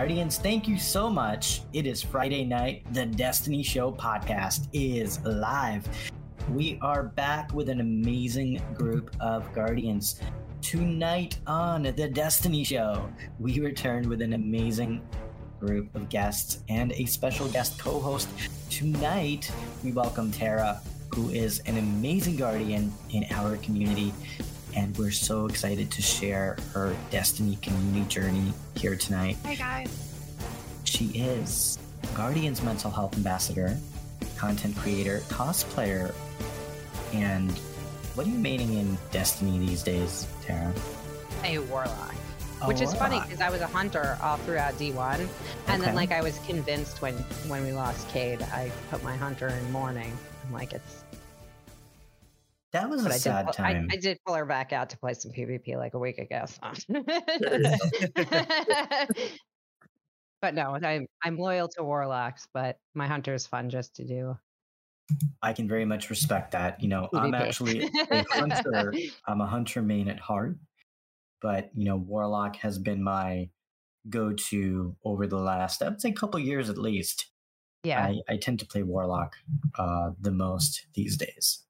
Guardians, thank you so much. It is Friday night. The Destiny Show podcast is live. We are back with an amazing group of Guardians. Tonight on The Destiny Show, we return with an amazing group of guests and a special guest co host. Tonight, we welcome Tara, who is an amazing guardian in our community. And we're so excited to share her Destiny community journey here tonight. Hey guys. She is Guardian's mental health ambassador, content creator, cosplayer, and what are you maining in Destiny these days, Tara? A warlock. A Which is funny because I was a hunter all throughout D1, and Okay. then like I was convinced when when we lost Cayde, I put my hunter in mourning. I'm like it's. That was But a I sad pull, I, time. I did pull her back out to play some PvP like a week ago. so. but no, I'm I'm loyal to warlocks, but my hunter is fun just to do. I can very much respect that. You know, I'm actually a hunter. I'm a hunter main at heart, but you know, Warlock has been my go-to over the last, I would say, couple years at least. Yeah, I, I tend to play Warlock uh, the most these days.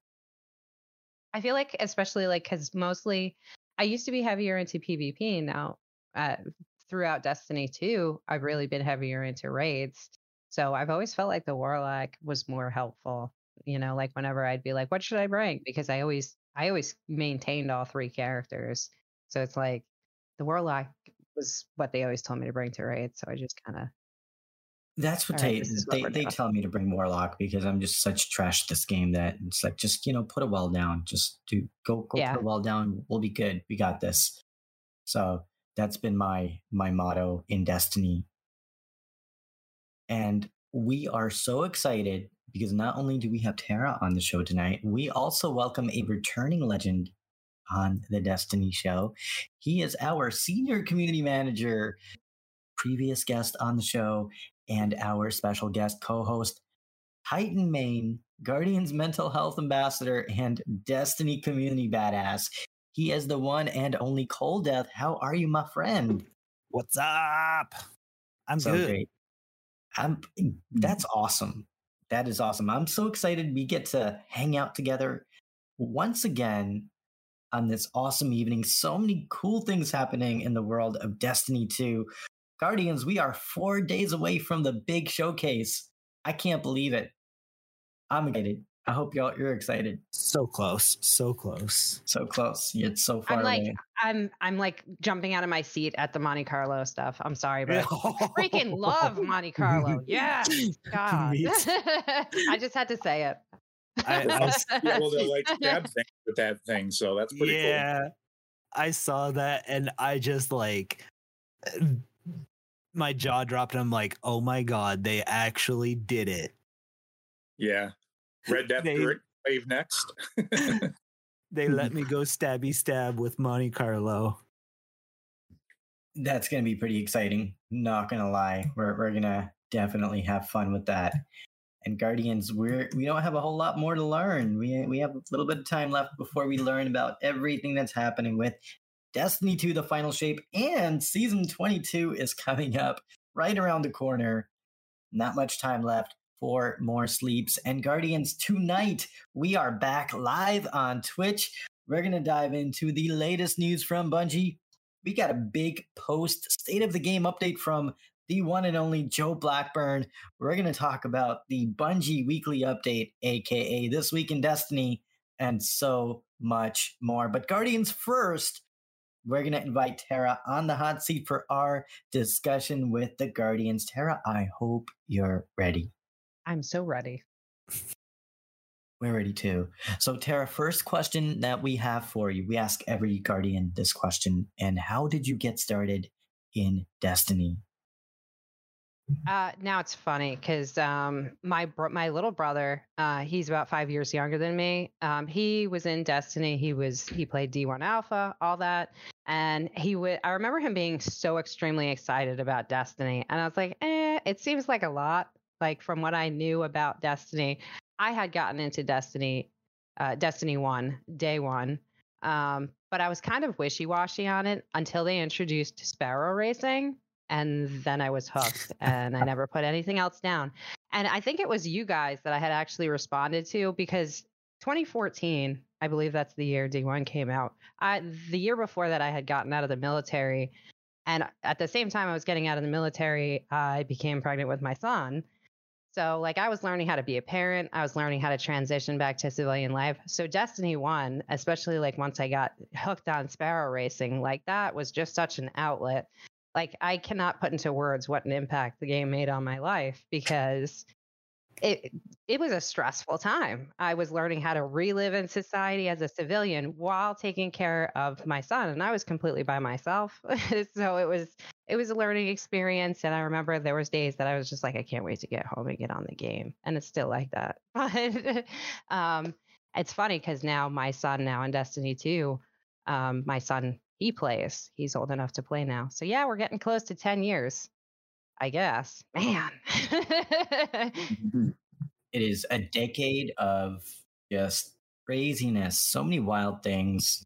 I feel like, especially like, because mostly I used to be heavier into PvP. Now, uh, throughout Destiny 2, I've really been heavier into raids. So I've always felt like the Warlock was more helpful. You know, like whenever I'd be like, what should I bring? Because I always, I always maintained all three characters. So it's like the Warlock was what they always told me to bring to raids. So I just kind of, That's what right, they what they, they tell me to bring Warlock because I'm just such trash at this game that it's like just you know put a wall down, just do go go Yeah. put a wall down. We'll be good. We got this. So that's been my my motto in Destiny. And we are so excited because not only do we have Tara on the show tonight, we also welcome a returning legend on the Destiny show. He is our senior community manager, previous guest on the show, and our special guest co-host, Titan Main, Guardians Mental Health Ambassador, and Destiny Community Badass. He is the one and only Cold Death. How are you, my friend? What's up? I'm so good. great. I'm that's awesome. That is awesome. I'm so excited we get to hang out together once again on this awesome evening. So many cool things happening in the world of Destiny 2. Guardians, we are 4 days away from the big showcase. I can't believe it. I'm excited. I hope y'all you're excited. So close. So close. So close. It's so far I'm like, away. I'm, I'm like jumping out of my seat at the Monte Carlo stuff. I'm sorry, but freaking love Monte Carlo. Yeah. God. I just had to say it. I, yeah, well, they're like stab things with that thing, so that's pretty cool. yeah. I saw that and I just like my jaw dropped. I'm like, oh my god, they actually did it. Yeah, Red Death They- Wave next. They let me go stabby stab with Monte Carlo. That's going to be pretty exciting. Not going to lie. We're, we're going to definitely have fun with that. And Guardians, we're we don't have a whole lot more to learn. We we have a little bit of time left before we learn about everything that's happening with Destiny 2 the final shape and season 22 is coming up right around the corner. Not much time left for more sleeps and Guardians tonight we are back live on Twitch. We're going to dive into the latest news from Bungie we got a big post state of the game update from the one and only Joe Blackburn. We're going to talk about the Bungie weekly update, aka This Week in Destiny, and so much more. But Guardians first, we're going to invite Tara on the hot seat for our discussion with the Guardians. Tara, I hope you're ready. I'm so ready. We're ready too. So, Tara, first question that we have for you we ask every Guardian this question. And how did you get started in Destiny? Uh, now it's funny because um, my bro- my little brother, uh, he's about five years younger than me. Um, he was in Destiny. He was he played D1 Alpha, all that, and he would. I remember him being so extremely excited about Destiny, and I was like, eh, it seems like a lot. Like from what I knew about Destiny, I had gotten into Destiny, uh, Destiny One, day one, um, but I was kind of wishy washy on it until they introduced Sparrow Racing and then I was hooked and I never put anything else down. And I think it was you guys that I had actually responded to because 2014, I believe that's the year D1 came out. I, the year before that, I had gotten out of the military. And at the same time I was getting out of the military, I became pregnant with my son. So, like, I was learning how to be a parent. I was learning how to transition back to civilian life. So, Destiny 1, especially like once I got hooked on sparrow racing, like that was just such an outlet like I cannot put into words what an impact the game made on my life because it it was a stressful time. I was learning how to relive in society as a civilian while taking care of my son and I was completely by myself. so it was it was a learning experience and I remember there was days that I was just like I can't wait to get home and get on the game and it's still like that. But um it's funny cuz now my son now in Destiny 2 um my son he plays. He's old enough to play now. So yeah, we're getting close to 10 years. I guess. Man. Mm-hmm. it is a decade of just craziness. So many wild things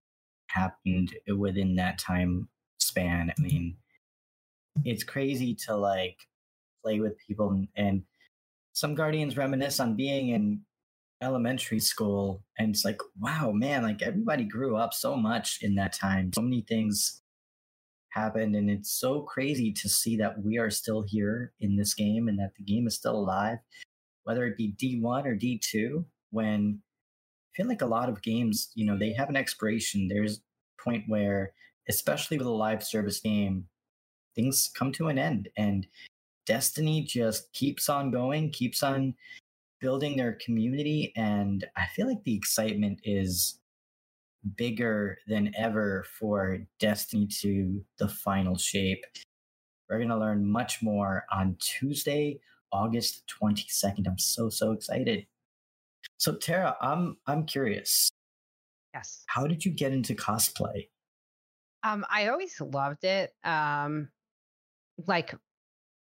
happened within that time span. I mean, it's crazy to like play with people and some guardians reminisce on being in elementary school and it's like wow man like everybody grew up so much in that time. So many things happened and it's so crazy to see that we are still here in this game and that the game is still alive whether it be d1 or d2 when i feel like a lot of games you know they have an expiration. There's a point where especially with a live service game things come to an end and destiny just keeps on going keeps on building their community and i feel like the excitement is bigger than ever for destiny to the final shape. We're going to learn much more on tuesday august 22nd i'm so so excited. So tara i'm i'm curious. Yes. How did you get into cosplay? Um i always loved it um like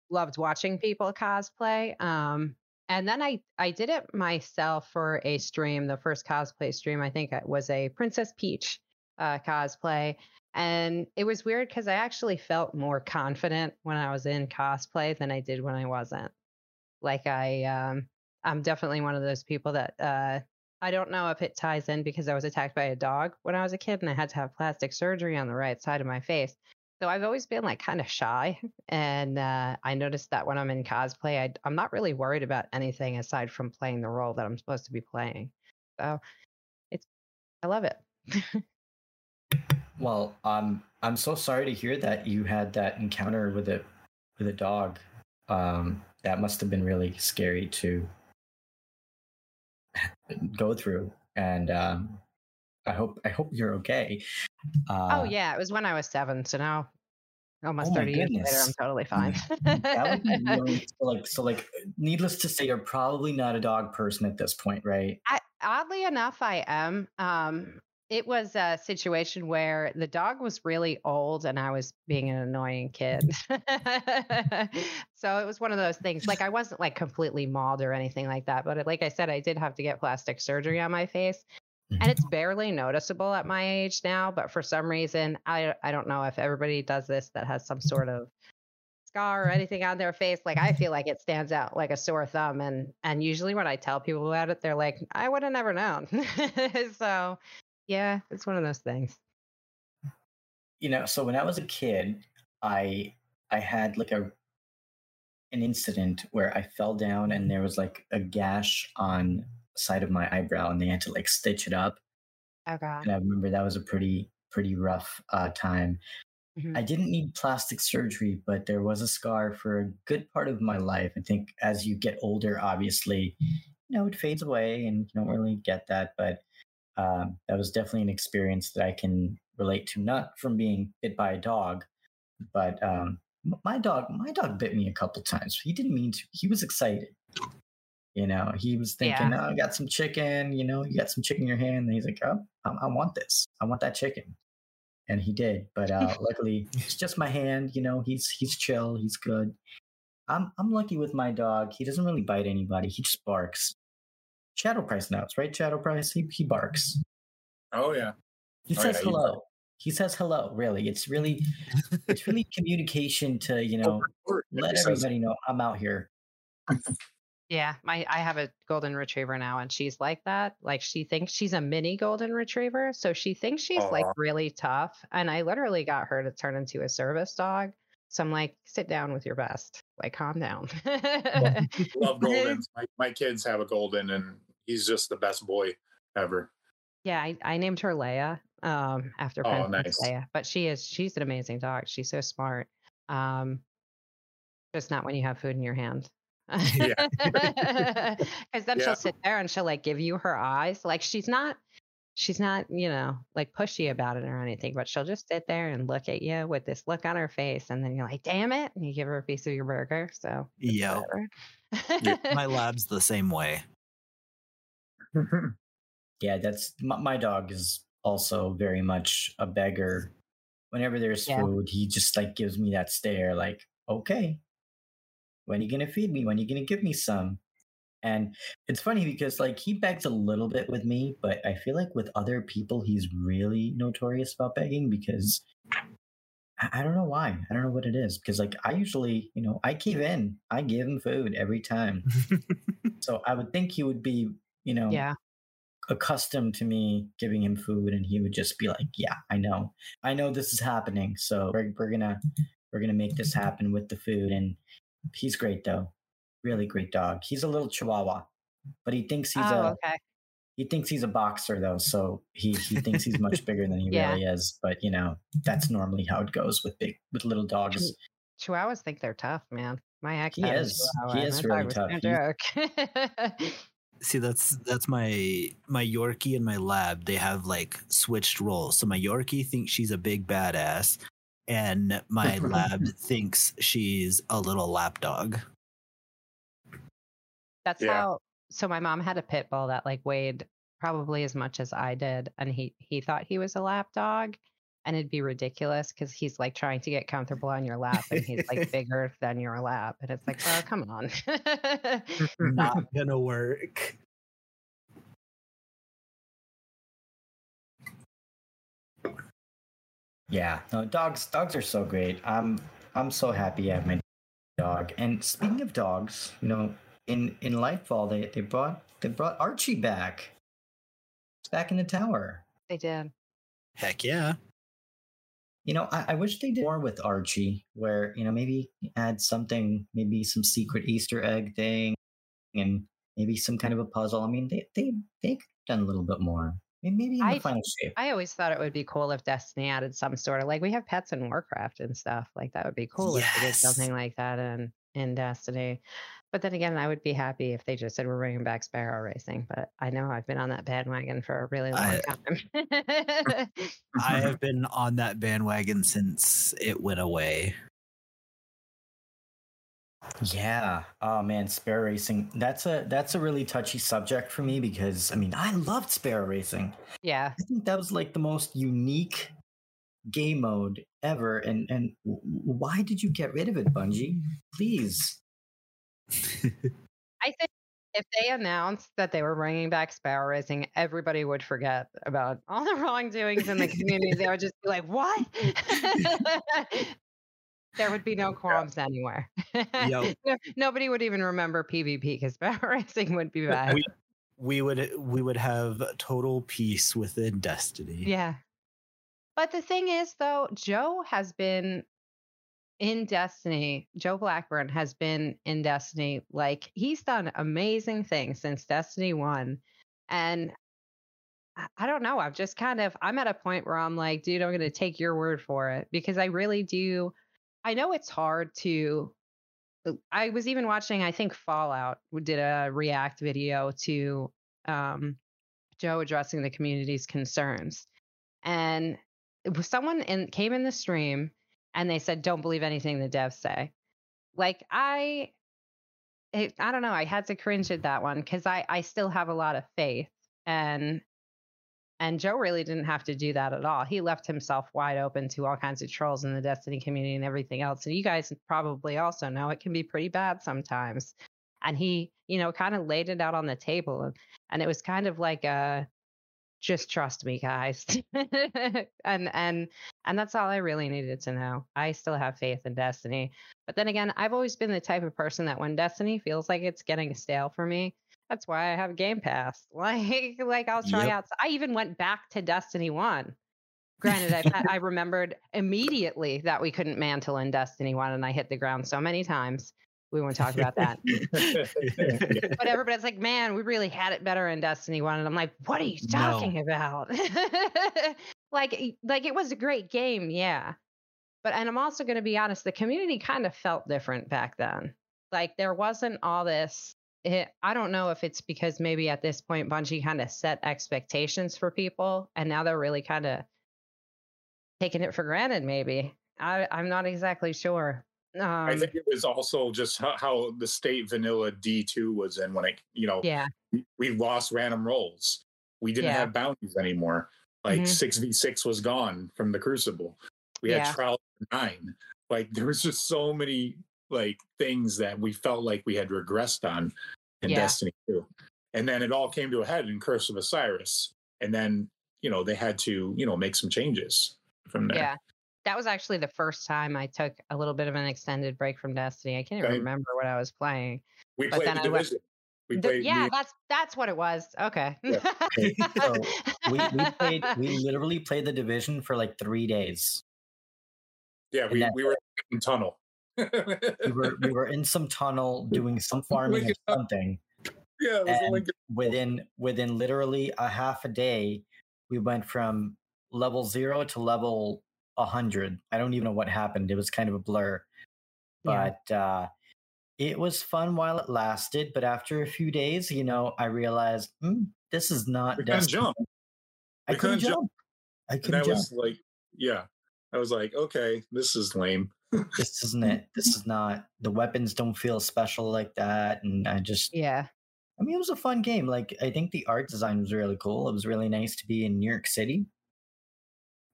loved watching people cosplay um and then I I did it myself for a stream. The first cosplay stream I think it was a Princess Peach uh, cosplay, and it was weird because I actually felt more confident when I was in cosplay than I did when I wasn't. Like I um, I'm definitely one of those people that uh, I don't know if it ties in because I was attacked by a dog when I was a kid and I had to have plastic surgery on the right side of my face. So I've always been like kind of shy. And uh, I noticed that when I'm in cosplay, I, I'm not really worried about anything aside from playing the role that I'm supposed to be playing. So it's, I love it. well, um, I'm so sorry to hear that you had that encounter with a with a dog. Um, that must have been really scary to go through. And um, I hope I hope you're okay. Oh, uh, oh yeah, it was when I was seven. So now, almost oh thirty goodness. years later, I'm totally fine. really, so like so like, needless to say, you're probably not a dog person at this point, right? I, oddly enough, I am. Um, it was a situation where the dog was really old and I was being an annoying kid. so it was one of those things. Like I wasn't like completely mauled or anything like that, but like I said, I did have to get plastic surgery on my face and it's mm-hmm. barely noticeable at my age now but for some reason i i don't know if everybody does this that has some sort of scar or mm-hmm. anything on their face like i feel like it stands out like a sore thumb and and usually when i tell people about it they're like i would have never known. So yeah it's one of those things. You know so when i was a kid i i had like a an incident where i fell down and there was like a gash on side of my eyebrow and they had to like stitch it up. Oh god. And I remember that was a pretty pretty rough uh, time. Mm-hmm. I didn't need plastic surgery, but there was a scar for a good part of my life. I think as you get older, obviously, you know, it fades away and you don't really get that. But um, that was definitely an experience that I can relate to, not from being bit by a dog, but um, my dog, my dog bit me a couple times. He didn't mean to. He was excited. You know, he was thinking, Yeah. "Oh, I got some chicken. You know, you got some chicken in your hand." And he's like, "Oh, I, I want this. I want that chicken." And he did, but uh, luckily, it's just my hand. You know, he's he's chill. He's good. I'm I'm lucky with my dog. He doesn't really bite anybody. He just barks. Shadow Price knows, right? Shadow Price. He he barks. Oh yeah. He Oh, says yeah, hello. He says hello. Really, it's really it's really communication to you know Or- let everybody know I'm out here. Yeah, my I have a golden retriever now, and she's like that. Like she thinks she's a mini golden retriever, so she thinks she's like really tough. And I literally got her to turn into a service dog. So I'm like, sit down with your best. Like, calm down. Love Goldens. My, my kids have a Golden, and he's just the best boy ever. yeah, I, I named her Leia um, after Oh, nice. Leia. But she is she's an amazing dog. She's so smart. Um, just not when you have food in your hand. Yeah. Because then Yeah. she'll sit there and she'll like give you her eyes. Like she's not, she's not, you know, like pushy about it or anything, but she'll just sit there and look at you with this look on her face. And then you're like, damn it. And you give her a piece of your burger. So, Yeah, my lab's the same way. yeah, that's my, my dog is also very much a beggar. Whenever there's Yeah. food, he just like gives me that stare, like, okay, when are you gonna feed me? When are you gonna give me some? And it's funny because like he begs a little bit with me, but I feel like with other people he's really notorious about begging because I, don't know why. I don't know what it is. Because like I usually, you know, I give in. I give him food every time. so I would think he would be, you know, yeah. accustomed to me giving him food and he would just be like yeah i know i know this is happening so we're, we're gonna we're gonna make this happen with the food and he's great though really great dog he's a little chihuahua but he thinks he's oh, a okay. he thinks he's a boxer though so he he thinks he's much bigger than he Yeah. really is but you know that's normally how it goes with big with little dogs Chihuahuas think they're tough, man. My ex He is. He is that really tough. no joke. See, that's that's my my Yorkie and my lab. They have like switched roles. So my Yorkie thinks she's a big badass, and my lab thinks she's a little lap dog. That's Yeah. how. So my mom had a pit bull that like weighed probably as much as I did, and he he thought he was a lap dog, and it'd be ridiculous because he's like trying to get comfortable on your lap, and he's like bigger than your lap, and it's like, oh come on. Not gonna work. Yeah, no, dogs dogs are so great. I'm I'm so happy I have my dog. And speaking of dogs, you know, in in Lightfall they they brought they brought Archie back. He's back in the tower. they did. Heck yeah. You know, I, I wish they did more with Archie, where you know maybe add something, maybe some secret Easter egg thing, and maybe some kind of a puzzle. I mean, they they they could have done a little bit more. Maybe maybe in the I- final shape. I always thought it would be cool if Destiny added some sort of like we have pets in Warcraft and stuff. Like that would be cool if they did something like that in in Destiny. But then again, I would be happy if they just said we're bringing back Sparrow Racing. But I know I've been on that bandwagon for a really long I- time. I have been on that bandwagon since it went away. Yeah. Oh man, Sparrow Racing. That's a that's a really touchy subject for me because I mean I loved Sparrow Racing. yeah, I think that was like the most unique game mode ever. And and why did you get rid of it, Bungie? Please. I think if they announced that they were bringing back Sparrow Racing, everybody would forget about all the wrongdoings in the community. they would just be like, "What?" there would be no qualms anywhere. Yep. No- Nobody would even remember PvP because Sparrow Racing would be bad. we, we would we would have total peace within Destiny. Yeah. But the thing is, though, Joe has been in Destiny. Joe Blackburn has been in Destiny. Like, he's done amazing things since Destiny 1. And I- I don't know. I've just kind of, I'm at a point where I'm like, dude, I'm going to take your word for it because I really do. I know it's hard to I was even watching, I think Fallout did a react video to um, Joe addressing the community's concerns. And someone in, came in the stream and they said, don't believe anything the devs say. Like, I, I don't know, I had to cringe at that one because I, I still have a lot of faith. And and Joe really didn't have to do that at all. He left himself wide open to all kinds of trolls in the Destiny community and everything else. And you guys probably also know it can be pretty bad sometimes. And he, you know, kind of laid it out on the table. And, it was kind of like a just trust me, guys. and and and that's all I really needed to know. I still have faith in Destiny. But then again, I've always been the type of person that when Destiny feels like it's getting stale for me, that's why I have Game Pass. Like, like I'll try yep. out. I even went back to Destiny One. Granted, I, I remembered immediately that we couldn't mantle in Destiny One, and I hit the ground so many times. We won't talk about that. but everybody's like, "Man, we really had it better in Destiny One," and I'm like, "What are you talking no. about?" like, like it was a great game, yeah. But and I'm also going to be honest, the community kind of felt different back then. Like there wasn't all this it, I don't know if it's because maybe at this point Bungie kind of set expectations for people and now they're really kind of taking it for granted. Maybe I, I'm not exactly sure. Um, I think it was also just how, how, the state vanilla D2 was in when it, you know, yeah, we, lost random rolls. We didn't yeah. have bounties anymore. Like mm-hmm. 6v6 was gone from the Crucible. We yeah. had Trial 9. Like there was just so many like things that we felt like we had regressed on in yeah. Destiny 2. And then it all came to a head in Curse of Osiris. And then, you know, they had to, you know, make some changes from there. Yeah. That was actually the first time I took a little bit of an extended break from Destiny. I can't even remember what I was playing. We played the division. We played, yeah, that's that's what it was. Okay. Yeah. so we, we played we literally played the division for like three days. Yeah, we, we were in tunnel we were we were in some tunnel doing some farming or something. Yeah, and within within literally a half a day, we went from level zero to level hundred. I don't even know what happened. It was kind of a blur, but yeah. uh, it was fun while it lasted. But after a few days, you know, I realized mm, this is not. We couldn't jump. I couldn't, jump. jump. I couldn't and that jump. was like, yeah, I was like, okay, this is lame this isn't it. This is not. The weapons don't feel special like that, and I just yeah. I mean, it was a fun game. Like, I think the art design was really cool. It was really nice to be in New York City.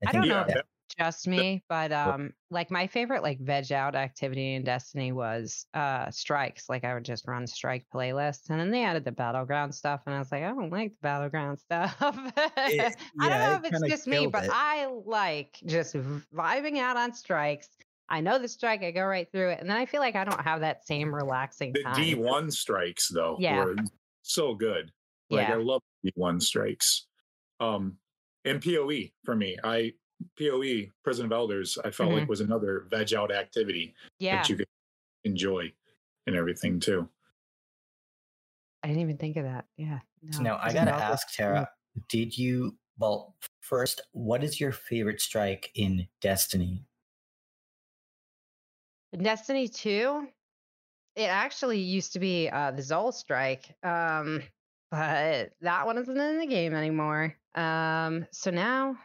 I, I don't know. Yeah. Just me, but um, like my favorite like veg out activity in Destiny was uh strikes. Like I would just run strike playlists, and then they added the battleground stuff, and I was like, I don't like the battleground stuff. It, I don't know if it's just me, but. I like just vibing out on strikes I know the strike, I go right through it. And then I feel like I don't have that same relaxing the time. D1 strikes, though, yeah. were so good. Like, yeah. I love D1 strikes. Um, and PoE for me, I PoE, Prison of Elders, I felt mm-hmm. like was another veg out activity yeah. that you could enjoy and everything too. I didn't even think of that. Yeah. No, now I gotta ask Tara, did you well first, what is your favorite strike in Destiny? Destiny 2, it actually used to be uh, the Xol Strike, um, but that one isn't in the game anymore. Um, so now,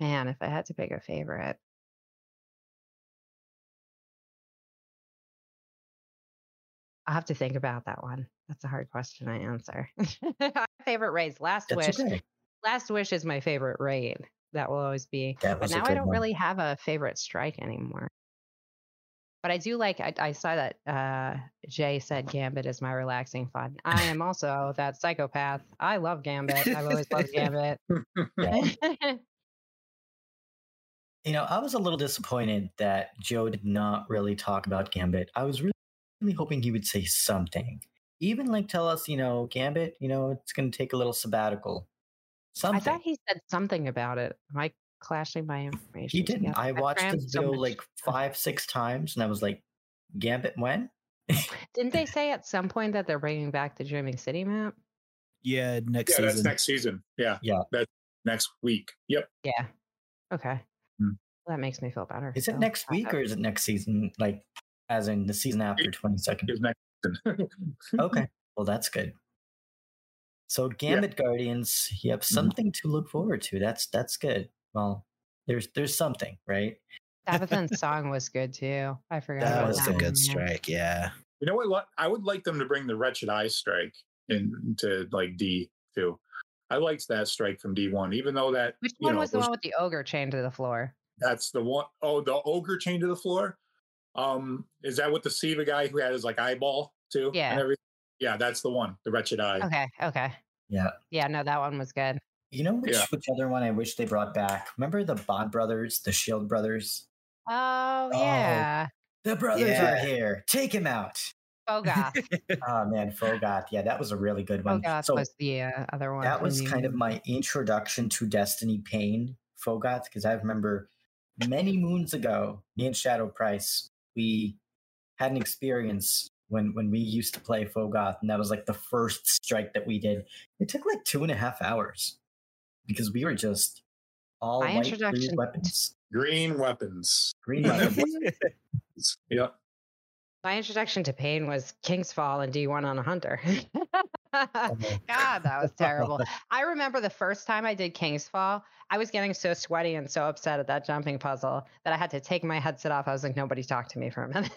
man, if I had to pick a favorite, i have to think about that one. That's a hard question to answer. favorite raids, Last That's Wish. Okay. Last Wish is my favorite raid. That will always be. But now I don't one. really have a favorite strike anymore. But I do like, I, I saw that uh, Jay said Gambit is my relaxing fun. I am also that psychopath. I love Gambit. I've always loved Gambit. you know, I was a little disappointed that Joe did not really talk about Gambit. I was really, really hoping he would say something. Even like tell us, you know, Gambit, you know, it's going to take a little sabbatical. Something. I thought he said something about it. Am I clashing my information. He didn't. I watched this video so like five, six times, and I was like, "Gambit when?" Didn't they say at some point that they're bringing back the Dreaming City map? Yeah, next. Yeah, season. that's next season. Yeah, yeah, that's next week. Yep. Yeah. Okay. Hmm. Well, that makes me feel better. Is it next week or is it next season? Like, As in the season after twenty second. okay, well that's good. So Gambit yeah. Guardians, you have mm-hmm. something mm-hmm. to look forward to. That's that's good. Well, there's there's something, right? Savathun's song was good too. I forgot. That was that a good strike. Yeah. You know what? I would like them to bring the Wretched Eye strike into like D too. I liked that strike from D1, even though that. Which one know, was the one with the ogre chained to the floor? That's the one. Oh, the ogre chained to the floor. Um, is that with the Siva guy who had his like eyeball too? Yeah. Yeah, that's the one. The wretched eye. Okay. Okay. Yeah. Yeah. No, that one was good. You know which yeah. which other one I wish they brought back? Remember the Bond brothers, the Shield brothers? Oh, oh yeah. The brothers yeah. are here. Take him out. Phogoth. oh man, Phogoth. Yeah, that was a really good one. Phogoth so was the uh, other one. That was kind of my introduction to Destiny Pain, Phogoth, because I remember many moons ago, me and Shadow Price, we had an experience when when we used to play Phogoth, and that was like the first strike that we did. It took like two and a half hours because we were just all my white green weapons. Green weapons. Green weapons. yep. My introduction to pain was King's Fall and D1 on a hunter. God, that was terrible. I remember the first time I did King's Fall, I was getting so sweaty and so upset at that jumping puzzle that I had to take my headset off. I was like, nobody talk to me for a minute.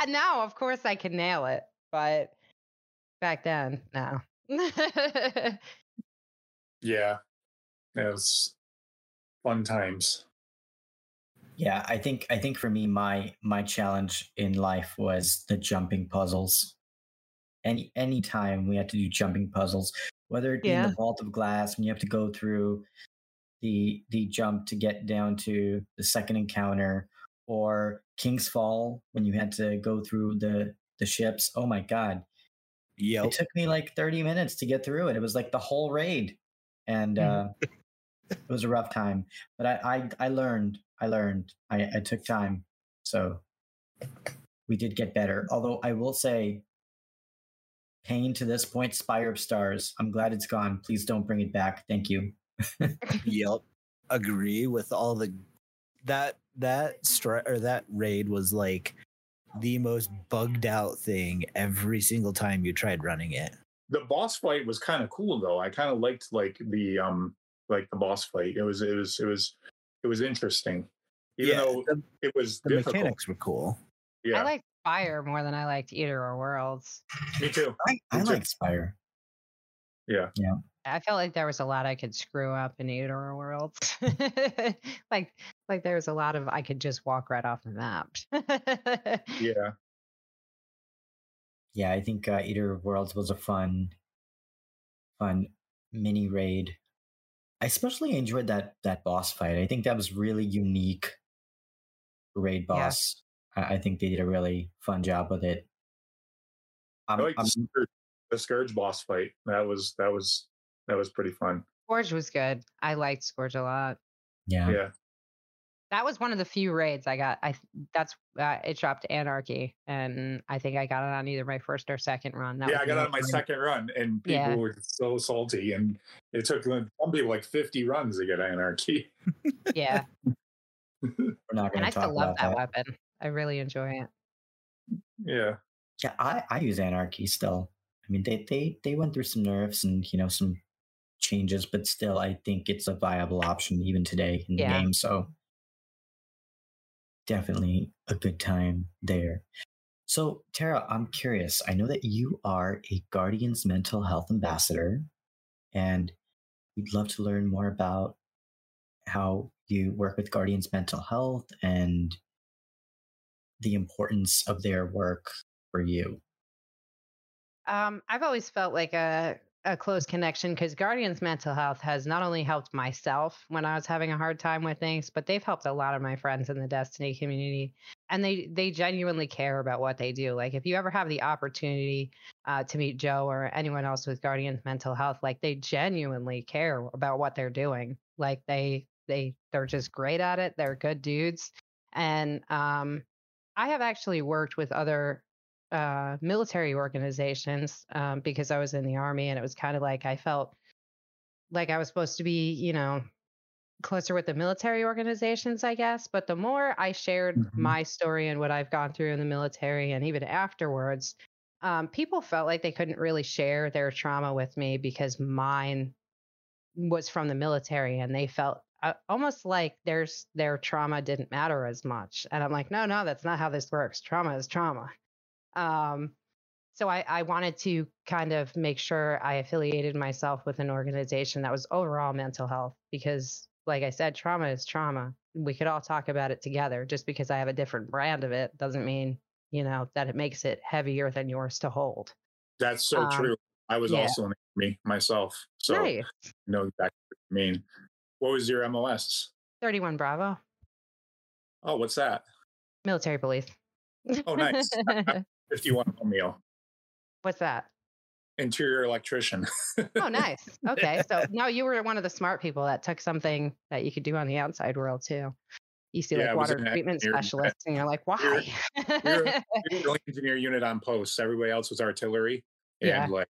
and now, of course, I can nail it. But back then, no. Yeah. It was fun times. Yeah i think i think for me my my challenge in life was the jumping puzzles. Any any time we had to do jumping puzzles whether it be yeah. in the vault of glass when you have to go through the the jump to get down to the second encounter or king's fall when you had to go through the the ships. Oh my god. Yeah it took me like 30 minutes to get through it. It was like the whole raid and uh it was a rough time but i i, I learned I learned. I, I took time. So we did get better. Although I will say, pain to this point, Spire of Stars. I'm glad it's gone. Please don't bring it back. Thank you. yep. Agree with all the that that stri- or that raid was like the most bugged out thing every single time you tried running it. The boss fight was kind of cool though. I kind of liked like the um like the boss fight. It was it was it was it was interesting, even yeah, though the, it was the difficult. mechanics were cool. Yeah, I like Spire more than I liked Eater of Worlds. Me too. I, I like Spire. Yeah, yeah. I felt like there was a lot I could screw up in Eater of Worlds. like, like there was a lot of I could just walk right off the map. yeah. Yeah, I think uh, Eater Worlds was a fun, fun mini raid I especially enjoyed that that boss fight. I think that was really unique. Raid boss. Yeah. I, I, think they did a really fun job with it. I'm, I like the Scourge, the Scourge boss fight. That was that was that was pretty fun. Scourge was good. I liked Scourge a lot. Yeah. Yeah. That was one of the few raids I got. I that's uh, it dropped Anarchy, and I think I got it on either my first or second run. That yeah, I got it on my second run, and people yeah. were so salty, and it took some people like fifty runs to get Anarchy. yeah, we're not going to talk I still love that, that weapon. I really enjoy it. Yeah, yeah, I I use Anarchy still. I mean, they they they went through some nerfs and you know some changes, but still, I think it's a viable option even today in the yeah. game. So definitely a good time there. So, Tara, I'm curious. I know that you are a Guardian's mental health ambassador, and we'd love to learn more about how you work with Guardian's mental health and the importance of their work for you. Um, I've always felt like a a close connection because Guardian's mental health has not only helped myself when I was having a hard time with things, but they've helped a lot of my friends in the Destiny community, and they they genuinely care about what they do. Like if you ever have the opportunity uh, to meet Joe or anyone else with Guardian's mental health, like they genuinely care about what they're doing. Like they they they're just great at it. They're good dudes, and um, I have actually worked with other uh, military organizations um, because I was in the army, and it was kind of like I felt like I was supposed to be, you know, closer with the military organizations, I guess. But the more I shared mm-hmm. my story and what I've gone through in the military and even afterwards, um, people felt like they couldn't really share their trauma with me because mine was from the military and they felt uh, almost like there's their trauma didn't matter as much. And I'm like, no, no, that's not how this works. Trauma is trauma. Um, so I, I wanted to kind of make sure I affiliated myself with an organization that was overall mental health because, like I said, trauma is trauma. We could all talk about it together. Just because I have a different brand of it doesn't mean, you know, that it makes it heavier than yours to hold. That's so um, true. I was yeah. also in me myself. So nice. I know exactly what you mean. What was your MOS? 31 Bravo. Oh, what's that? Military police. Oh, nice. 51 meal. What's that? Interior electrician. oh, nice. Okay. So now you were one of the smart people that took something that you could do on the outside world too. You see, yeah, like water treatment specialist, and you're like, why? We're, we're, we're engineer unit on post. Everybody else was artillery and yeah. like,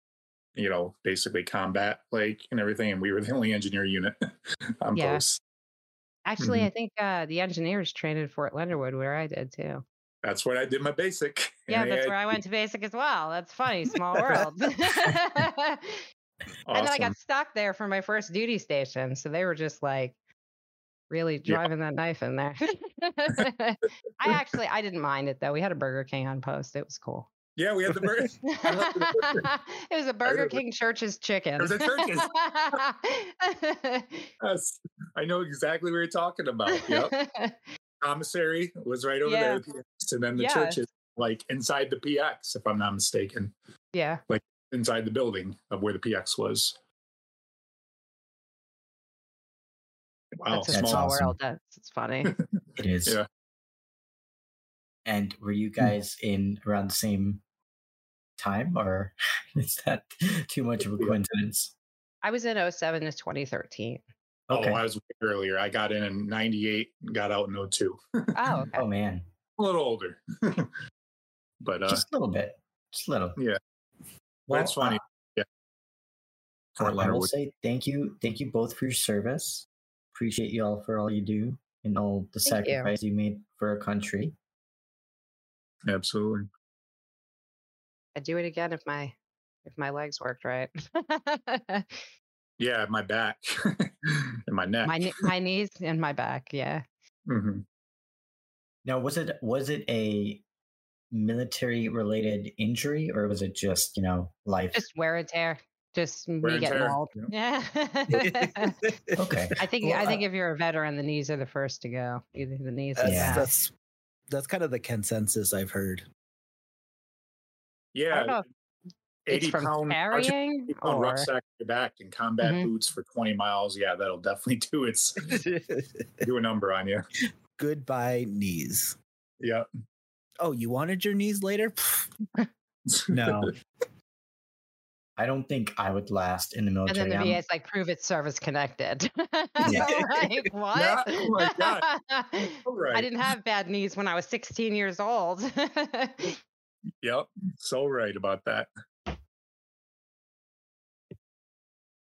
you know, basically combat, like, and everything. And we were the only engineer unit on yeah. post. Actually, mm-hmm. I think uh, the engineers trained in Fort Leonard Wood, where I did too that's what I did my basic. Yeah, that's where I went to basic as well. That's funny, small world. awesome. And then I got stuck there for my first duty station. So they were just like really driving yeah. that knife in there. I actually I didn't mind it though. We had a Burger King on post. It was cool. Yeah, we had the burger. it was a Burger King Church's chicken. It was a Church's. yes, I know exactly what you're talking about. Yep commissary was right over yeah. there, and then the yeah. church is like inside the PX, if I'm not mistaken. Yeah, like inside the building of where the PX was. Wow, That's a small awesome. world. That's it's funny. it is. Yeah. And were you hmm. guys in around the same time, or is that too much of a coincidence? I was in 07 to 2013. Okay. Oh, I was earlier. I got in in 98 got out in 02. oh, okay. oh man. A little older. but uh, just a little bit. Just a little. Yeah. Well, That's funny. Uh, yeah. I will say thank you. Thank you both for your service. Appreciate you all for all you do and all the thank sacrifice you. you made for our country. Absolutely. I'd do it again if my if my legs worked right. Yeah, my back and my neck. My my knees and my back. Yeah. Mm-hmm. Now, was it was it a military related injury or was it just you know life? Just wear and tear. Just wear me getting tear. old. Yeah. okay. I think well, I think uh, if you're a veteran, the knees are the first to go. Either the knees. That's, yeah. That's that's kind of the consensus I've heard. Yeah. 80 pound, carrying pound or... rucksack on your back and combat mm-hmm. boots for 20 miles. Yeah, that'll definitely do its do a number on you. Goodbye knees. Yeah. Oh, you wanted your knees later? no. I don't think I would last in the military. And then the VA is like, prove it's service connected. Like, what? Yeah. Oh my God. Right. I didn't have bad knees when I was 16 years old. yep. So right about that.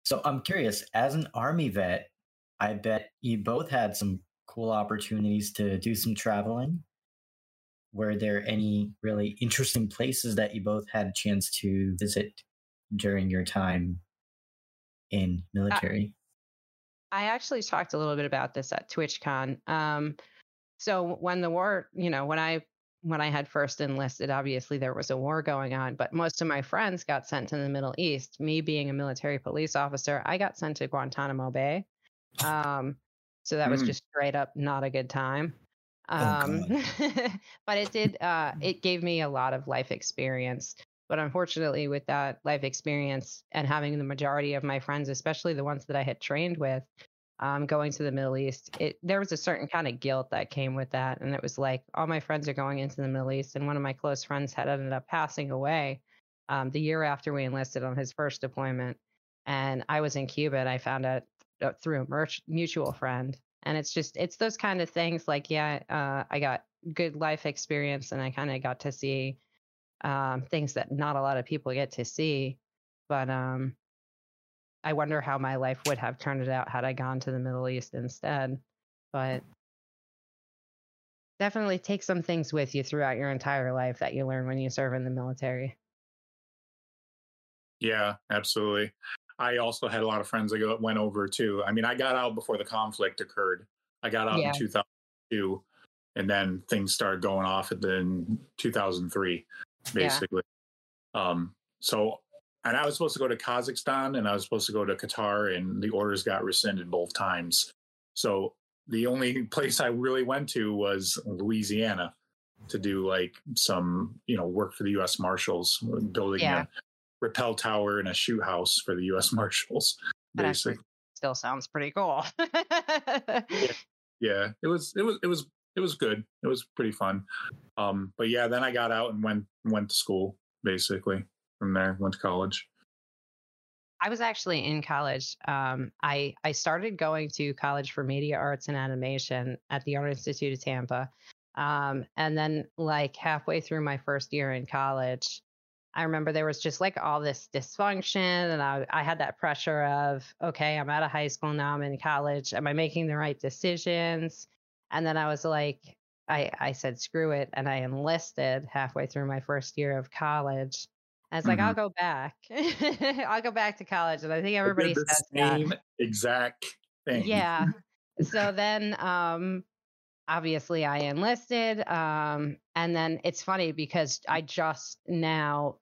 So I'm curious, as an army vet, I bet you both had some cool opportunities to do some traveling. Were there any really interesting places that you both had a chance to visit during your time in military? I, I actually talked a little bit about this at TwitchCon. Um, so when the war, you know, when I when I had first enlisted, obviously there was a war going on, but most of my friends got sent to the Middle East. Me being a military police officer, I got sent to Guantanamo Bay. Um, so that was mm. just straight up not a good time. Oh, um, oh but it did, uh, it gave me a lot of life experience. But unfortunately, with that life experience and having the majority of my friends, especially the ones that I had trained with, um, going to the Middle East, it there was a certain kind of guilt that came with that, and it was like all my friends are going into the Middle East, and one of my close friends had ended up passing away um, the year after we enlisted on his first deployment, and I was in Cuba, and I found out through a mutual friend, and it's just it's those kind of things like yeah, uh, I got good life experience, and I kind of got to see um, things that not a lot of people get to see, but um, I wonder how my life would have turned out had I gone to the Middle East instead. But definitely take some things with you throughout your entire life that you learn when you serve in the military. Yeah, absolutely. I also had a lot of friends that went over too. I mean, I got out before the conflict occurred. I got out yeah. in 2002, and then things started going off in 2003, basically. Yeah. Um, so, and I was supposed to go to Kazakhstan and I was supposed to go to Qatar, and the orders got rescinded both times. So the only place I really went to was Louisiana to do like some, you know, work for the U.S. Marshals, building yeah. a rappel tower and a shoe house for the U.S. Marshals. Basically, still sounds pretty cool. yeah. yeah, it was. It was. It was. It was good. It was pretty fun. Um, but yeah, then I got out and went went to school. Basically, from there, went to college. I was actually in college. Um, I I started going to college for media arts and animation at the Art Institute of Tampa, um, and then like halfway through my first year in college, I remember there was just like all this dysfunction, and I I had that pressure of okay, I'm out of high school now, I'm in college. Am I making the right decisions? And then I was like, I I said screw it, and I enlisted halfway through my first year of college I was like, mm-hmm. I'll go back. I'll go back to college. And I think everybody the says same that. exact thing. Yeah. so then um obviously I enlisted. Um and then it's funny because I just now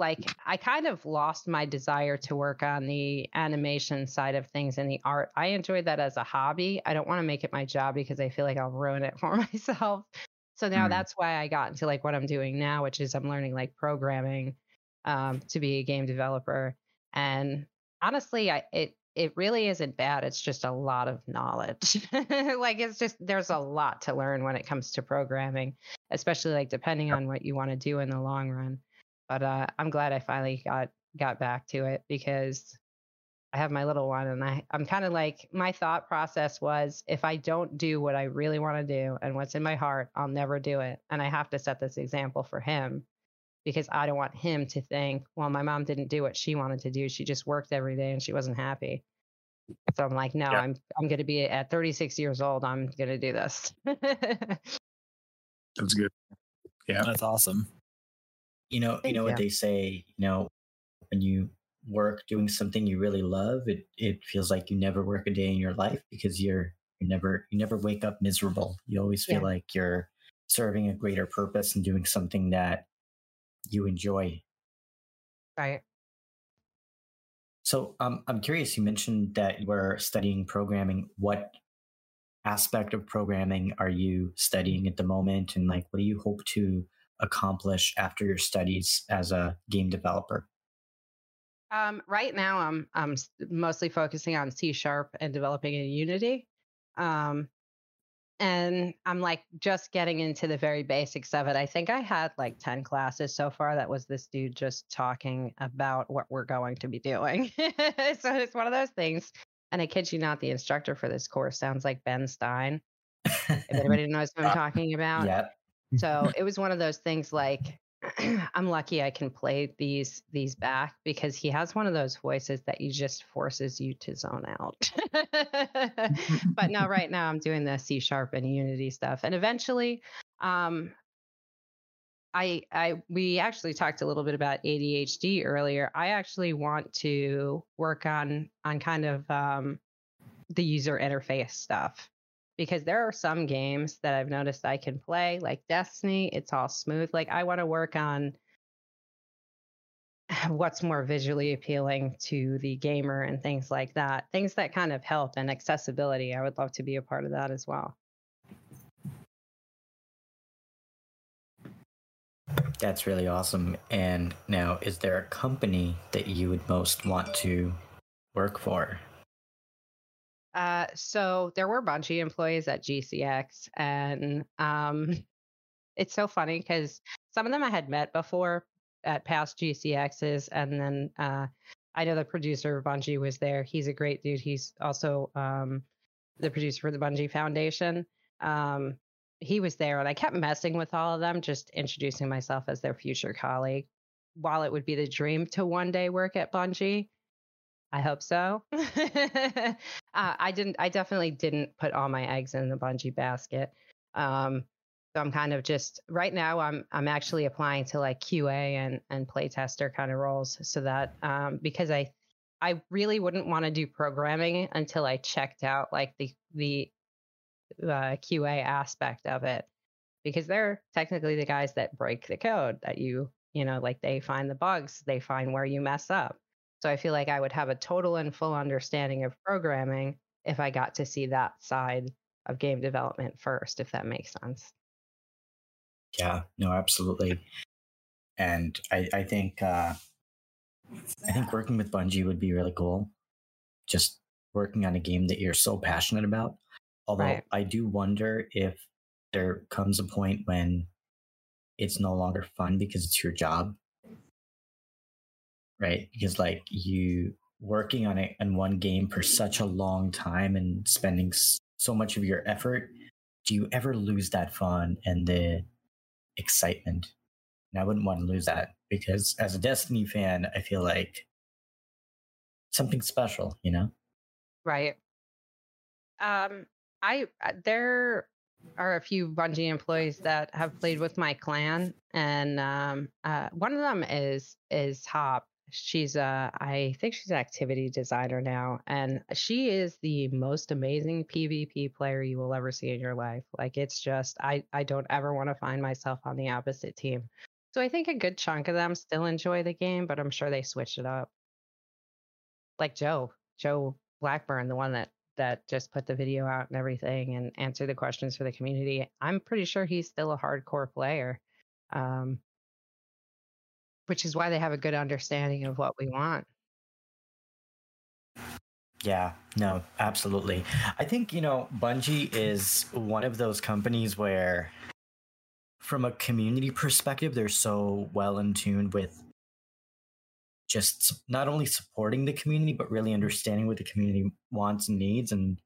like I kind of lost my desire to work on the animation side of things and the art. I enjoy that as a hobby. I don't want to make it my job because I feel like I'll ruin it for myself. So now mm. that's why I got into like what I'm doing now, which is I'm learning like programming um, to be a game developer. And honestly, I it it really isn't bad. It's just a lot of knowledge. like it's just there's a lot to learn when it comes to programming, especially like depending on what you want to do in the long run. But uh, I'm glad I finally got got back to it because I have my little one and I, I'm kind of like my thought process was if I don't do what I really want to do and what's in my heart, I'll never do it. And I have to set this example for him because I don't want him to think, well, my mom didn't do what she wanted to do. She just worked every day and she wasn't happy. So I'm like, no, yeah. I'm I'm going to be at 36 years old. I'm going to do this. That's good. Yeah, that's awesome. You know, Thank you know you. what they say. You know, when you work doing something you really love, it it feels like you never work a day in your life because you're you never you never wake up miserable. You always feel yeah. like you're serving a greater purpose and doing something that you enjoy. Right. So um, I'm curious, you mentioned that you were studying programming. What aspect of programming are you studying at the moment? And like, what do you hope to accomplish after your studies as a game developer? Um, right now, I'm I'm mostly focusing on C sharp and developing in Unity. Um, and I'm like just getting into the very basics of it. I think I had like 10 classes so far. That was this dude just talking about what we're going to be doing. so it's one of those things. And I kid you not, the instructor for this course sounds like Ben Stein. if anybody knows who I'm talking about. Yeah. So it was one of those things like I'm lucky I can play these these back because he has one of those voices that you just forces you to zone out. but now right now I'm doing the C sharp and Unity stuff, and eventually, um, I I we actually talked a little bit about ADHD earlier. I actually want to work on on kind of um, the user interface stuff because there are some games that I've noticed I can play, like Destiny, it's all smooth. Like I want to work on what's more visually appealing to the gamer and things like that. Things that kind of help and accessibility. I would love to be a part of that as well. That's really awesome. And now, is there a company that you would most want to work for? Uh, so there were Bungie employees at GCX, and um, it's so funny because some of them I had met before at past GCXs, and then uh, I know the producer of Bungie was there. He's a great dude. He's also um, the producer for the Bungie Foundation. Um, he was there, and I kept messing with all of them, just introducing myself as their future colleague. While it would be the dream to one day work at Bungie, I hope so. uh, I didn't. I definitely didn't put all my eggs in the Bungie basket. Um, so I'm kind of just right now. I'm I'm actually applying to like QA and and playtester kind of roles, so that um, because I I really wouldn't want to do programming until I checked out like the the uh, QA aspect of it, because they're technically the guys that break the code that you you know like they find the bugs, they find where you mess up. So I feel like I would have a total and full understanding of programming if I got to see that side of game development first, if that makes sense. Yeah, no, absolutely. And I, I think uh, I think working with Bungie would be really cool. Just working on a game that you're so passionate about. Although right. I do wonder if there comes a point when it's no longer fun because it's your job. Right? Because like you working on it in one game for such a long time and spending so much of your effort, do you ever lose that fun and the excitement? And I wouldn't want to lose that because as a Destiny fan, I feel like something special, you know? Right. Um, I uh, there are a few Bungie employees that have played with my clan, and um, uh, one of them is is Hop, she's a i think she's an activity designer now and she is the most amazing pvp player you will ever see in your life like it's just i i don't ever want to find myself on the opposite team. So i think a good chunk of them still enjoy the game but i'm sure they switch it up. Like joe joe blackburn the one that that just put the video out and everything and answered the questions for the community i'm pretty sure he's still a hardcore player. Um, which is why they have a good understanding of what we want. Yeah, no, absolutely. I think, you know, Bungie is one of those companies where, from a community perspective, they're so well in tune with just not only supporting the community, but really understanding what the community wants and needs and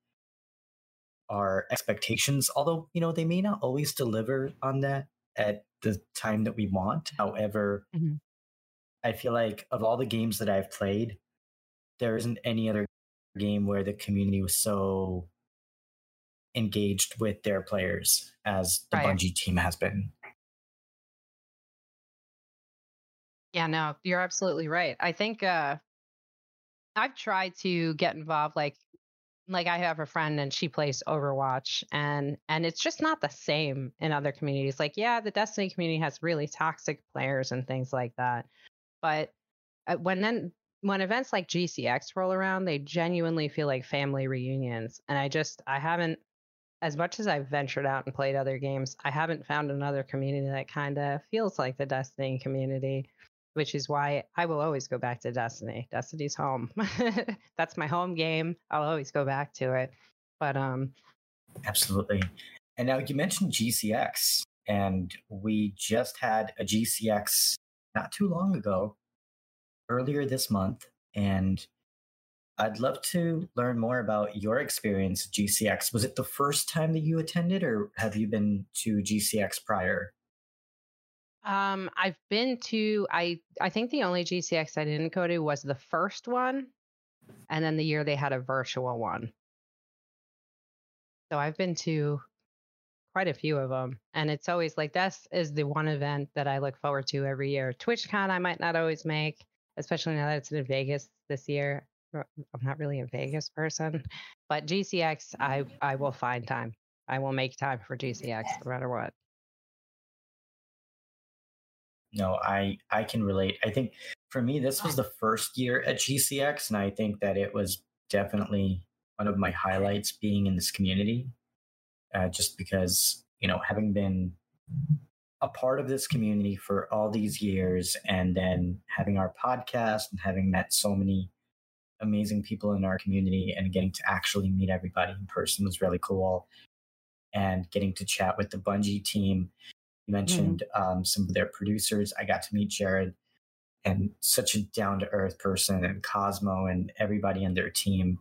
our expectations. Although, you know, they may not always deliver on that at the time that we want. However, mm-hmm. I feel like of all the games that I've played, there isn't any other game where the community was so engaged with their players as the right. Bungie team has been. Yeah, no, you're absolutely right. I think uh I've tried to get involved like like I have a friend and she plays Overwatch and and it's just not the same in other communities. Like yeah, the Destiny community has really toxic players and things like that. But uh, when then when events like GCX roll around, they genuinely feel like family reunions. And I just I haven't as much as I've ventured out and played other games, I haven't found another community that kind of feels like the Destiny community, which is why I will always go back to Destiny. Destiny's home. That's my home game. I'll always go back to it. But um Absolutely. And now you mentioned GCX and we just had a GCX not too long ago, earlier this month. And I'd love to learn more about your experience at GCX. Was it the first time that you attended, or have you been to GCX prior? Um, I've been to I I think the only GCX I didn't go to was the first one, and then the year they had a virtual one. So I've been to quite a few of them. And it's always like this is the one event that I look forward to every year. TwitchCon I might not always make, especially now that it's in Vegas this year. Uh, I'm not really a Vegas person, but GCX I I will find time. I will make time for GCX no matter what. No, I I can relate. I think for me this was the first year at GCX and I think that it was definitely one of my highlights being in this community uh, just because you know having been a part of this community for all these years and then having our podcast and having met so many amazing people in our community and getting to actually meet everybody in person was really cool. And getting to chat with the bungie team. You mentioned mm-hmm. um, some of their producers. I got to meet jared and such a down-to-earth person and cosmo and everybody in their team.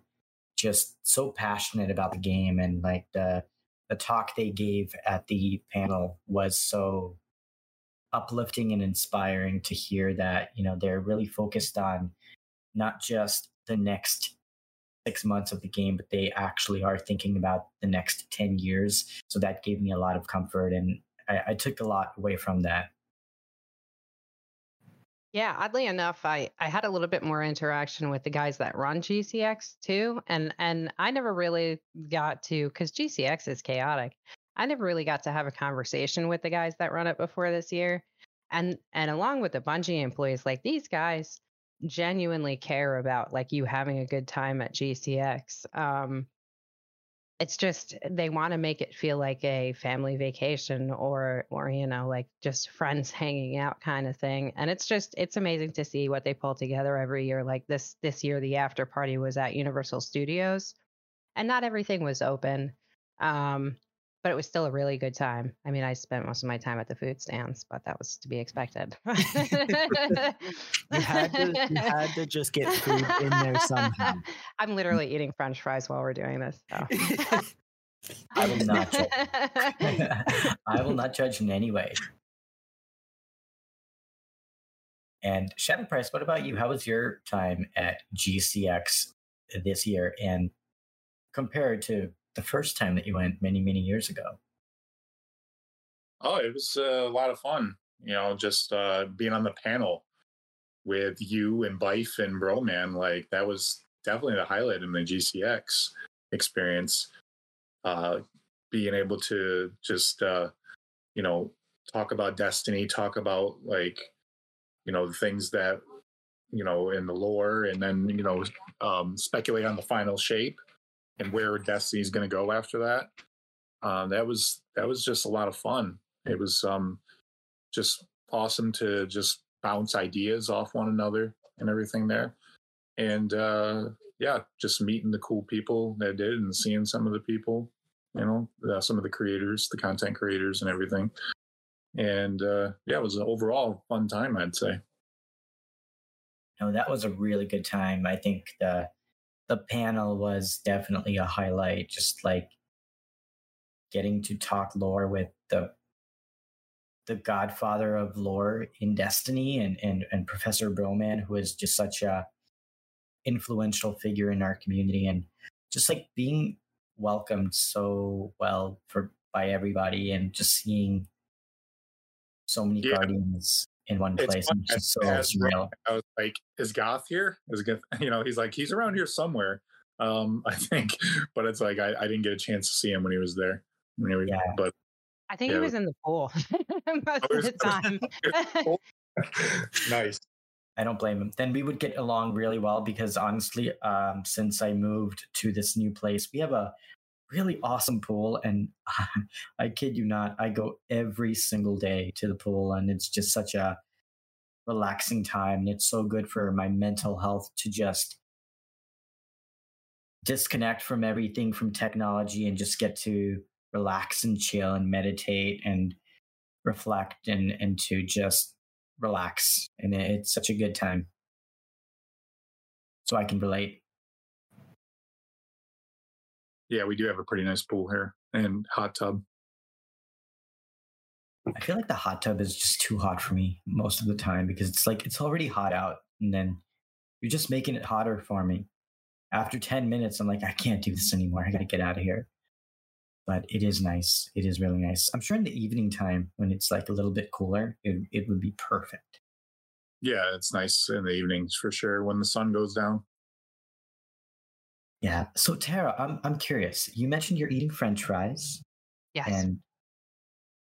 Just so passionate about the game and like the the talk they gave at the panel was so uplifting and inspiring to hear that you know they're really focused on not just the next six months of the game, but they actually are thinking about the next 10 years. So that gave me a lot of comfort and I, I took a lot away from that. Yeah, oddly enough, I, I had a little bit more interaction with the guys that run GCX too. And and I never really got to because GCX is chaotic. I never really got to have a conversation with the guys that run it before this year. And and along with the Bungie employees, like these guys genuinely care about like you having a good time at GCX. Um, it's just they want to make it feel like a family vacation or or you know like just friends hanging out kind of thing and it's just it's amazing to see what they pull together every year like this this year the after party was at universal studios and not everything was open um but it was still a really good time. I mean, I spent most of my time at the food stands, but that was to be expected. you had to, you had to just get food in there somehow. I'm literally eating French fries while we're doing this. So. I will not judge. I will not judge in any way. And Shadow Price, what about you? How was your time at GCX this year? And compared to the first time that you went many many years ago? Oh, it was a lot of fun. You know, just uh, being on the panel with you and Byf and Broman, like that was definitely the highlight in the GCX experience. Uh, being able to just uh, you know talk about Destiny, talk about like you know the things that you know in the lore, and then you know um, speculate on the final shape and where Destiny's going to go after that. Um, that was that was just a lot of fun. It was um, just awesome to just bounce ideas off one another and everything there. And uh, yeah, just meeting the cool people that did and seeing some of the people, you know, some of the creators, the content creators, and everything. And uh, yeah, it was an overall fun time, I'd say. No, that was a really good time. I think the the panel was definitely a highlight. Just like getting to talk lore with the the godfather of lore in Destiny and and and Professor Broman, who is just such a influential figure in our community, and just like being welcomed so well for by everybody, and just seeing so many yeah. guardians in one place. And just so surreal. I was like, is Goth here? Is Goth, you know, he's like, he's around here somewhere. Um, I think, but it's like, I, I didn't get a chance to see him when he was there. When he was, yeah. But I think yeah. he was in the pool most of the time. nice. I don't blame him. Then we would get along really well because honestly, um, since I moved to this new place, we have a really awesome pool. And I kid you not, I go every single day to the pool, and it's just such a relaxing time. And it's so good for my mental health to just disconnect from everything from technology and just get to relax and chill and meditate and reflect and and to just relax and it's such a good time so i can relate yeah, we do have a pretty nice pool here and hot tub. I feel like the hot tub is just too hot for me most of the time because it's like it's already hot out and then you're just making it hotter for me. After 10 minutes, I'm like, I can't do this anymore. I got to get out of here. But it is nice. It is really nice. I'm sure in the evening time when it's like a little bit cooler, it, it would be perfect. Yeah, it's nice in the evenings for sure when the sun goes down. Yeah. So Tara, I'm I'm curious. You mentioned you're eating French fries. Yes. And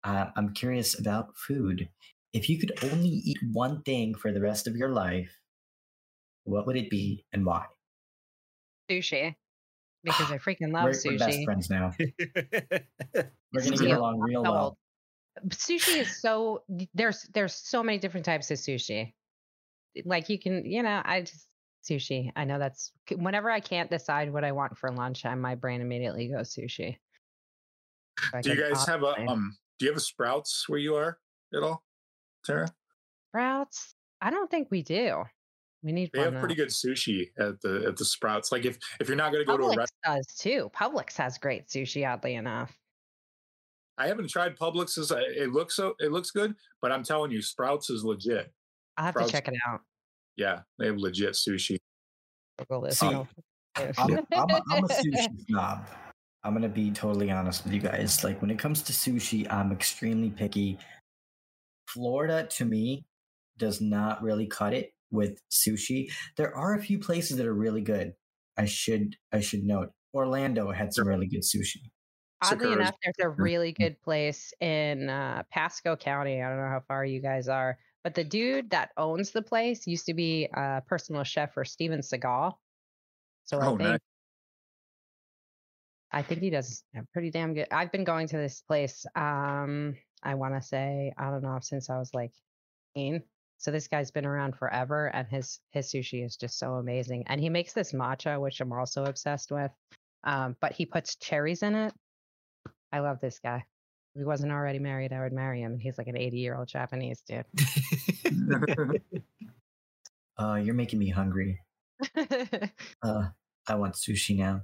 uh, I'm curious about food. If you could only eat one thing for the rest of your life, what would it be and why? Sushi. Because I freaking love we're, sushi. We're best friends now. we're gonna get along real well. Sushi is so there's there's so many different types of sushi. Like you can, you know, I just sushi. I know that's whenever I can't decide what I want for lunch, I, my brain immediately goes sushi. So do you guys have a um? Do you have a Sprouts where you are at all, Tara? Sprouts? I don't think we do. We need. They have pretty good sushi at the at the Sprouts. Like if if you're not going to go Publix to a restaurant, does too. Publix has great sushi. Oddly enough. I haven't tried Publix. It looks so it looks good, but I'm telling you, Sprouts is legit. I have Sprouts, to check it out. Yeah, they have legit sushi. See, I'm, I'm, a, I'm a sushi snob. I'm gonna be totally honest with you guys. Like when it comes to sushi, I'm extremely picky. Florida to me does not really cut it with sushi. There are a few places that are really good. I should I should note. Orlando had some really good sushi. Oddly enough, there's a really good place in uh, Pasco County. I don't know how far you guys are, but the dude that owns the place used to be a personal chef for Steven Seagal. So I oh, think nice. I think he does pretty damn good. I've been going to this place. Um, I want to say I don't know since I was like 18. So this guy's been around forever, and his his sushi is just so amazing. And he makes this matcha, which I'm also obsessed with. Um, but he puts cherries in it. I love this guy. If he wasn't already married, I would marry him. And he's like an 80 year old Japanese dude. uh, you're making me hungry. uh, I want sushi now.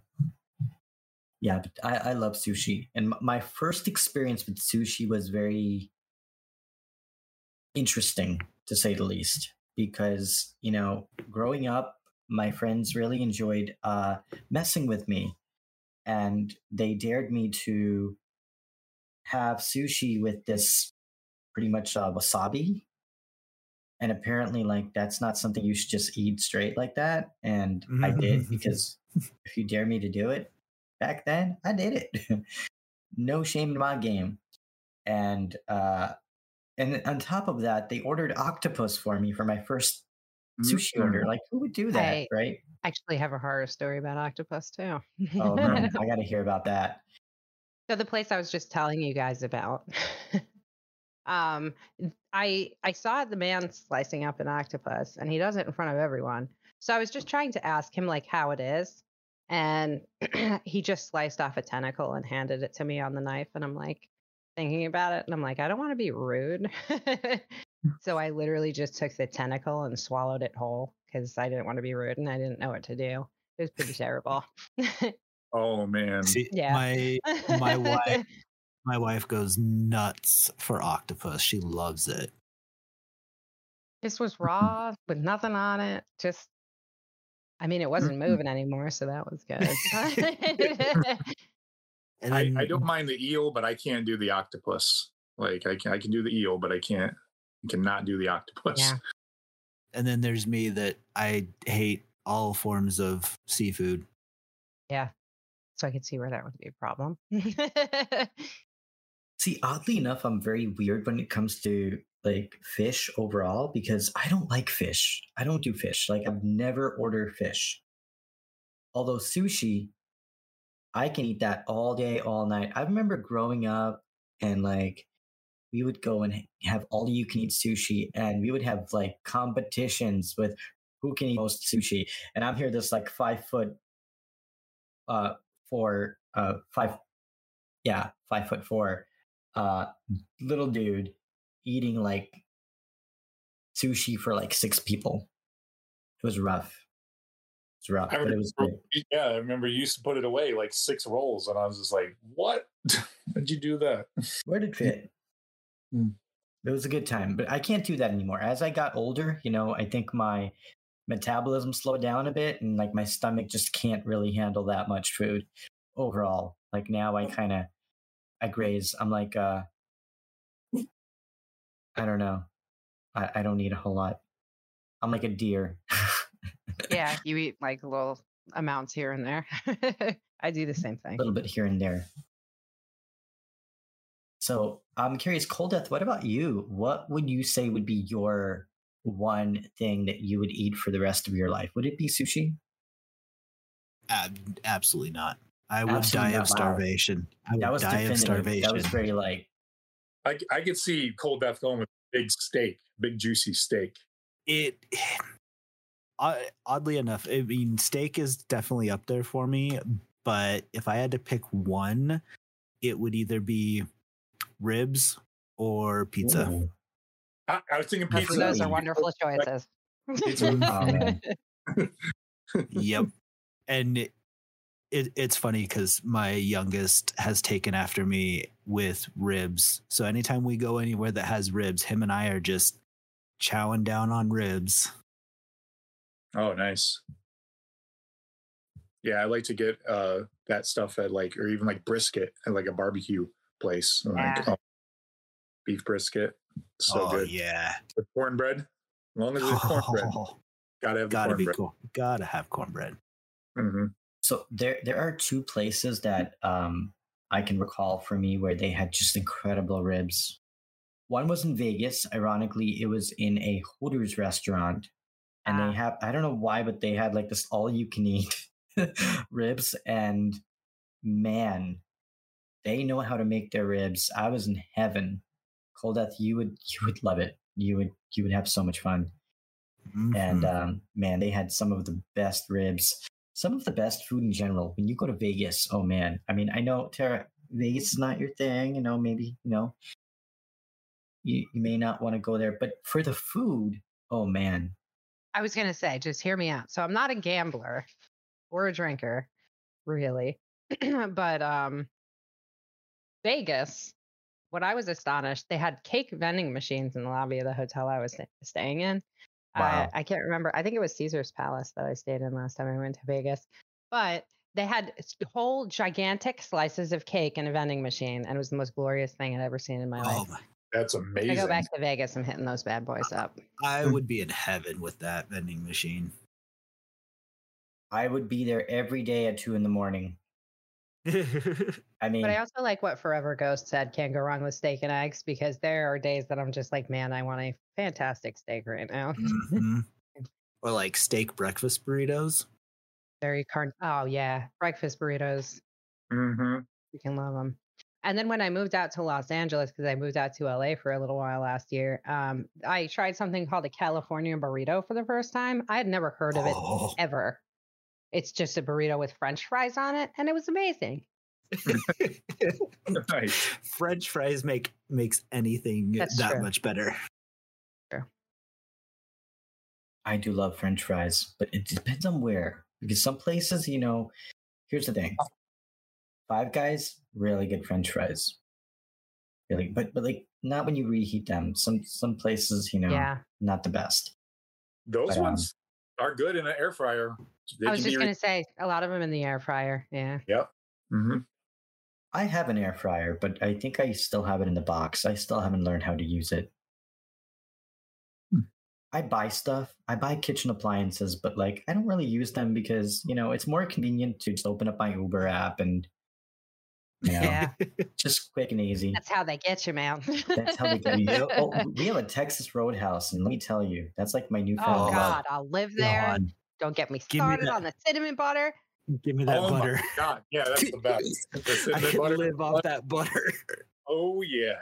Yeah, but I, I love sushi. And my first experience with sushi was very interesting, to say the least, because, you know, growing up, my friends really enjoyed uh, messing with me and they dared me to have sushi with this pretty much uh, wasabi. And apparently like that's not something you should just eat straight like that. And i did because if you dare me to do it back then i did it. No shame in my game. And uh and on top of that they ordered octopus for me for my first sushi mm-hmm. order like who would do that I right? actually have a horror story about octopus too. Oh man i gotta hear about that so the place i was just telling you guys about. Um i i saw the man slicing up an octopus and he does it in front of everyone. So i was just trying to ask him like how it is and he just sliced off a tentacle and handed it to me on the knife and i'm like thinking about it and i'm like i don't want to be rude. So i literally just took the tentacle and swallowed it whole because i didn't want to be rude and i didn't know what to do. It was pretty terrible oh man See, yeah my my wife my wife goes nuts for octopus. She loves it. This was raw with nothing on it. Just, I mean, it wasn't moving anymore, so that was good. then, I, I, don't mind the eel, but I can't do the octopus. Like I can, I can do the eel, but I can't, I cannot do the octopus. Yeah. And then there's me that I hate all forms of seafood. Yeah. So I could see where that would be a problem. See, oddly enough, I'm very weird when it comes to like fish overall because I don't like fish. I don't do fish. Like I've never ordered fish. Although sushi, I can eat that all day, all night. I remember growing up and like we would go and have all you can eat sushi and we would have like competitions with who can eat most sushi. And I'm here this like five foot uh four uh five yeah, five foot four uh, little dude eating like sushi for like six people. It was rough. It was rough, but it was. Yeah, I remember you used to put it away like six rolls, and I was just like, "What? How'd you do that?" Where did it fit? Mm. It was a good time, but I can't do that anymore. As I got older, you know, I think my metabolism slowed down a bit, and like my stomach just can't really handle that much food overall. Like now, I kind of I graze. I'm like, uh, I don't know. I, I don't need a whole lot. I'm like a deer. yeah, you eat like little amounts here and there. I do the same thing. A little bit here and there. So I'm curious, Cold Death, what about you? What would you say would be your one thing that you would eat for the rest of your life? Would it be sushi? Ab- absolutely not. I would Absolutely die of starvation. I would that was die definitive. of starvation. That was very like. I I could see cold death going with big steak, big juicy steak. It. Oddly enough, I mean, steak is definitely up there for me. But if I had to pick one, it would either be ribs or pizza. I, I, was thinking pizza. Those are wonderful choices. Pizza. oh, yep. And it, it's funny because my youngest has taken after me with ribs. So anytime we go anywhere that has ribs, him and I are just chowing down on ribs. Oh, nice. Yeah, I like to get uh that stuff at like, or even like brisket at like a barbecue place, yeah. like oh, beef brisket. So oh, good. Yeah. With cornbread. As long as it's cornbread. Gotta have Gotta be cool. Gotta have cornbread. Mm-hmm. So there, there are two places that um, I can recall for me where they had just incredible ribs. One was in Vegas. Ironically, it was in a Hooters restaurant, and ah. they have I don't know why, but they had like this all you can eat ribs, and man, they know how to make their ribs. I was in heaven. Coldeth, you would you would love it. You would you would have so much fun. Mm-hmm. And um, man, they had some of the best ribs, some of the best food in general. When you go to Vegas, oh man, I mean, I know Tara, Vegas is not your thing. You know, maybe you know, you you may not want to go there, but for the food, oh man. I was gonna say, just hear me out. So I'm not a gambler or a drinker, really, but um, Vegas what I was astonished, they had cake vending machines in the lobby of the hotel I was staying in. Wow. I, I can't remember. I think it was Caesar's Palace that I stayed in last time I went to Vegas. But they had whole gigantic slices of cake in a vending machine, and it was the most glorious thing I'd ever seen in my oh life. My. That's amazing. I go back to Vegas. I'm hitting those bad boys up. I hmm. would be in heaven with that vending machine. I would be there every day at two in the morning. I mean, but I also like what Forever Ghost said can't go wrong with steak and eggs because there are days that I'm just like, man, I want a fantastic steak right now. mm-hmm. Or like steak breakfast burritos. Very carn. Oh, yeah. Breakfast burritos. Mm-hmm. You can love them. And then when I moved out to Los Angeles, because I moved out to LA for a little while last year, um, I tried something called a California burrito for the first time. I had never heard of it oh. ever. It's just a burrito with French fries on it, and it was amazing. nice. French fries make makes anything That's that true. much better. True. I do love French fries, but it depends on where. Because some places, you know, here's the thing: Five Guys, really good French fries. Really, but but like not when you reheat them. Some some places, you know, yeah. not the best. Those but, um, ones um, are good in an air fryer. They I was just re- going to say a lot of them in the air fryer. Yeah. Yep. Mm-hmm. I have an air fryer, but I think I still have it in the box. I still haven't learned how to use it. Hmm. I buy stuff. I buy kitchen appliances, but like I don't really use them because you know it's more convenient to just open up my Uber app and you know, yeah, just quick and easy. That's how they get you, man. that's how they get you. oh, we have a Texas Roadhouse, and let me tell you, that's like my new. Oh God, I'll live there. Don't get me started me on the cinnamon butter. Give me that oh butter. God, yeah, that's the best. The I can butter. live off that butter. Oh yeah.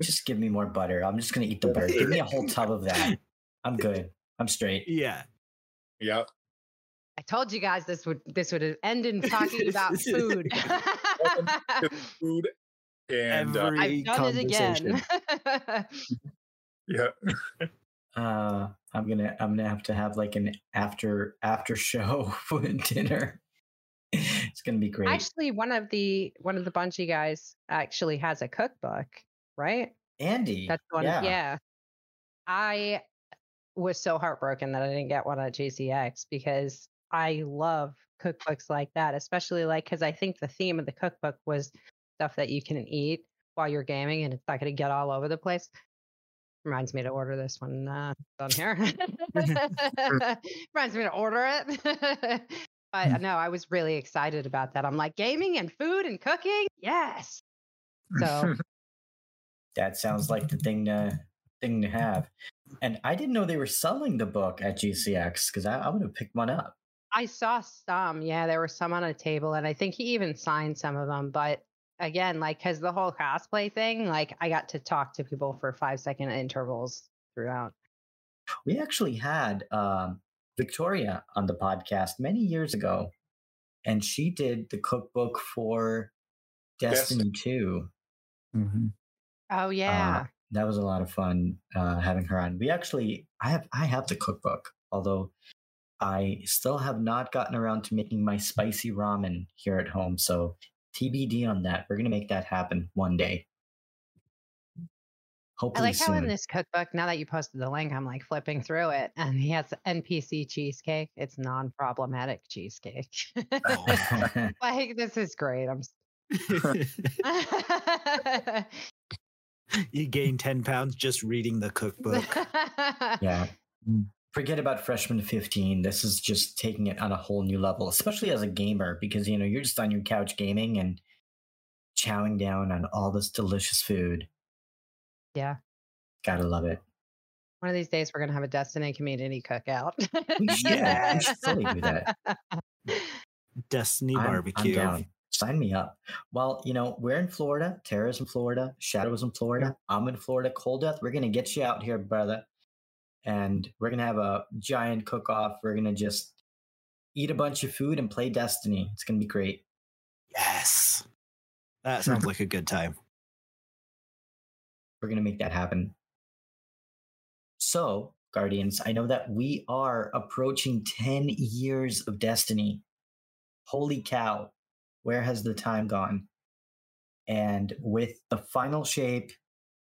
just give me more butter. I'm just gonna eat the butter. Give me a whole tub of that. I'm good. I'm straight. Yeah. Yep. I told you guys this would this would end in talking about food. food and uh, I've done it again. yeah. Uh, I'm gonna I'm gonna have to have like an after after show for dinner. it's gonna be great. Actually, one of the one of the Bungie guys actually has a cookbook, right? Andy. That's one. Yeah. yeah. I was so heartbroken that I didn't get one at GCX because I love cookbooks like that, especially like because I think the theme of the cookbook was stuff that you can eat while you're gaming and it's not going to get all over the place reminds me to order this one uh, on here. reminds me to order it. but hmm. no, I was really excited about that. I'm like gaming and food and cooking. Yes. So that sounds like the thing to thing to have. And I didn't know they were selling the book at GCX because I, I would have picked one up. I saw some. Yeah, there were some on a table, and I think he even signed some of them. But again, like, because the whole cosplay thing, like, I got to talk to people for five second intervals throughout. We actually had um, Victoria on the podcast many years ago, and she did the cookbook for Destiny, 2. Mm-hmm. Oh, yeah. Uh, that was a lot of fun uh, having her on. We actually, I have, I have the cookbook, although I still have not gotten around to making my spicy ramen here at home. So TBD on that. We're going to make that happen one day. Hopefully I like soon. how in this cookbook, now that you posted the link, I'm like flipping through it, and he has NPC cheesecake. It's non-problematic cheesecake. Oh. like this is great. I'm. you gain 10 pounds just reading the cookbook. yeah. Mm. Forget about freshman 15. This is just taking it on a whole new level, especially as a gamer, because you know, you're just on your couch gaming and chowing down on all this delicious food. Yeah. Gotta love it. One of these days, we're gonna have a Destiny community cookout. Yeah. we should totally do that. Destiny I'm- I'm down. Sign me up. Well, you know, we're in Florida. Tara's in Florida. Shadow's in Florida. I'm in Florida. Cold Death, we're gonna get you out here, brother. And we're gonna have a giant cook off. We're gonna just eat a bunch of food and play Destiny. It's gonna be great. Yes. That sounds like a good time. We're gonna make that happen. So, Guardians, I know that we are approaching 10 years of Destiny. Holy cow, where has the time gone? And with the final shape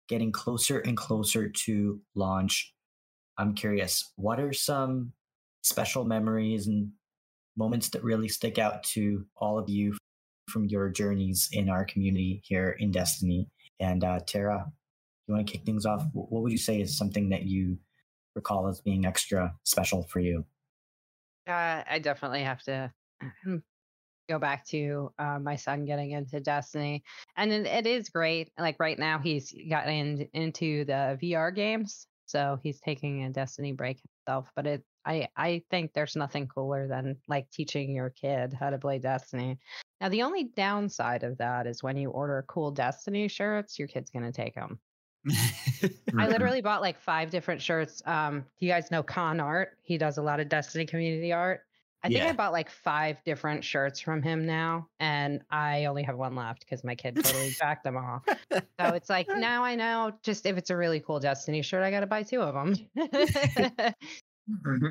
getting closer and closer to launch, I'm curious, what are some special memories and moments that really stick out to all of you from your journeys in our community here in Destiny? And uh, Tara, you want to kick things off? What would you say is something that you recall as being extra special for you? Uh, I definitely have to go back to uh, my son getting into Destiny, and it, it is great. Like right now, he's gotten into the VR games, so he's taking a Destiny break himself. But it, I, I think there's nothing cooler than like teaching your kid how to play Destiny. Now, the only downside of that is when you order cool Destiny shirts, your kid's gonna take them. I literally bought like five different shirts. Um, do you guys know Con Art? He does a lot of Destiny community art. I think Yeah. I bought like five different shirts from him now, and I only have one left because my kid totally jacked them off. So it's like now I know just if it's a really cool Destiny shirt, I got to buy two of them. Mm-hmm.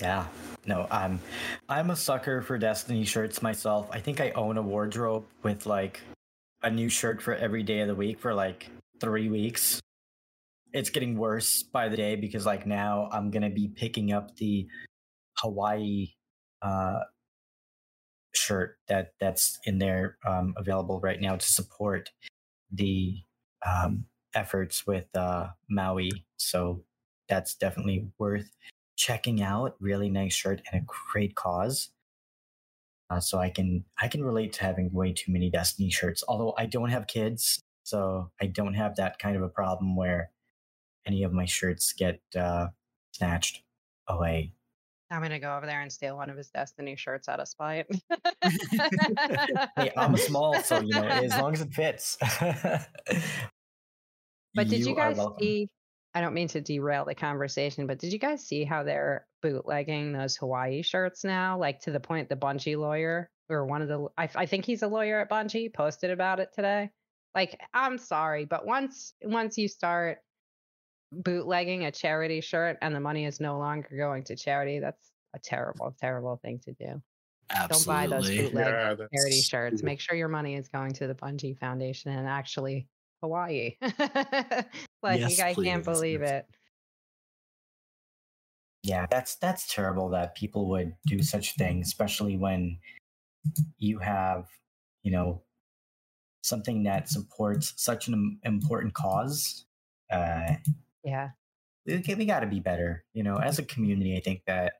Yeah. No, I'm I'm a sucker for Destiny shirts myself. I think I own a wardrobe with like a new shirt for every day of the week for like 3 weeks. It's getting worse by the day because like now I'm going to be picking up the Hawaii uh shirt that that's in there um available right now to support the um efforts with uh Maui. So that's definitely worth checking out. Really nice shirt and a great cause. Uh, so I can I can relate to having way too many Destiny shirts. Although I don't have kids, so I don't have that kind of a problem where any of my shirts get uh, snatched away. I'm gonna go over there and steal one of his Destiny shirts out of spite. Hey, I'm small, so you know as long as it fits. But did you are guys see? I don't mean to derail the conversation, but did you guys see how they're bootlegging those Hawaii shirts now? Like to the point the Bungie lawyer or one of the, I, I think he's a lawyer at Bungie, posted about it today. Like, I'm sorry, but once once you start bootlegging a charity shirt and the money is no longer going to charity, that's a terrible, terrible thing to do. Don't buy those Absolutely. bootleg Yeah, charity shirts. stupid. Make sure your money is going to the Bungie Foundation and actually Hawaii. like Yes, I can't please. believe it. Yeah, that's that's terrible that people would do such things, especially when you have, you know, something that supports such an important cause. Uh, Yeah. we, we got to be better, you know, as a community. I think that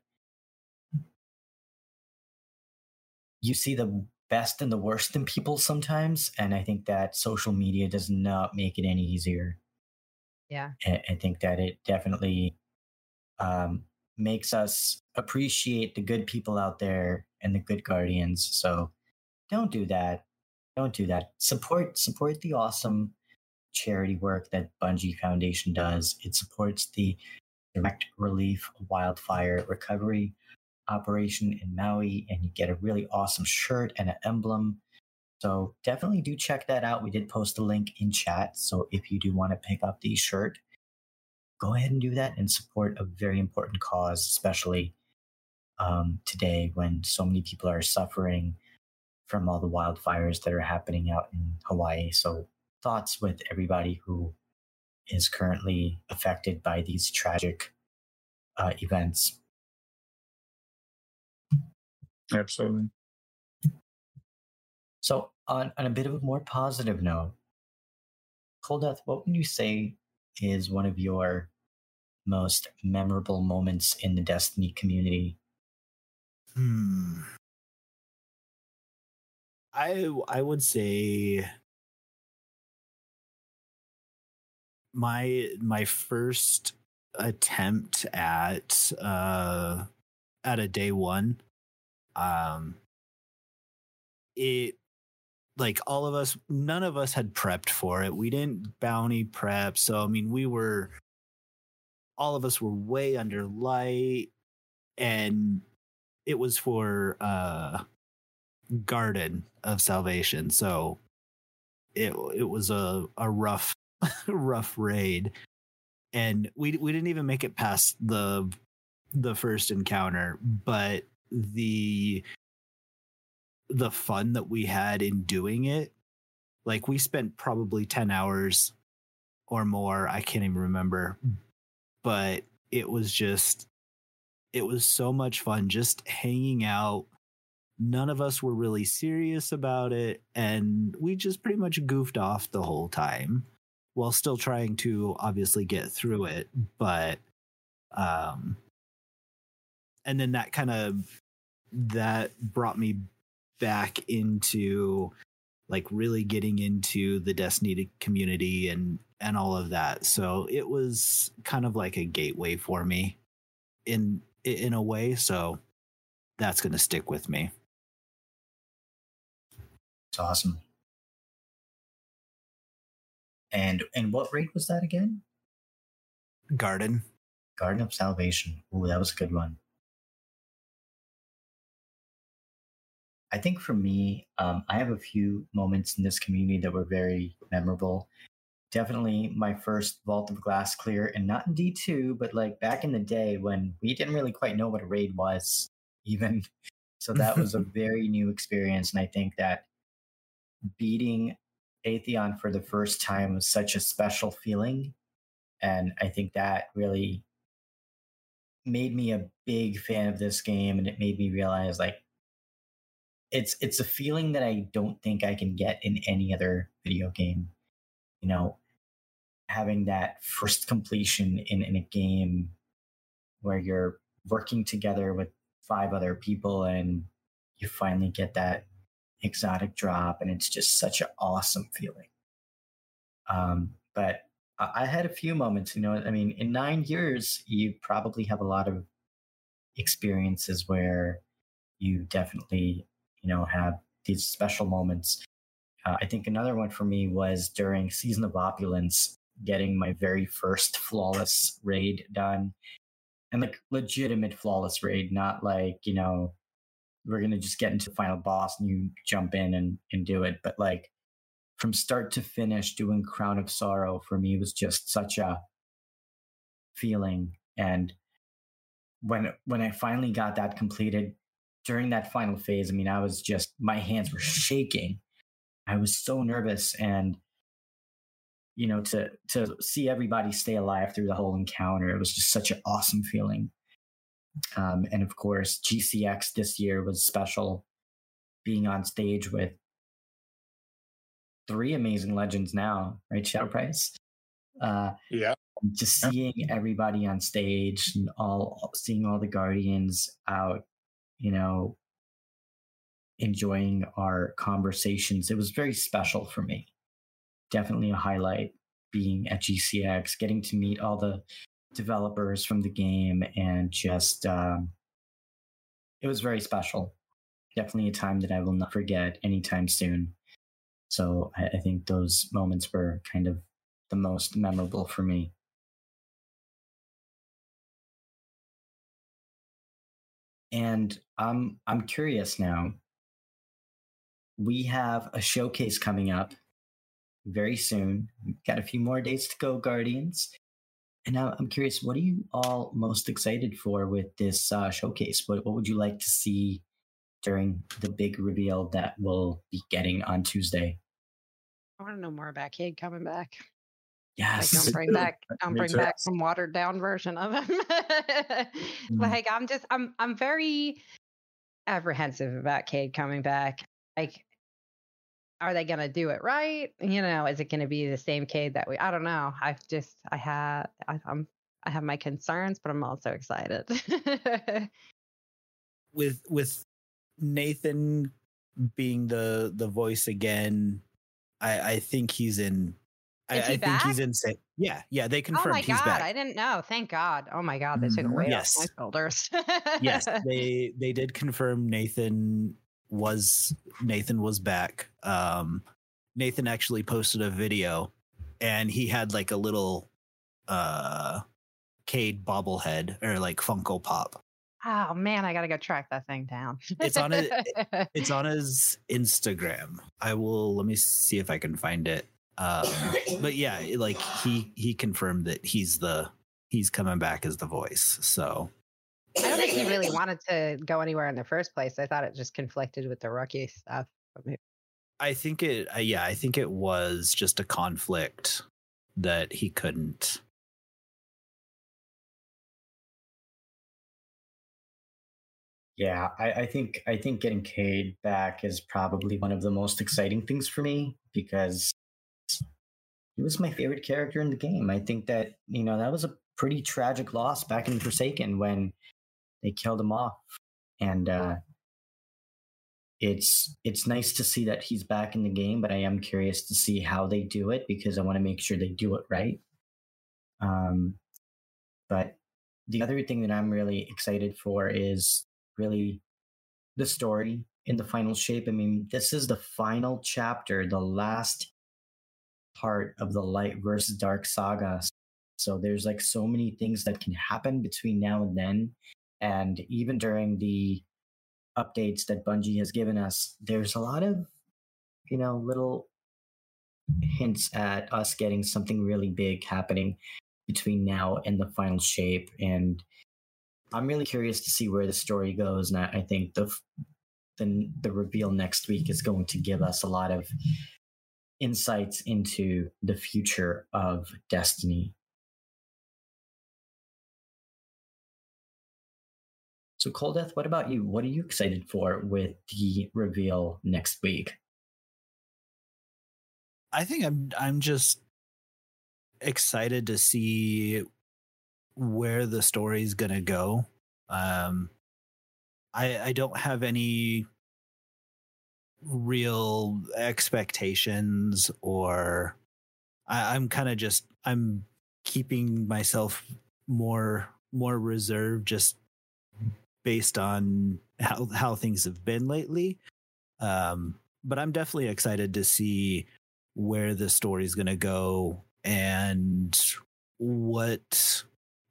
you see the best and the worst in people sometimes, and I think that social media does not make it any easier. Yeah. I, I think that it definitely um, makes us appreciate the good people out there and the good guardians. So don't do that. Don't do that. Support support the awesome charity work that Bungie Foundation does. It supports the direct relief wildfire recovery operation in Maui, and you get a really awesome shirt and an emblem. So definitely do check that out. We did post a link in chat. So if you do want to pick up the shirt, go ahead and do that and support a very important cause, especially um, today when so many people are suffering from all the wildfires that are happening out in Hawaii. So thoughts with everybody who is currently affected by these tragic uh, events. Absolutely. So, on, on a bit of a more positive note, Colddeath, what would you say is one of your most memorable moments in the Destiny community? Hmm. I I would say my my first attempt at uh at a day one um it like all of us none of us had prepped for it. We didn't bounty prep. So i mean we were all of us were way under light and it was for uh garden of salvation. So it it was a a rough rough raid and we we didn't even make it past the the first encounter but the the fun that we had in doing it like we spent probably 10 hours or more i can't even remember but it was just it was so much fun just hanging out. None of us were really serious about it and we just pretty much goofed off the whole time while still trying to obviously get through it but um and then that kind of that brought me back into like really getting into the destiny community and and all of that. So it was kind of like a gateway for me in in a way so that's going to stick with me. It's awesome and and what raid was that again? Garden. Garden of Salvation. Ooh, that was a good one. I think for me, um, I have a few moments in this community that were very memorable. Definitely my first Vault of Glass clear, and not in D2, but like back in the day when we didn't really quite know what a raid was, even. So that was a very new experience. And I think that beating Atheon for the first time was such a special feeling. And I think that really made me a big fan of this game and it made me realize like it's it's a feeling that I don't think I can get in any other video game. You know, having that first completion in, in a game where you're working together with five other people and you finally get that exotic drop, and it's just such an awesome feeling. Um, but I had a few moments, you know, I mean, in nine years, you probably have a lot of experiences where you definitely, you know, have these special moments. Uh, I think another one for me was during Season of Opulence, getting my very first flawless raid done. And like legitimate flawless raid, not like, you know, we're to just get into the final boss and you jump in and, and do it. But like from start to finish, doing Crown of Sorrow for me was just such a feeling. And when when I finally got that completed during that final phase, I mean, I was just my hands were shaking. I was so nervous and you know to to see everybody stay alive through the whole encounter it was just such an awesome feeling um, and of course, GCX this year was special being on stage with three amazing legends now, right? Shadow Price. Uh, yeah. Just seeing everybody on stage and all, seeing all the Guardians out, you know, enjoying our conversations. It was very special for me. Definitely a highlight being at GCX, getting to meet all the developers from the game and just um, it was very special. Definitely a time that i will not forget anytime soon. So I, I think those moments were kind of the most memorable for me. And i'm i'm curious now. We have a showcase coming up very soon. We've got a few more days to go guardians and now I'm curious, what are you all most excited for with this uh, showcase? What, what would you like to see during the big reveal that we'll be getting on Tuesday? I want to know more about Cayde coming back. Yes. Like, don't bring back, don't bring back some watered down version of him. mm. Like, I'm just, I'm, I'm very apprehensive about Cayde coming back. Like, are they going to do it right? You know, is it going to be the same Cayde that we? I don't know. I've just, I had, I, I'm, I have my concerns, but I'm also excited. with with Nathan being the the voice again, I I think he's in. I, he I think he's in. Yeah, yeah. They oh confirmed oh my god, back. I didn't know. Thank God. Oh my god, they took mm-hmm. it way yes. off my shoulders. yes, they they did confirm Nathan was Nathan was back. Um, Nathan actually posted a video, and he had like a little uh Cayde bobblehead or like Funko Pop. Oh man, I gotta go track that thing down. it's on it. It's on his Instagram. I will. Let me see if I can find it. Um, but yeah, like he he confirmed that he's the he's coming back as the voice. So I don't think he really wanted to go anywhere in the first place. I thought it just conflicted with the rookie stuff. I think it. Uh, yeah, I think it was just a conflict that he couldn't. Yeah, I, I, think I think getting Cayde back is probably one of the most exciting things for me because he was my favorite character in the game. I think that you know that was a pretty tragic loss back in Forsaken when they killed him off, and uh, it's it's nice to see that he's back in the game. But I am curious to see how they do it because I want to make sure they do it right. Um, but the other thing that I'm really excited for is really the story in the final shape. I mean, this is the final chapter, the last part of the light versus dark saga. So there's like so many things that can happen between now and then. And even during the updates that Bungie has given us, there's a lot of, you know, little hints at us getting something really big happening between now and the final shape. And I'm really curious to see where the story goes, and I, think the the the reveal next week is going to give us a lot of insights into the future of Destiny. So, Coldeth, what about you? What are you excited for with the reveal next week? I think I'm I'm just excited to see where the story's gonna go. Um, I I don't have any real expectations or I, I'm kind of just I'm keeping myself more more reserved just based on how how things have been lately. Um, but I'm definitely excited to see where the story's going to go and what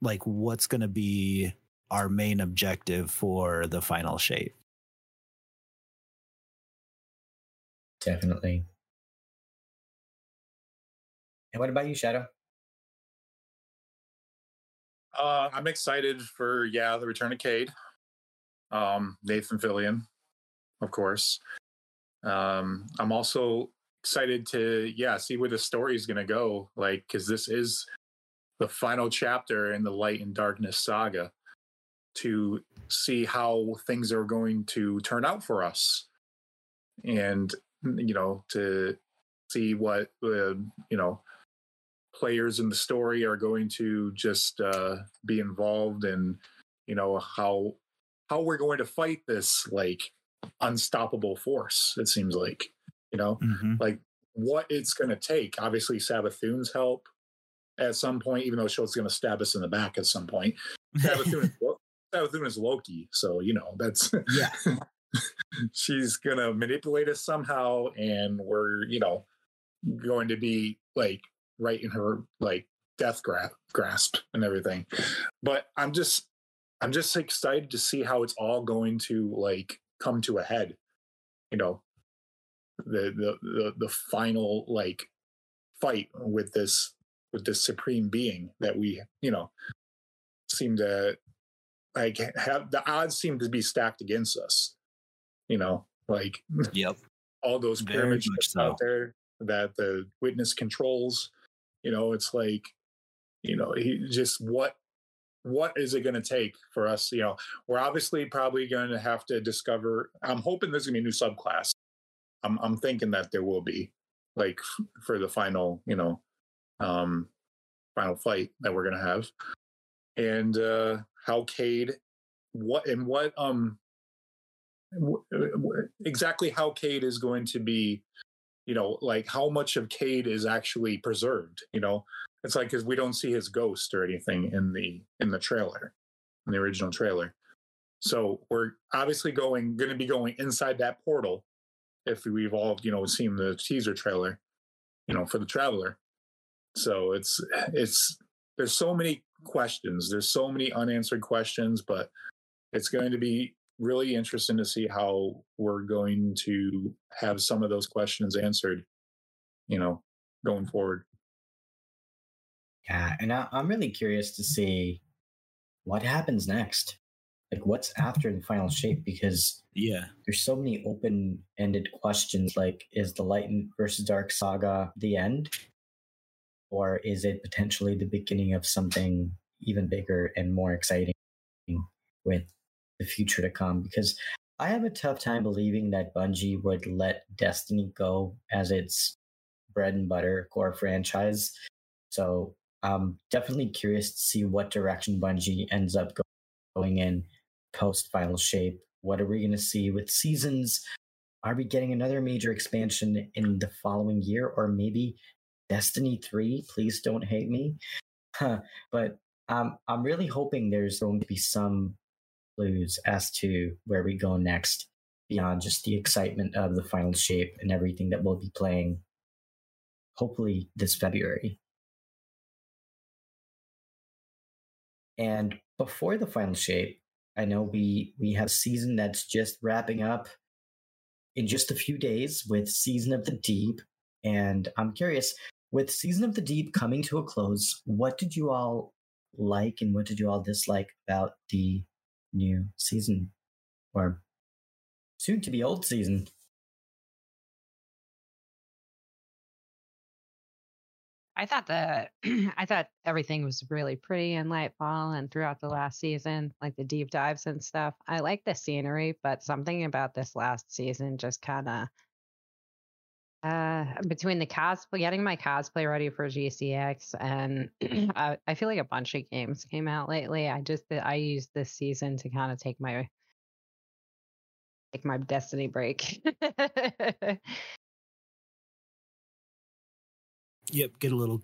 like what's going to be our main objective for the final shape. Definitely. And what about you, Shadow? Uh, I'm excited for yeah the return of Cayde, um, Nathan Fillion, of course. Um, I'm also excited to yeah see where the story is going to go, like because this is the final chapter in the Light and Darkness saga to see how things are going to turn out for us and you know to see what uh, you know players in the story are going to just uh, be involved in you know how how we're going to fight this like unstoppable force it seems like you know mm-hmm. like what it's going to take obviously Savathun's help at some point, even though Schultz going to stab us in the back at some point. Savathun is, Savathun is Loki, so you know that's yeah. she's going to manipulate us somehow, and we're you know going to be like right in her like death gra- grasp and everything. But I'm just I'm just excited to see how it's all going to like come to a head. You know, the the the, the final like fight with this with this supreme being that we, you know, seem to like have the odds seem to be stacked against us. You know, like yep, all those pyramids so. out there. that the witness controls. You know, it's like, you know, he just what what is it going to take for us? You know, we're obviously probably going to have to discover. I'm hoping there's going to be a new subclass. I'm I'm thinking that there will be, like for the final, you know, um, final fight that we're going to have, and uh how Cayde, what and what um exactly how Cayde is going to be, you know, like how much of Cayde is actually preserved. You know, it's like because we don't see his ghost or anything in the in the trailer, in the original trailer. So we're obviously going going to be going inside that portal if we've all you know seen the teaser trailer, you know, for the traveler. So it's it's there's so many questions. There's so many unanswered questions, but it's going to be really interesting to see how we're going to have some of those questions answered, you know, going forward. Yeah, and I, am really curious to see what happens next. Like, what's after the final shape? Because yeah, there's so many open-ended questions. Like, is the Light versus Dark saga the end, or is it potentially the beginning of something even bigger and more exciting with the future to come because I have a tough time believing that Bungie would let Destiny go as its bread and butter core franchise. So I'm definitely curious to see what direction Bungie ends up going in post final shape. What are we going to see with seasons? Are we getting another major expansion in the following year or maybe Destiny 3? Please don't hate me. but um, I'm really hoping there's going to be some clues as to where we go next beyond just the excitement of the final shape and everything that we'll be playing hopefully this February. And before the final shape, I know we we have season that's just wrapping up in just a few days with Season of the Deep. And I'm curious, with Season of the Deep coming to a close, what did you all like and what did you all dislike about the new season or soon to be old season. I thought that I thought everything was really pretty in Lightfall and throughout the last season, like the deep dives and stuff. I like the scenery, but something about this last season just kind of uh, between the cosplay, getting my cosplay ready for GCX, and I, I feel like a bunch of games came out lately. I just I used this season to kind of take my take my Destiny break. yep, get a little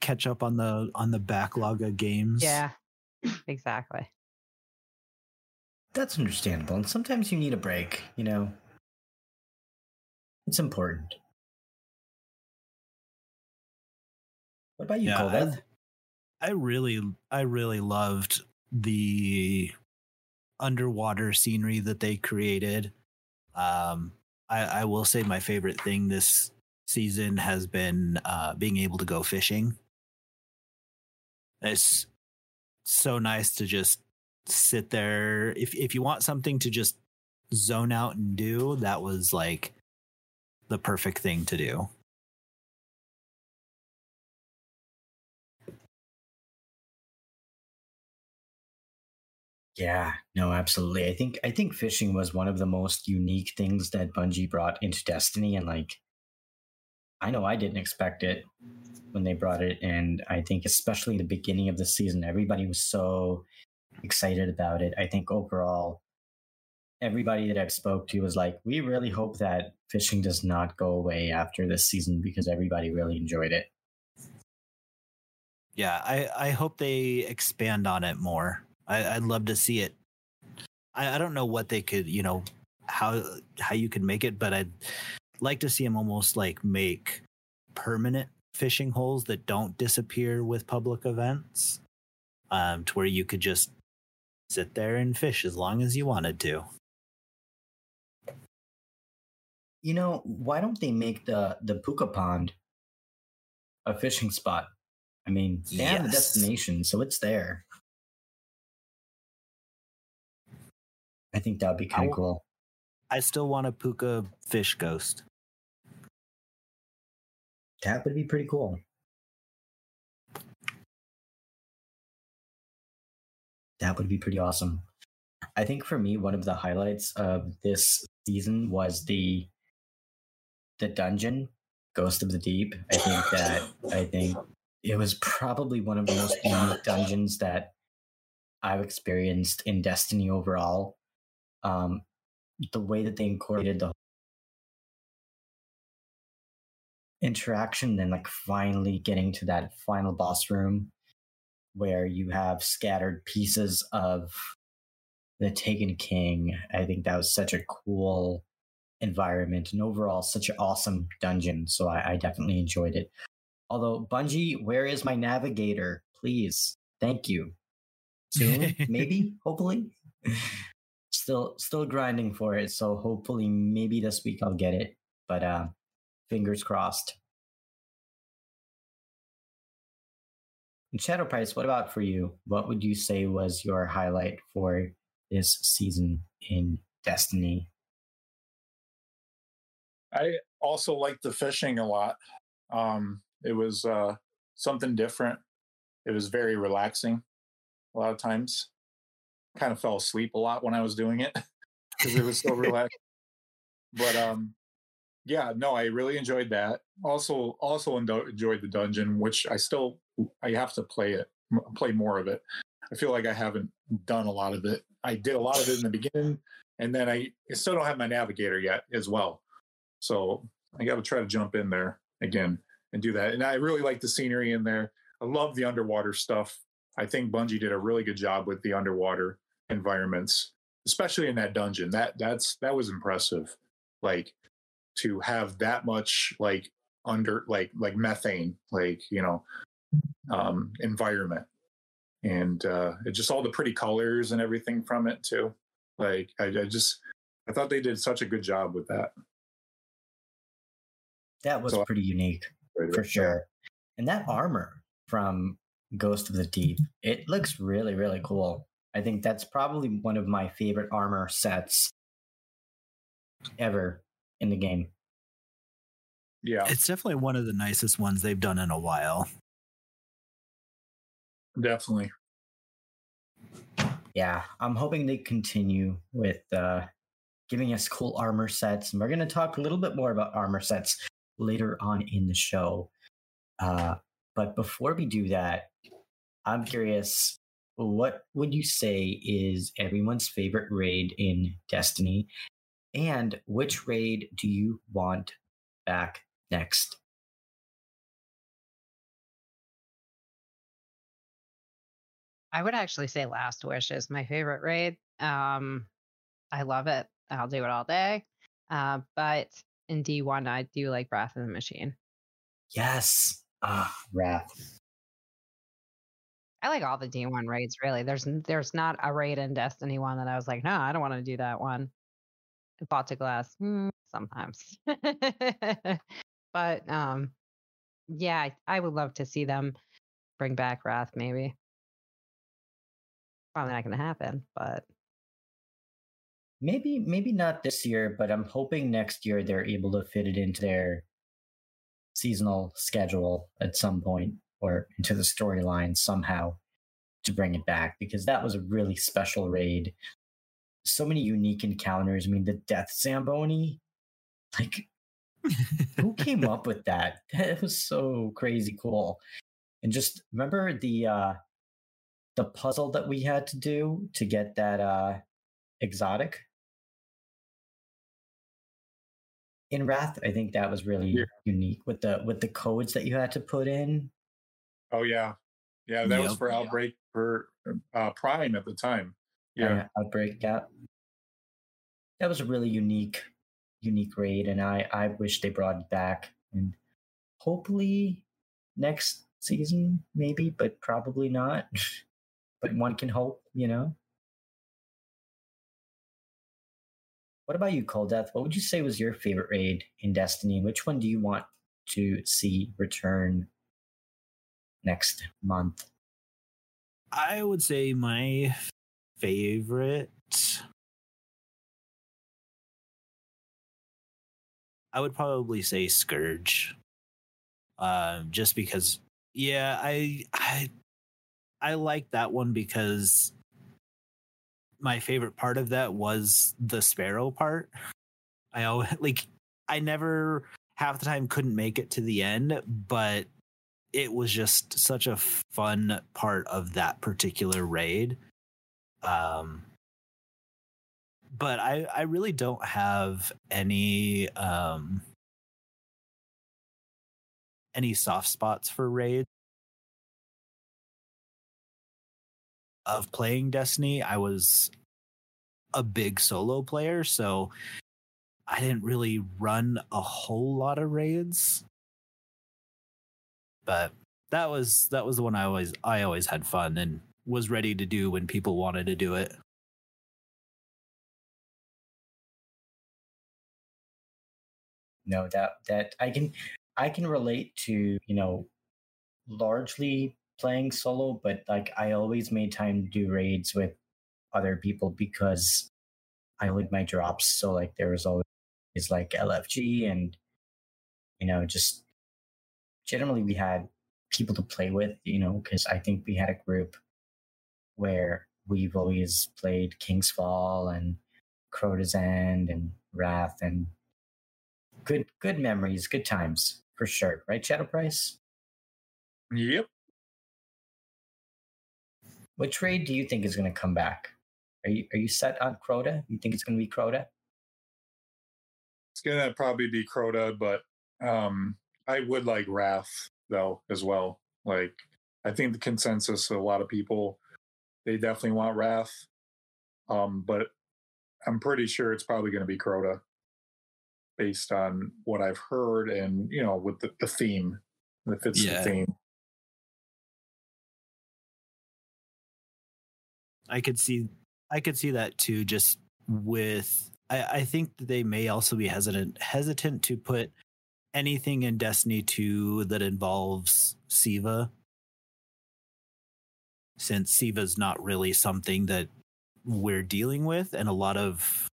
catch up on the on the backlog of games. Yeah, exactly. That's understandable, and sometimes you need a break. You know, it's important. What about you, yeah, I, I really, I really loved the underwater scenery that they created. Um, I, I will say my favorite thing this season has been uh, being able to go fishing. It's so nice to just sit there. If if you want something to just zone out and do, that was like the perfect thing to do. Yeah, no, absolutely. I think I think fishing was one of the most unique things that Bungie brought into Destiny, and like, I know I didn't expect it when they brought it, and I think especially the beginning of the season, everybody was so excited about it. I think overall, everybody that I've spoke to was like, we really hope that fishing does not go away after this season because everybody really enjoyed it. Yeah, I I hope they expand on it more I, would love to see it. I, I don't know what they could, you know, how how you could make it, but I'd like to see them almost like make permanent fishing holes that don't disappear with public events, um, to where you could just sit there and fish as long as you wanted to. You know, why don't they make the the puka pond a fishing spot? I mean, they yes. have a destination, so it's there. I think that'd be kind of cool. I still want a puka fish ghost. That would be pretty cool. That would be pretty awesome. I think for me, one of the highlights of this season was the the dungeon, Ghost of the Deep. I think that I think it was probably one of the most unique dungeons that I've experienced in Destiny overall. Um, the way that they incorporated the interaction, then like finally getting to that final boss room where you have scattered pieces of the Taken King. I think that was such a cool environment and overall such an awesome dungeon. So I, I definitely enjoyed it. Although Bungie, where is my navigator? Please, thank you. Soon, maybe, hopefully. still, still grinding for it. So hopefully, maybe this week I'll get it. But uh, fingers crossed. And Shadow Price, what about for you? What would you say was your highlight for this season in Destiny? I also liked the fishing a lot. Um, it was uh, something different. It was very relaxing a lot of times. Kind of fell asleep a lot when I was doing it because it was so relaxed. But um, yeah, no, I really enjoyed that. Also, also enjoyed the dungeon, which I still I have to play it, play more of it. I feel like I haven't done a lot of it. I did a lot of it in the beginning, and then I, still don't have my navigator yet as well. So I got to try to jump in there again and do that. And I really like the scenery in there. I love the underwater stuff. I think Bungie did a really good job with the underwater environments, especially in that dungeon. That that's that was impressive. Like to have that much like under like like methane, like you know, um, environment, and uh, it just all the pretty colors and everything from it too. Like I, I just I thought they did such a good job with that. That was so, pretty unique for sure. And that armor from Ghost of the Deep, it looks really, really cool. I think that's probably one of my favorite armor sets ever in the game. Yeah. It's definitely one of the nicest ones they've done in a while. Definitely. Yeah, I'm hoping they continue with uh, giving us cool armor sets. And we're going to talk a little bit more about armor sets later on in the show. Uh, but before we do that, I'm curious what would you say is everyone's favorite raid in Destiny? And which raid do you want back next? I would actually say Last Wish is my favorite raid. Um, I love it. I'll do it all day. Uh, but in D1, I do like Wrath of the Machine. Yes. Ah, Wrath. I like all the D1 raids, really. There's there's not a raid in Destiny 1 that I was like, no, I don't want to do that one. Vault of Glass, mm, sometimes. but um, yeah, I would love to see them bring back Wrath, maybe. Probably not going to happen, but maybe maybe not this year, but I'm hoping next year they're able to fit it into their seasonal schedule at some point or into the storyline somehow to bring it back because that was a really special raid. So many unique encounters. I mean, the Death Zamboni, like, who came up with that? That was so crazy cool. And just remember the uh the puzzle that we had to do to get that uh exotic in Wrath, I think that was really yeah. unique with the with the codes that you had to put in. Oh yeah, yeah, that yep. was for Outbreak for uh, Prime at the time. Yeah, Outbreak. Yeah, that was a really unique, unique raid, and I I wish they brought it back and hopefully next season maybe, but probably not. but one can hope, you know. What about you, Cold Death? What would you say was your favorite raid in Destiny? and Which one do you want to see return next month? I would say my favorite. I would probably say Scourge. uh, just because. Yeah, I I I like that one because my favorite part of that was the sparrow part. I always like I never half the time couldn't make it to the end, but it was just such a fun part of that particular raid. Um but I I really don't have any um any soft spots for raid of playing Destiny. I was a big solo player, so I didn't really run a whole lot of raids. But that was that was the one I always I always had fun and was ready to do when people wanted to do it. No, that that I can I can relate to, you know, largely playing solo, but like I always made time to do raids with other people because I would my drops. So like there was always like LFG and you know just generally we had people to play with, you know, because I think we had a group where we've always played King's Fall and Crota's End and Wrath and good good memories, good times for sure, right, Shadow Price? Yep. Which raid do you think is going to come back? Are you are you set on Crota? You think it's going to be Crota? It's going to probably be Crota, but um, I would like Wrath though as well. Like I think the consensus of a lot of people they definitely want Wrath, um, but I'm pretty sure it's probably going to be Crota based on what I've heard and you know with the, the theme, if it's yeah. the theme. I could see, I could see that too. Just with, I, I think they may also be hesitant, hesitant to put anything in Destiny 2 that involves Siva, since Siva's not really something that we're dealing with, and a lot of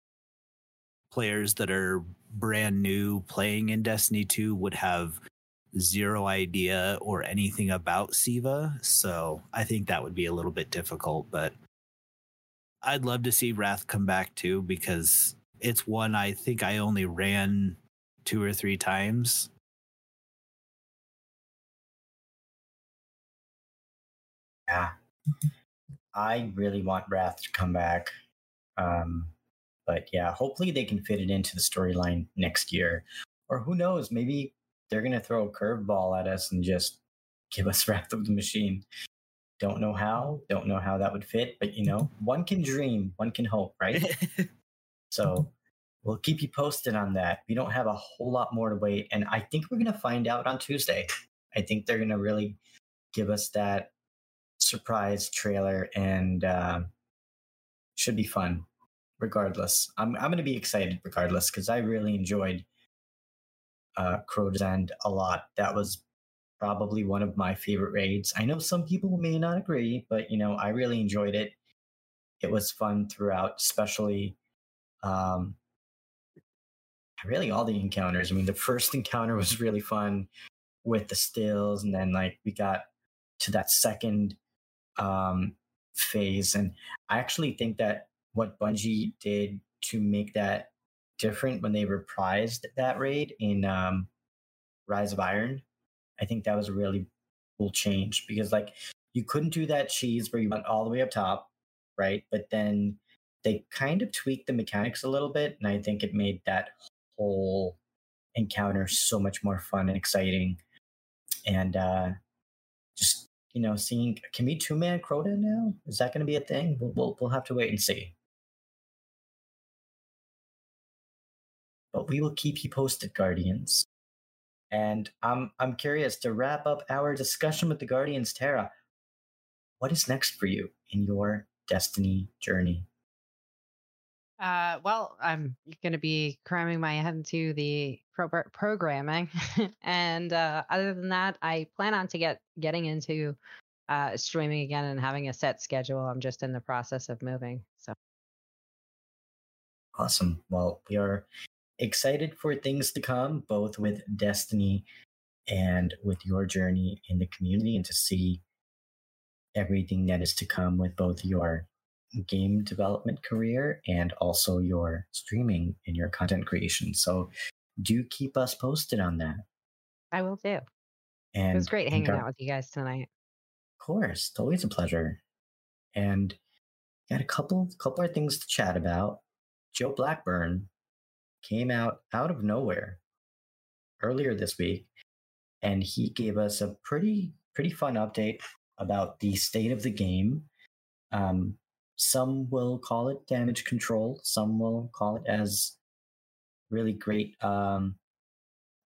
players that are brand new playing in Destiny 2 would have zero idea or anything about Siva. So I think that would be a little bit difficult, but I'd love to see Wrath come back too because it's one I think I only ran two or three times. Yeah. I really want Wrath to come back. Um, but yeah, hopefully they can fit it into the storyline next year. Or who knows, maybe they're going to throw a curveball at us and just give us Wrath of the Machine. Don't know how, don't know how that would fit, but you know, one can dream, one can hope, right? so we'll keep you posted on that. We don't have a whole lot more to wait. And I think we're going to find out on Tuesday. I think they're going to really give us that surprise trailer and uh, should be fun regardless. I'm I'm going to be excited regardless because I really enjoyed uh, Crota's End a lot. That was probably one of my favorite raids. I know some people may not agree, but you know I really enjoyed it. It was fun throughout, especially um, really all the encounters. I mean, the first encounter was really fun with the stills, and then like we got to that second um, phase, and I actually think that what Bungie did to make that different when they reprised that raid in um, Rise of Iron. I think that was a really cool change because like you couldn't do that cheese where you went all the way up top, right? But then they kind of tweaked the mechanics a little bit, and I think it made that whole encounter so much more fun and exciting. And uh, just you know, seeing can we two man Crota now? Is that going to be a thing? We'll, we'll we'll have to wait and see. but we will keep you posted, Guardians. And I'm I'm curious to wrap up our discussion with the Guardians, Tara. What is next for you in your destiny journey? Uh, well, I'm going to be cramming my head into the pro- programming, and uh, other than that, I plan on to get getting into uh, streaming again and having a set schedule. I'm just in the process of moving, so awesome. Well, we are excited for things to come, both with Destiny and with your journey in the community and to see everything that is to come with both your game development career and also your streaming and your content creation. So do keep us posted on that. I will do. And it was great hanging out with you guys tonight. Of course, it's always a pleasure. And got a couple couple of things to chat about. Joe Blackburn came out out of nowhere earlier this week, and he gave us a pretty pretty fun update about the state of the game. Um, some will call it damage control. Some will call it as really great um,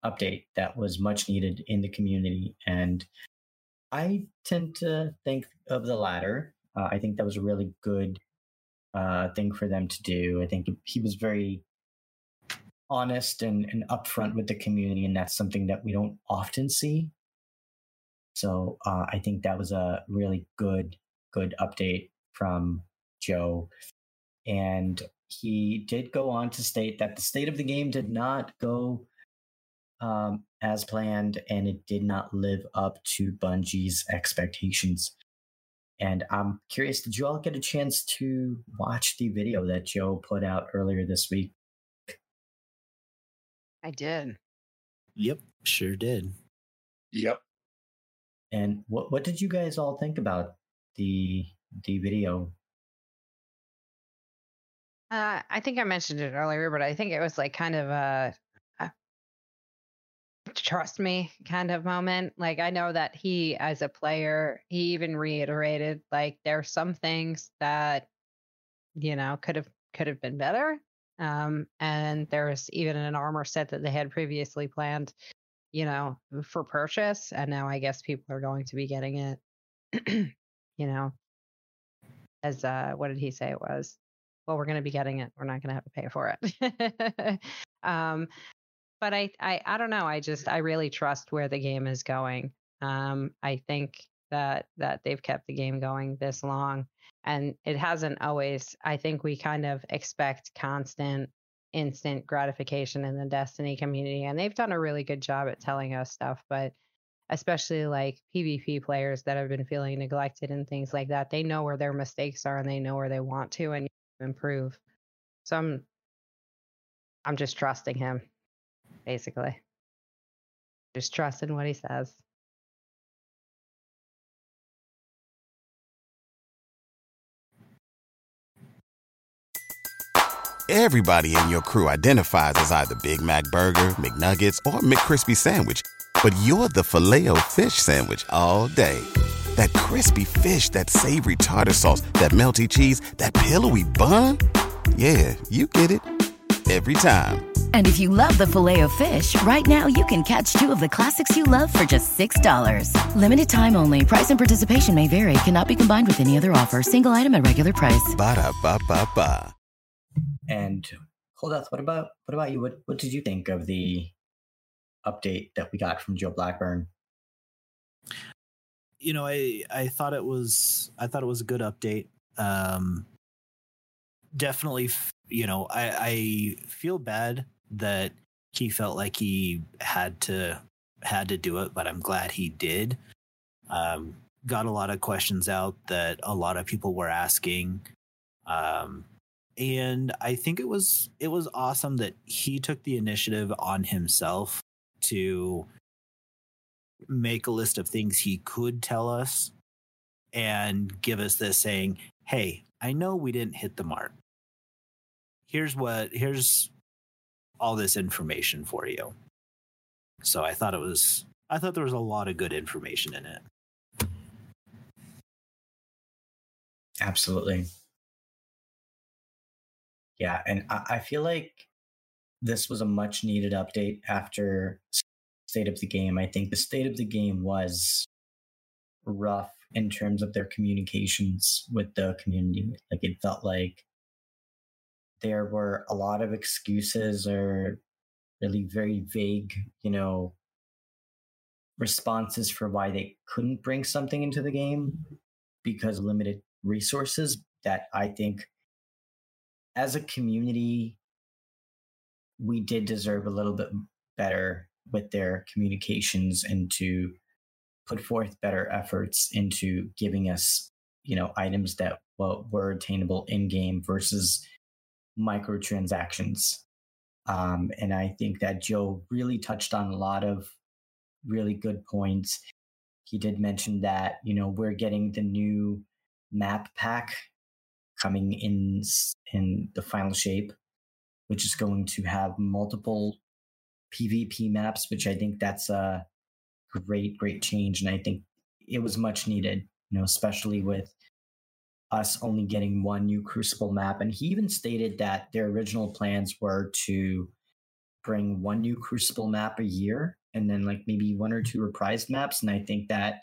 update that was much needed in the community. And I tend to think of the latter. Uh, I think that was a really good uh, thing for them to do. I think he was very honest and, and upfront with the community, and that's something that we don't often see. So uh, I think that was a really good, good update from Joe. And he did go on to state that the state of the game did not go um, as planned and it did not live up to Bungie's expectations. And I'm curious, did you all get a chance to watch the video that Joe put out earlier this week? I did. Yep, sure did. Yep. And what what did you guys all think about the the video? Uh, I think I mentioned it earlier, but I think it was like kind of a, a trust me kind of moment. Like I know that he, as a player, he even reiterated like there's some things that you know could have could have been better. Um, and there's even an armor set that they had previously planned you know, for purchase. And now I guess people are going to be getting it, you know, as uh, what did he say it was? Well, we're going to be getting it. We're not going to have to pay for it. um, but I, I, I don't know. I just, I really trust where the game is going. Um, I think that that they've kept the game going this long, and it hasn't always. I think we kind of expect constant instant gratification in the Destiny community. And they've done a really good job at telling us stuff, but especially like PvP players that have been feeling neglected and things like that, they know where their mistakes are and they know where they want to and improve. So I'm I'm just trusting him, basically. Just trusting what he says. Everybody in your crew identifies as either Big Mac Burger, McNuggets, or McCrispy Sandwich. But you're the Filet-O-Fish Sandwich all day. That crispy fish, that savory tartar sauce, that melty cheese, that pillowy bun. Yeah, you get it. Every time. And if you love the filet of fish, right now you can catch two of the classics you love for just $6. Limited time only. Price and participation may vary. Cannot be combined with any other offer. Single item at regular price. Ba da ba ba ba. And Holdath, what about what about you? What what did you think of the update that we got from Joe Blackburn? You know, I I thought it was I thought it was a good update. Um, definitely, you know, I I feel bad that he felt like he had to had to do it, but I'm glad he did. Um, got a lot of questions out that a lot of people were asking. Um, and I think it was it was awesome that he took the initiative on himself to make a list of things he could tell us and give us this saying, "Hey, I know we didn't hit the mark. Here's what here's all this information for you." So I thought it was I thought there was a lot of good information in it. Absolutely. Yeah, and I, feel like this was a much needed update after state of the game. I think the state of the game was rough in terms of their communications with the community. Like it felt like there were a lot of excuses or really very vague, you know, responses for why they couldn't bring something into the game because limited resources that I think as a community, we did deserve a little bit better with their communications and to put forth better efforts into giving us, you know, items that well, were attainable in game versus microtransactions. Um, and I think that Joe really touched on a lot of really good points. He did mention that, you know, we're getting the new map pack coming in in the final shape, which is going to have multiple PvP maps, which I think that's a great, great change. And I think it was much needed, you know, especially with us only getting one new Crucible map. And he even stated that their original plans were to bring one new Crucible map a year and then like maybe one or two reprised maps. And I think that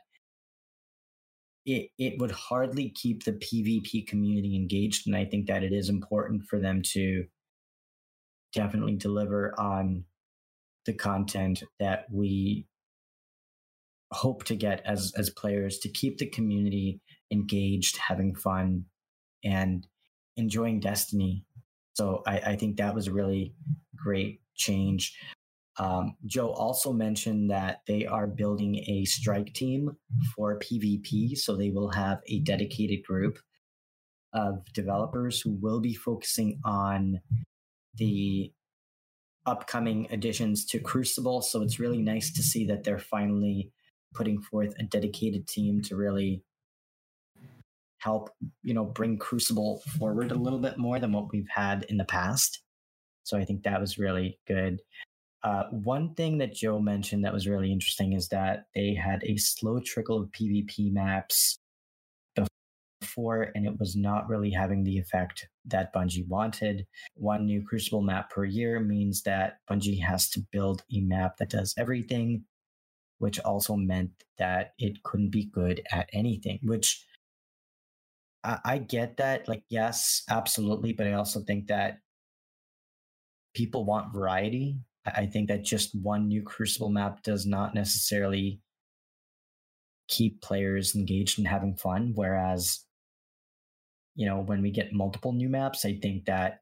it it would hardly keep the PvP community engaged. And I think that it is important for them to definitely deliver on the content that we hope to get as as players to keep the community engaged, having fun, and enjoying Destiny. So I, I think that was a really great change. Um, Joe also mentioned that they are building a strike team for PvP. So they will have a dedicated group of developers who will be focusing on the upcoming additions to Crucible. So it's really nice to see that they're finally putting forth a dedicated team to really help, you know, bring Crucible forward a little bit more than what we've had in the past. So I think that was really good. Uh, one thing that Joe mentioned that was really interesting is that they had a slow trickle of PvP maps and it was not really having the effect that Bungie wanted. One new Crucible map per year means that Bungie has to build a map that does everything, which also meant that it couldn't be good at anything, which I, I get that. Like, yes, absolutely. But I also think that people want variety. I think that just one new Crucible map does not necessarily keep players engaged and having fun. Whereas you know, when we get multiple new maps, I think that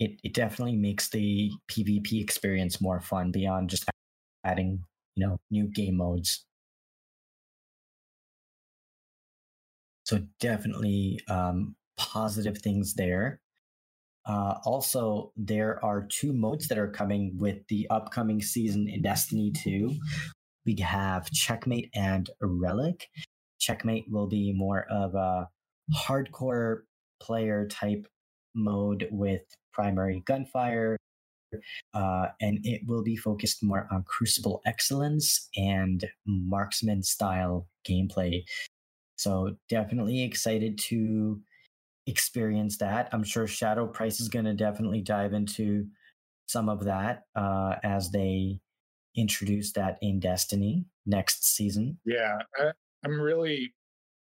it, it definitely makes the PvP experience more fun beyond just adding, you know, new game modes. So definitely um, positive things there. Uh, also, there are two modes that are coming with the upcoming season in Destiny 2. We have Checkmate and Relic. Checkmate will be more of a hardcore player type mode with primary gunfire. Uh, and it will be focused more on crucible excellence and marksman style gameplay. So definitely excited to experience that. I'm sure Shadow Price is going to definitely dive into some of that uh, as they introduce that in Destiny next season. Yeah, I, I'm really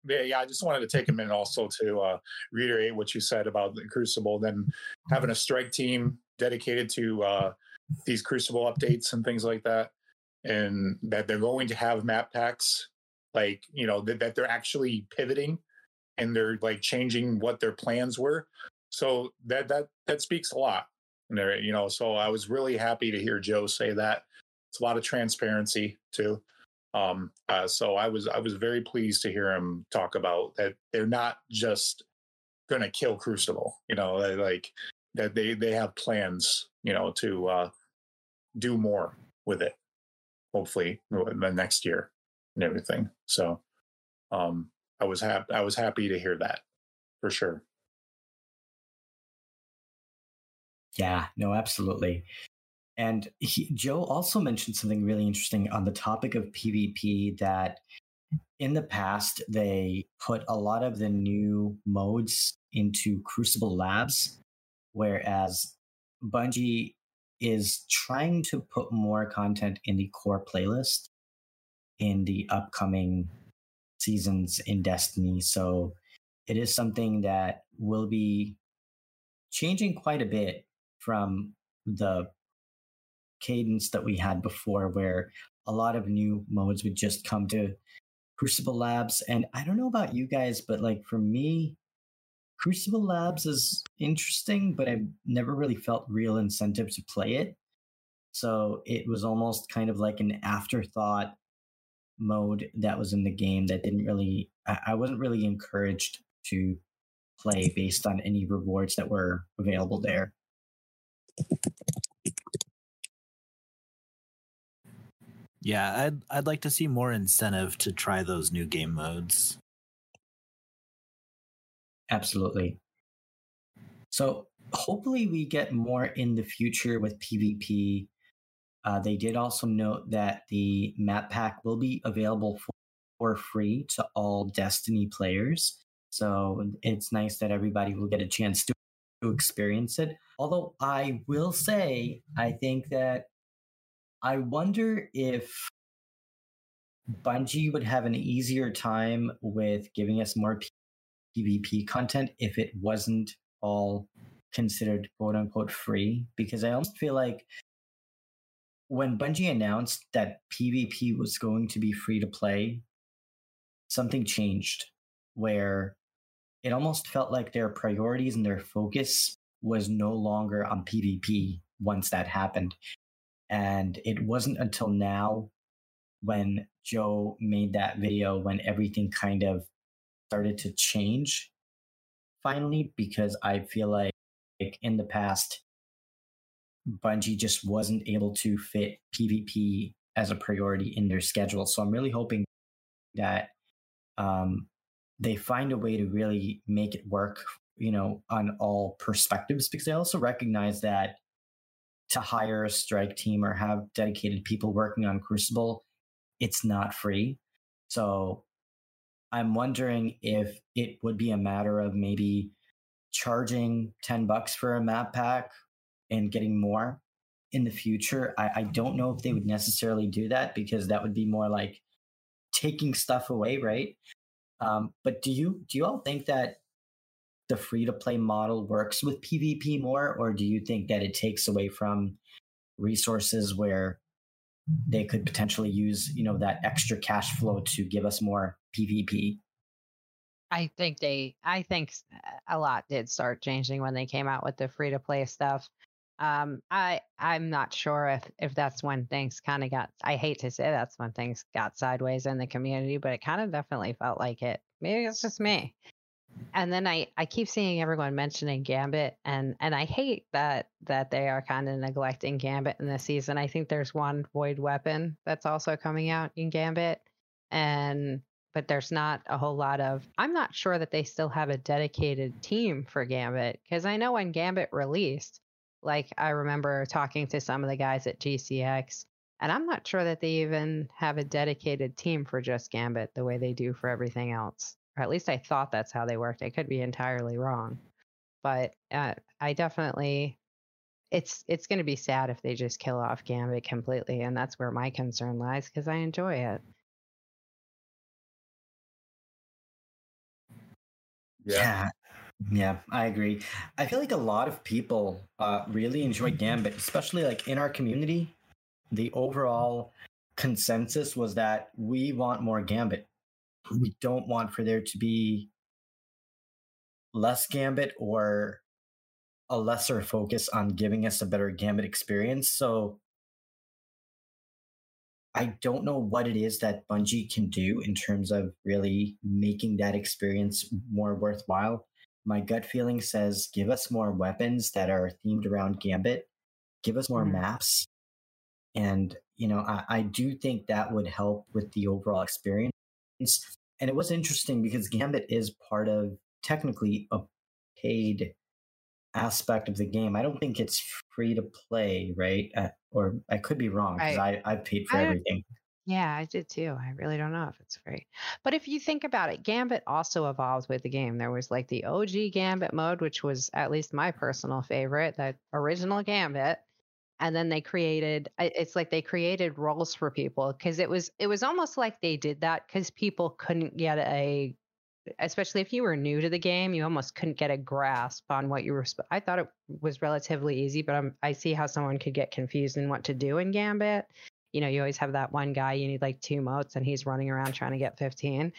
yeah, I just wanted to take a minute also to uh, reiterate what you said about the Crucible, then having a strike team dedicated to uh, these Crucible updates and things like that, and that they're going to have map packs, like you know that, that they're actually pivoting and they're like changing what their plans were. So that that that speaks a lot. There, you know, so I was really happy to hear Joe say that. It's a lot of transparency too. Um, uh, so I was I was very pleased to hear him talk about that they're not just going to kill Crucible. You know, like that they they have plans. You know, to uh, do more with it. Hopefully, the next year and everything. So, um, I was happy. I was happy to hear that for sure. Yeah, no, absolutely. And he, Joe also mentioned something really interesting on the topic of PvP that in the past they put a lot of the new modes into Crucible Labs, whereas Bungie is trying to put more content in the core playlist in the upcoming seasons in Destiny. So it is something that will be changing quite a bit from the cadence that we had before, where a lot of new modes would just come to Crucible Labs. And I don't know about you guys, but like for me, Crucible Labs is interesting, but I've never really felt real incentive to play it. So it was almost kind of like an afterthought mode that was in the game that didn't really, I wasn't really encouraged to play based on any rewards that were available there. Yeah, I'd I'd like to see more incentive to try those new game modes. Absolutely. So hopefully we get more in the future with PvP. Uh, they did also note that the map pack will be available for, for free to all Destiny players. So it's nice that everybody will get a chance to, to experience it. Although I will say, I think that I wonder if Bungie would have an easier time with giving us more PvP content if it wasn't all considered quote unquote free. Because I almost feel like when Bungie announced that PvP was going to be free to play, something changed where it almost felt like their priorities and their focus was no longer on PvP once that happened. And it wasn't until now when Joe made that video when everything kind of started to change finally, because I feel like in the past, Bungie just wasn't able to fit PvP as a priority in their schedule. So I'm really hoping that um, they find a way to really make it work, you know, on all perspectives, because they also recognize that to hire a strike team or have dedicated people working on Crucible, it's not free. So I'm wondering if it would be a matter of maybe charging 10 bucks for a map pack and getting more in the future. I, I don't know if they would necessarily do that because that would be more like taking stuff away, right? Um, but do you do you all think that the free to play model works with PvP more, or do you think that it takes away from resources where they could potentially use, you know, that extra cash flow to give us more PvP? I think they, I think a lot did start changing when they came out with the free to play stuff. Um, I, I'm not sure if if that's when things kind of got. I hate to say that's when things got sideways in the community, but it kind of definitely felt like it. Maybe it's just me and then I, I keep seeing everyone mentioning Gambit and and I hate that that they are kind of neglecting Gambit in this season. I think there's one void weapon that's also coming out in Gambit and but there's not a whole lot of I'm not sure that they still have a dedicated team for Gambit because I know when Gambit released, like I remember talking to some of the guys at GCX and I'm not sure that they even have a dedicated team for just Gambit the way they do for everything else or at least I thought that's how they worked. I could be entirely wrong, but uh, I definitely it's it's going to be sad if they just kill off Gambit completely, and that's where my concern lies because I enjoy it. Yeah. yeah. I agree. I feel like a lot of people uh, really enjoy Gambit, especially like in our community. The overall consensus was that we want more Gambit we don't want for there to be less gambit or a lesser focus on giving us a better gambit experience. So I don't know what it is that Bungie can do in terms of really making that experience more worthwhile. My gut feeling says give us more weapons that are themed around Gambit, give us more mm-hmm. maps. And, you know, I, I do think that would help with the overall experience. And it was interesting because Gambit is part of technically a paid aspect of the game. I don't think it's free to play, right? Uh, or I could be wrong because I, I, I paid for I everything. Yeah, I did too. I really don't know if it's free. But if you think about it, Gambit also evolved with the game. There was like the OG Gambit mode, which was at least my personal favorite, that original Gambit and then they created it's like they created roles for people because it was it was almost like they did that because people couldn't get a especially if you were new to the game you almost couldn't get a grasp on what you were i thought it was relatively easy but I'm, i see how someone could get confused in what to do in gambit. You know you always have that one guy you need like two motes and he's running around trying to get 15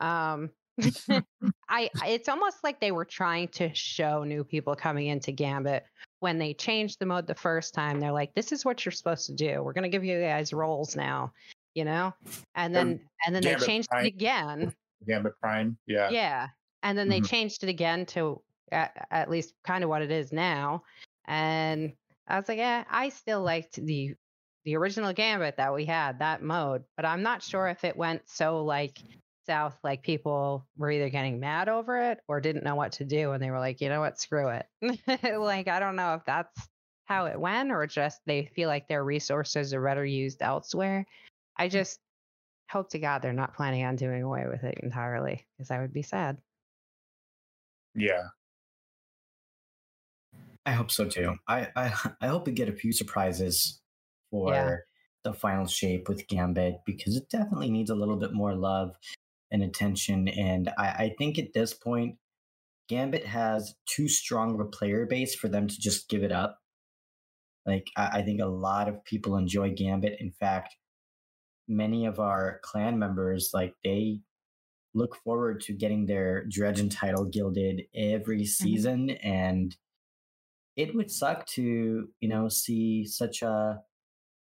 um I it's almost like they were trying to show new people coming into Gambit when they changed the mode the first time, they're like, "This is what you're supposed to do. We're gonna give you guys roles now," you know, and then um, and then Gambit they changed Prime. it again. Gambit Prime, yeah, yeah, and then they mm-hmm. changed it again to at, at least kind of what it is now, and I was like, yeah, I still liked the the original Gambit that we had that mode, but I'm not sure if it went so like south like people were either getting mad over it or didn't know what to do and they were like you know what? Screw it. Like i don't know if that's how it went or just they feel like their resources are better used elsewhere. I mm. just hope to god they're not planning on doing away with it entirely because i would be sad. Yeah. I hope so too. I i, I hope we get a few surprises for yeah. the final shape with gambit because it definitely needs a little bit more love and attention. And I, I think at this point, Gambit has too strong of a player base for them to just give it up. Like, I, I think a lot of people enjoy Gambit. In fact, many of our clan members, like, they look forward to getting their Dredgen title gilded every mm-hmm. season. Mm-hmm. And it would suck to, you know, see such a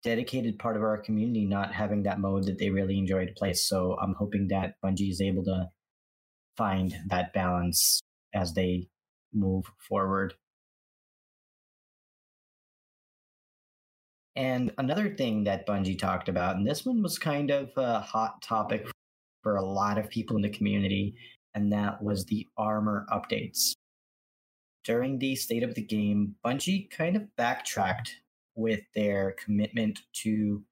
dedicated part of our community not having that mode that they really enjoy to play. So I'm hoping that Bungie is able to find that balance as they move forward. And another thing that Bungie talked about, and this one was kind of a hot topic for a lot of people in the community, and that was the armor updates. During the state of the game, Bungie kind of backtracked with their commitment to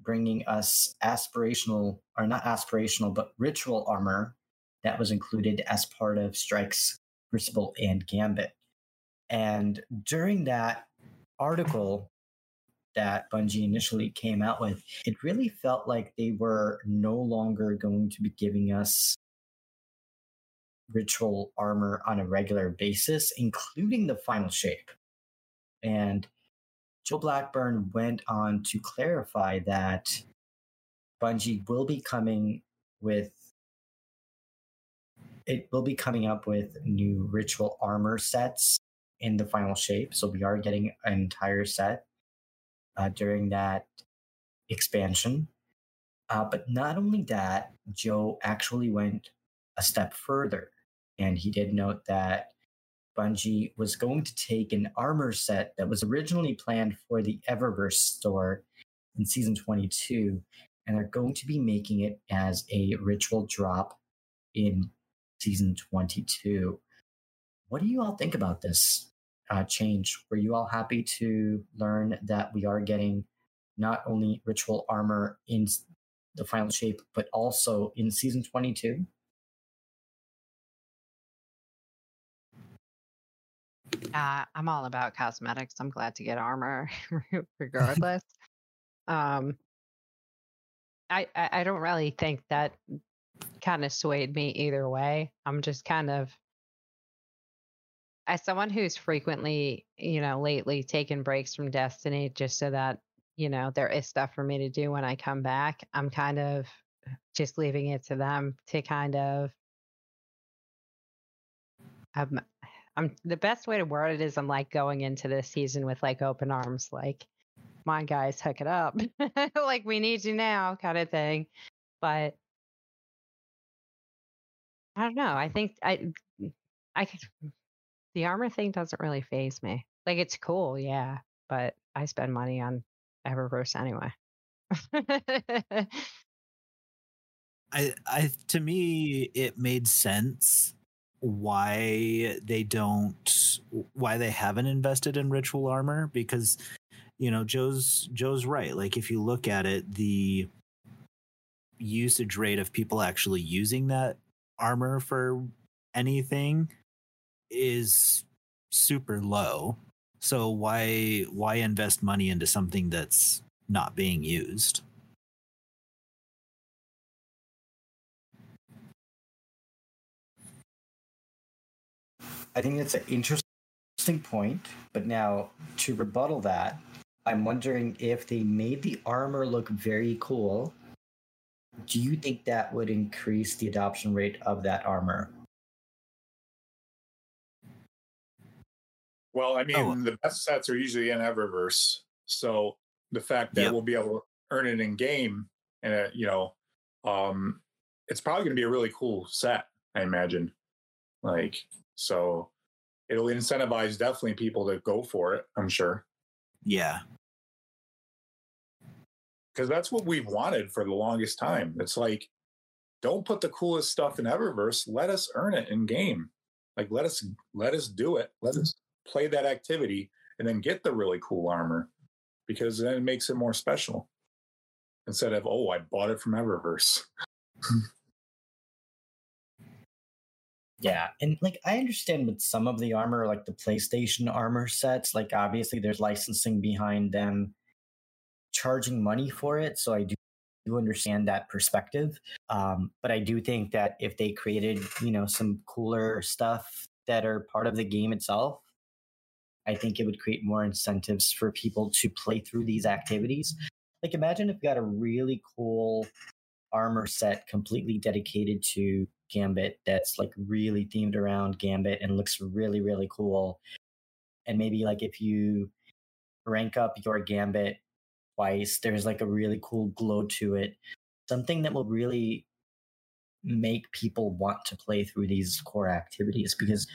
bringing us aspirational, or not aspirational, but ritual armor that was included as part of Strike's Crucible and Gambit. And during that article that Bungie initially came out with, it really felt like they were no longer going to be giving us ritual armor on a regular basis, including the final shape. And Joe Blackburn went on to clarify that Bungie will be coming with it will be coming up with new ritual armor sets in the final shape. So we are getting an entire set uh, during that expansion. Uh, but not only that, Joe actually went a step further, and he did note that Bungie was going to take an armor set that was originally planned for the Eververse store in season 22, and they're going to be making it as a ritual drop in season 22. What do you all think about this uh, change? Were you all happy to learn that we are getting not only ritual armor in the final shape, but also in season 22? Uh, I'm all about cosmetics. I'm glad to get armor regardless. um, I, I, I don't really think that kind of swayed me either way. I'm just kind of as someone who's frequently, you know, lately taken breaks from Destiny just so that, you know, there is stuff for me to do when I come back. I'm kind of just leaving it to them to kind of have I'm the best way to word it is I'm like going into this season with like open arms, like, my guys, hook it up. like we need you now, kind of thing. But I don't know. I think I mm, I mm, the armor thing doesn't really faze me. Like it's cool, yeah, but I spend money on Eververse anyway. I I to me it made sense why they don't why they haven't invested in ritual armor because you know joe's joe's right. Like if you look at it the usage rate of people actually using that armor for anything is super low. So why why invest money into something that's not being used I think that's an interesting point. But now, to rebuttal that, I'm wondering if they made the armor look very cool. Do you think that would increase the adoption rate of that armor? Well, I mean, oh. the best sets are usually in Eververse, so the fact that yep. we'll be able to earn it in game, and uh, you know, um, it's probably going to be a really cool set. I imagine, like, so it'll incentivize definitely people to go for it. I'm sure. Yeah, because that's what we've wanted for the longest time. It's like, don't put the coolest stuff in Eververse. Let us earn it in game. Like let us let us do it. Let us play that activity and then get the really cool armor because then it makes it more special instead of oh I bought it from Eververse. Yeah, and like I understand with some of the armor, like the PlayStation armor sets, like obviously there's licensing behind them charging money for it. So I do, do understand that perspective. Um, but I do think that if they created, you know, some cooler stuff that are part of the game itself, I think it would create more incentives for people to play through these activities. Like imagine if you got a really cool armor set completely dedicated to Gambit that's like really themed around Gambit and looks really, really cool. And maybe like if you rank up your Gambit twice. There's like a really cool glow to it. Something that will really make people want to play through these core activities because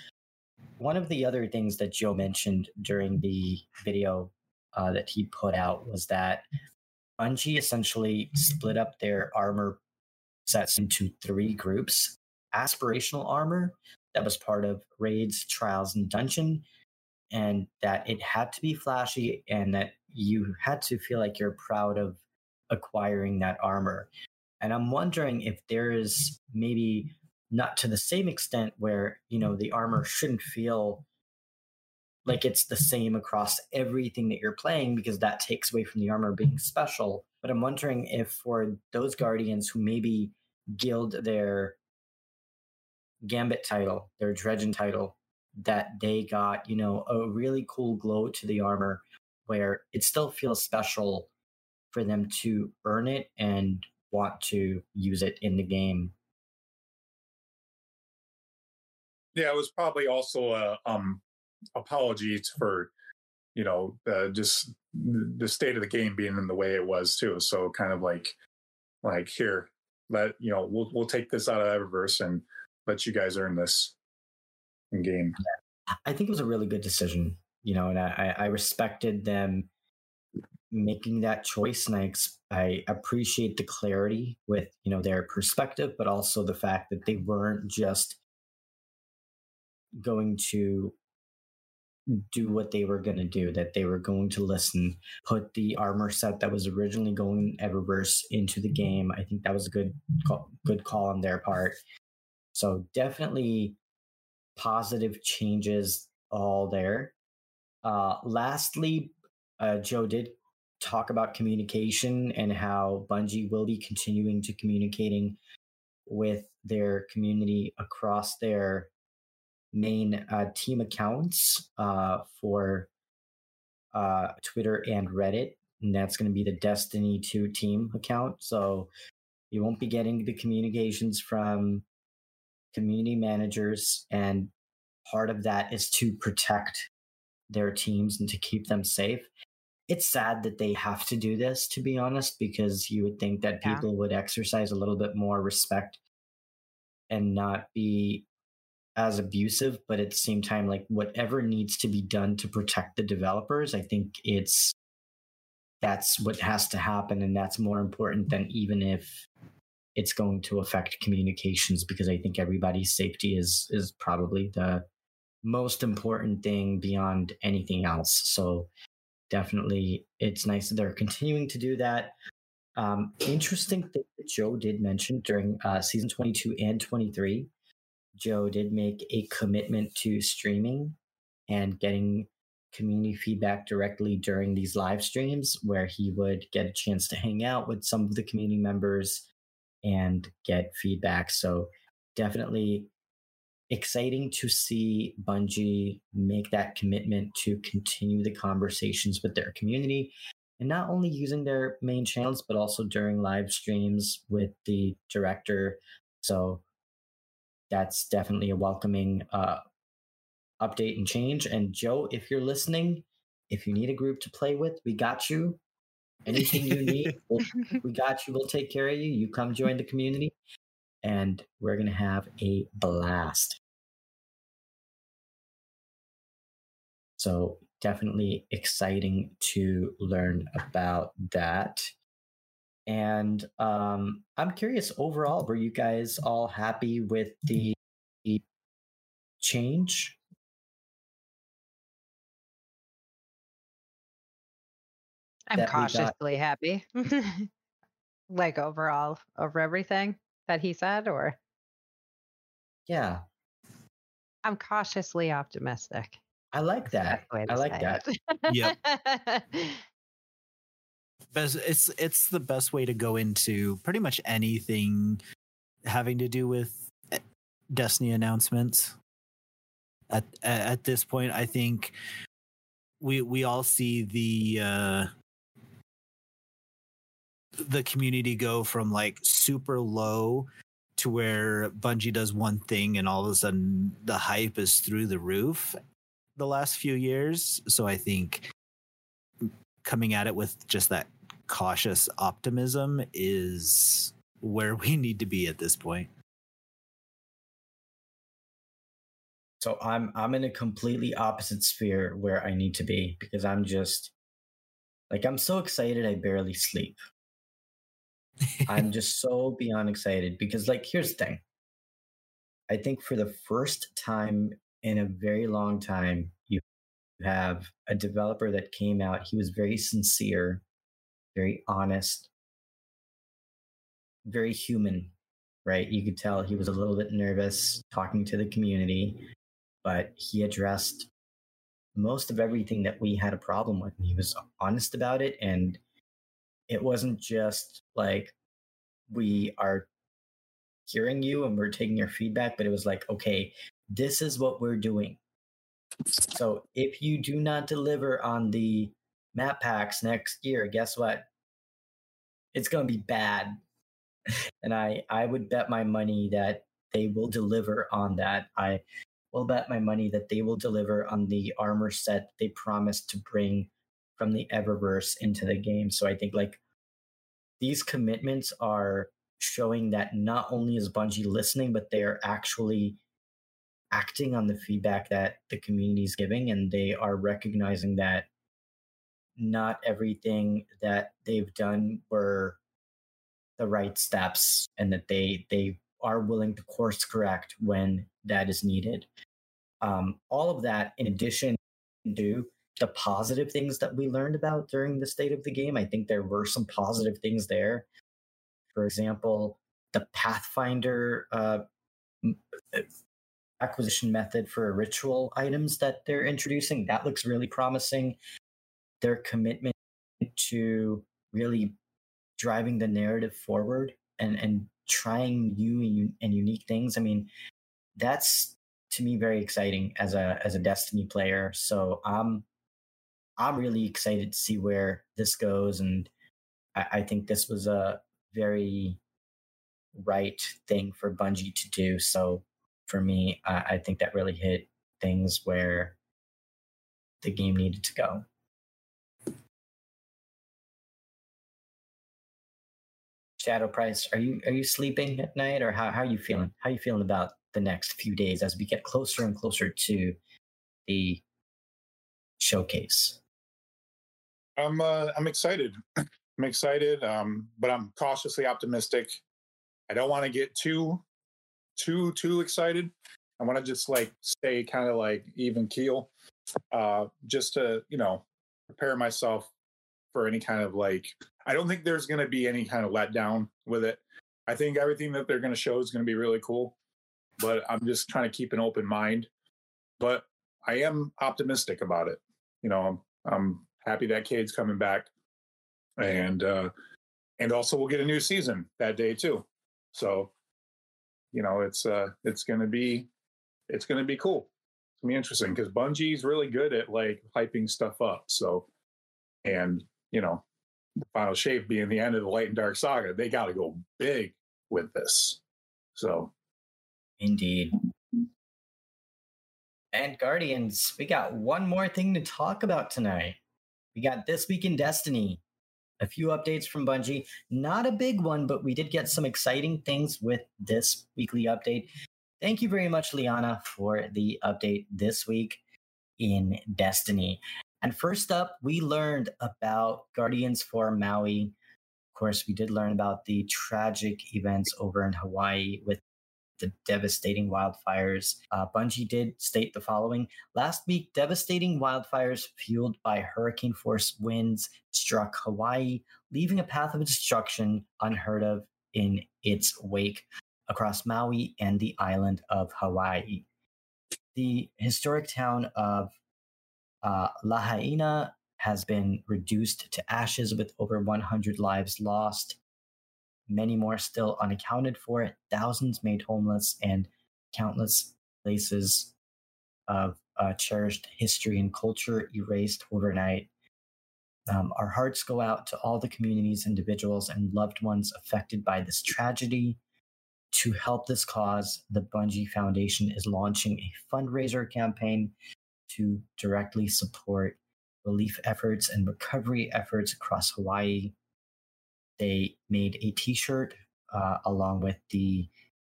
one of the other things that Joe mentioned during the video uh, that he put out was that Bungie essentially split up their armor sets into three groups aspirational armor that was part of raids, trials, and dungeon, and that it had to be flashy and that you had to feel like you're proud of acquiring that armor. And I'm wondering if there is maybe not to the same extent where, you know, the armor shouldn't feel like it's the same across everything that you're playing because that takes away from the armor being special. But I'm wondering if for those guardians who maybe gild their gambit title, their dredgen title, that they got, you know, a really cool glow to the armor where it still feels special for them to earn it and want to use it in the game. Yeah, it was probably also a um apologies for you know uh, just the state of the game being in the way it was too. So kind of like like here, let you know we'll we'll take this out of Eververse and let you guys earn this in game. I think it was a really good decision, you know, and I, I respected them making that choice, and I I appreciate the clarity with you know their perspective, but also the fact that they weren't just going to do what they were going to do that they were going to listen put the armor set that was originally going eververse into the game. I think that was a good call, good call on their part. So definitely positive changes all there. Uh, lastly, uh, Joe did talk about communication and how Bungie will be continuing to communicating with their community across their main uh, team accounts uh, for uh, Twitter and Reddit. And that's going to be the Destiny 2 team account. So you won't be getting the communications from community managers, and part of that is to protect their teams and to keep them safe. It's sad that they have to do this, to be honest, because you would think that yeah. people would exercise a little bit more respect and not be as abusive. But at the same time, like whatever needs to be done to protect the developers, I think it's that's what has to happen. And that's more important than even if it's going to affect communications because I think everybody's safety is is probably the most important thing beyond anything else. So definitely it's nice that they're continuing to do that. Um, interesting thing that Joe did mention during uh, season 22 and 23, Joe did make a commitment to streaming and getting community feedback directly during these live streams where he would get a chance to hang out with some of the community members and get feedback. So definitely exciting to see Bungie make that commitment to continue the conversations with their community and not only using their main channels, but also during live streams with the director. So that's definitely a welcoming uh, update and change. And Joe, if you're listening, if you need a group to play with, we got you. Anything you need, we'll, we got you. We'll take care of you. You come join the community, and we're gonna have a blast. So definitely exciting to learn about that. And um, I'm curious overall, were you guys all happy with the change? I'm cautiously happy. like overall over everything that he said, or? Yeah. I'm cautiously optimistic. I like that. I like that. yeah. It's it's the best way to go into pretty much anything having to do with eh, Destiny announcements. At at this point, I think we we all see the uh, the community go from like super low to where Bungie does one thing and all of a sudden the hype is through the roof the last few years. So I think coming at it with just that cautious optimism is where we need to be at this point. So I'm I'm in a completely opposite sphere where I need to be because I'm just like I'm so excited I barely sleep. I'm just so beyond excited because, like, here's the thing. I think for the first time in a very long time, you have a developer that came out. He was very sincere, very honest, very human, right? You could tell he was a little bit nervous talking to the community, but he addressed most of everything that we had a problem with. And he was honest about it. And it wasn't just like we are hearing you and we're taking your feedback, but it was like, okay, this is what we're doing. So if you do not deliver on the map packs next year, guess what? It's going to be bad. And I, I would bet my money that they will deliver on that. I will bet my money that they will deliver on the armor set they promised to bring from the Eververse into the game. So I think like these commitments are showing that not only is Bungie listening, but they are actually acting on the feedback that the community is giving, and they are recognizing that not everything that they've done were the right steps, and that they they are willing to course correct when that is needed. Um, all of that, in addition to the positive things that we learned about during the state of the game. I think there were some positive things there. For example, the Pathfinder uh, acquisition method for ritual items that they're introducing that looks really promising. Their commitment to really driving the narrative forward and and trying new and unique things. I mean, that's to me very exciting as a as a Destiny player. So I'm I'm really excited to see where this goes. And I, I think this was a very right thing for Bungie to do. So for me, I, I think that really hit things where the game needed to go. Shadow Price, are you are you sleeping at night, or how, how are you feeling? How are you feeling about the next few days as we get closer and closer to the showcase? I'm uh, I'm excited. I'm excited, um, but I'm cautiously optimistic. I don't want to get too too too excited. I want to just like stay kind of like even keel, uh, just to you know prepare myself for any kind of like. I don't think there's going to be any kind of letdown with it. I think everything that they're going to show is going to be really cool, but I'm just trying to keep an open mind. But I am optimistic about it. You know, I'm, I'm happy that Cayde's coming back, and uh, and also we'll get a new season that day too. So, you know, it's uh, it's gonna be it's gonna be cool. It's gonna be interesting because Bungie's really good at like hyping stuff up. So, and you know, the final shape being the end of the Light and Dark saga, they got to go big with this. So, indeed. And Guardians, we got one more thing to talk about tonight. We got This Week in Destiny, a few updates from Bungie. Not a big one, but we did get some exciting things with this weekly update. Thank you very much, Liana, for the update this week in Destiny. And first up, we learned about Guardians for Maui. Of course, we did learn about the tragic events over in Hawaii with the devastating wildfires. Uh, Bungie did state the following Last week, devastating wildfires fueled by hurricane force winds struck Hawaii, leaving a path of destruction unheard of in its wake across Maui and the island of Hawaii. The historic town of uh, Lahaina has been reduced to ashes with over 100 lives lost many more still unaccounted for, thousands made homeless, and countless places of uh, cherished history and culture erased overnight. Um, our hearts go out to all the communities, individuals, and loved ones affected by this tragedy. To help this cause, the Bungie Foundation is launching a fundraiser campaign to directly support relief efforts and recovery efforts across Hawaii they made a T-shirt uh, along with the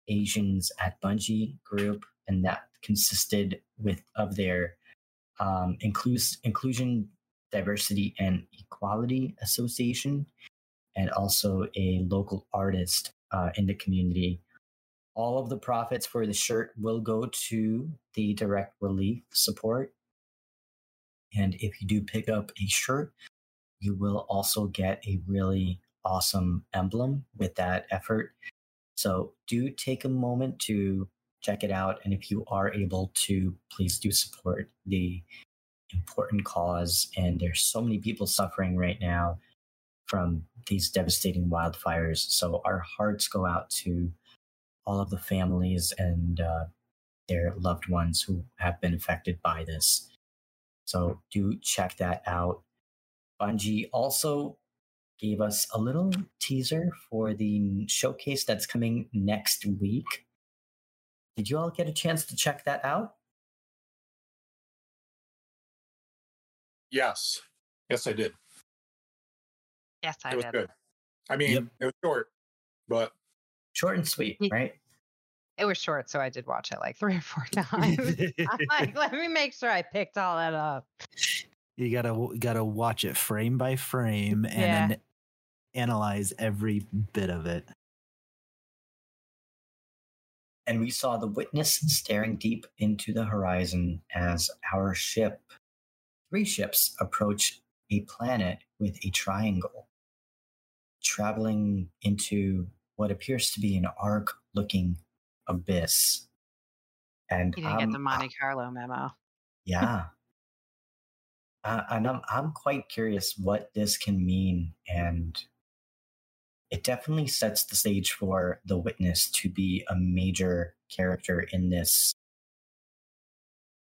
Asians at Bungie group, and that consisted with of their um, inclus- inclusion, diversity, and equality association, and also a local artist uh, in the community. All of the profits for the shirt will go to the direct relief support. And if you do pick up a shirt, you will also get a really awesome emblem with that effort. So do take a moment to check it out. And if you are able to, please do support the important cause. And there's so many people suffering right now from these devastating wildfires. So our hearts go out to all of the families and uh, their loved ones who have been affected by this. So do check that out. Bungie also gave us a little teaser for the showcase that's coming next week. Did you all get a chance to check that out? Yes. Yes, I did. Yes, I it was did. good. I mean, yep. it was short, but short and sweet, right? It was short, so I did watch it like three or four times. I'm like, let me make sure I picked all that up. You gotta gotta watch it frame by frame and yeah. then analyze every bit of it. And we saw the witness staring deep into the horizon as our ship, three ships, approach a planet with a triangle, traveling into what appears to be an arc looking abyss. And you didn't um, get the Monte Carlo memo. Yeah. uh, and I'm, I'm quite curious what this can mean and it definitely sets the stage for the witness to be a major character in this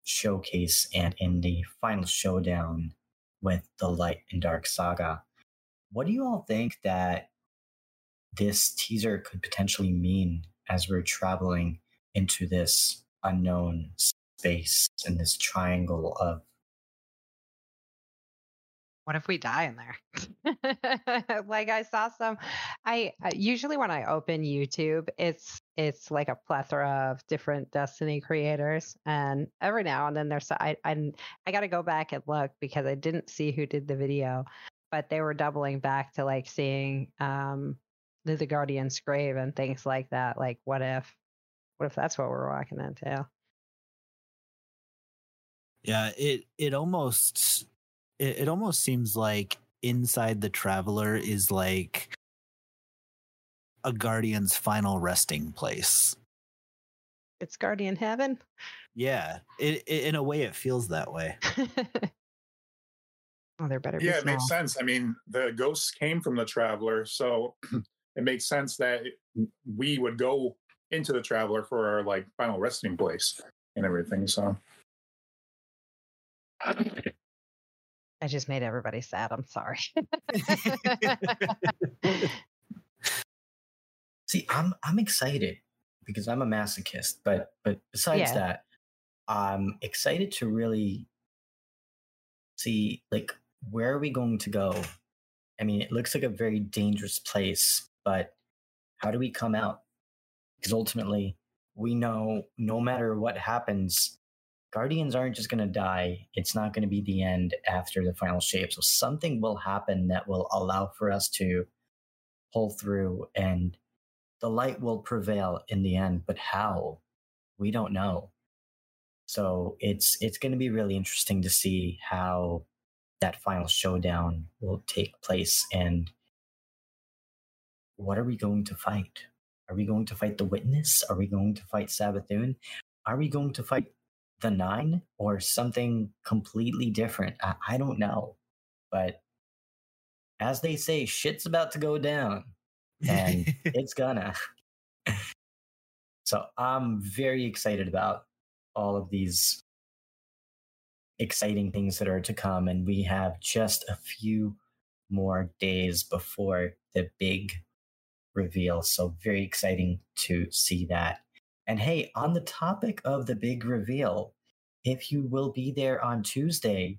showcase and in the final showdown with the light and dark saga. What do you all think that this teaser could potentially mean as we're traveling into this unknown space in this triangle of what if we die in there? Like i saw some i usually when i open youtube it's it's like a plethora of different destiny creators and every now and then there's i i, I got to go back and look because i didn't see who did the video but they were doubling back to like seeing um the, the guardian's grave and things like that like what if what if that's what we're walking into? Yeah it it almost it, it almost seems like inside the traveler is like a guardian's final resting place. It's guardian heaven. Yeah, it, it in a way it feels that way. oh, there better. Yeah, it makes sense. I mean, the ghosts came from the traveler, so it makes sense that we would go into the traveler for our like final resting place and everything. So. I just made everybody sad. I'm sorry. See, I'm I'm excited because I'm a masochist, but but besides yeah. that, I'm excited to really see like where are we going to go? I mean, it looks like a very dangerous place, but how do we come out? Because ultimately, we know no matter what happens, Guardians aren't just going to die. It's not going to be the end after the final shape. So something will happen that will allow for us to pull through and the light will prevail in the end. But how? We don't know. So it's it's going to be really interesting to see how that final showdown will take place and what are we going to fight? Are we going to fight the witness? Are we going to fight Savathun? Are we going to fight the nine or something completely different? I, I don't know. But as they say, shit's about to go down and it's gonna. so I'm very excited about all of these exciting things that are to come. And we have just a few more days before the big reveal. So, very exciting to see that. And hey, on the topic of the big reveal, if you will be there on Tuesday,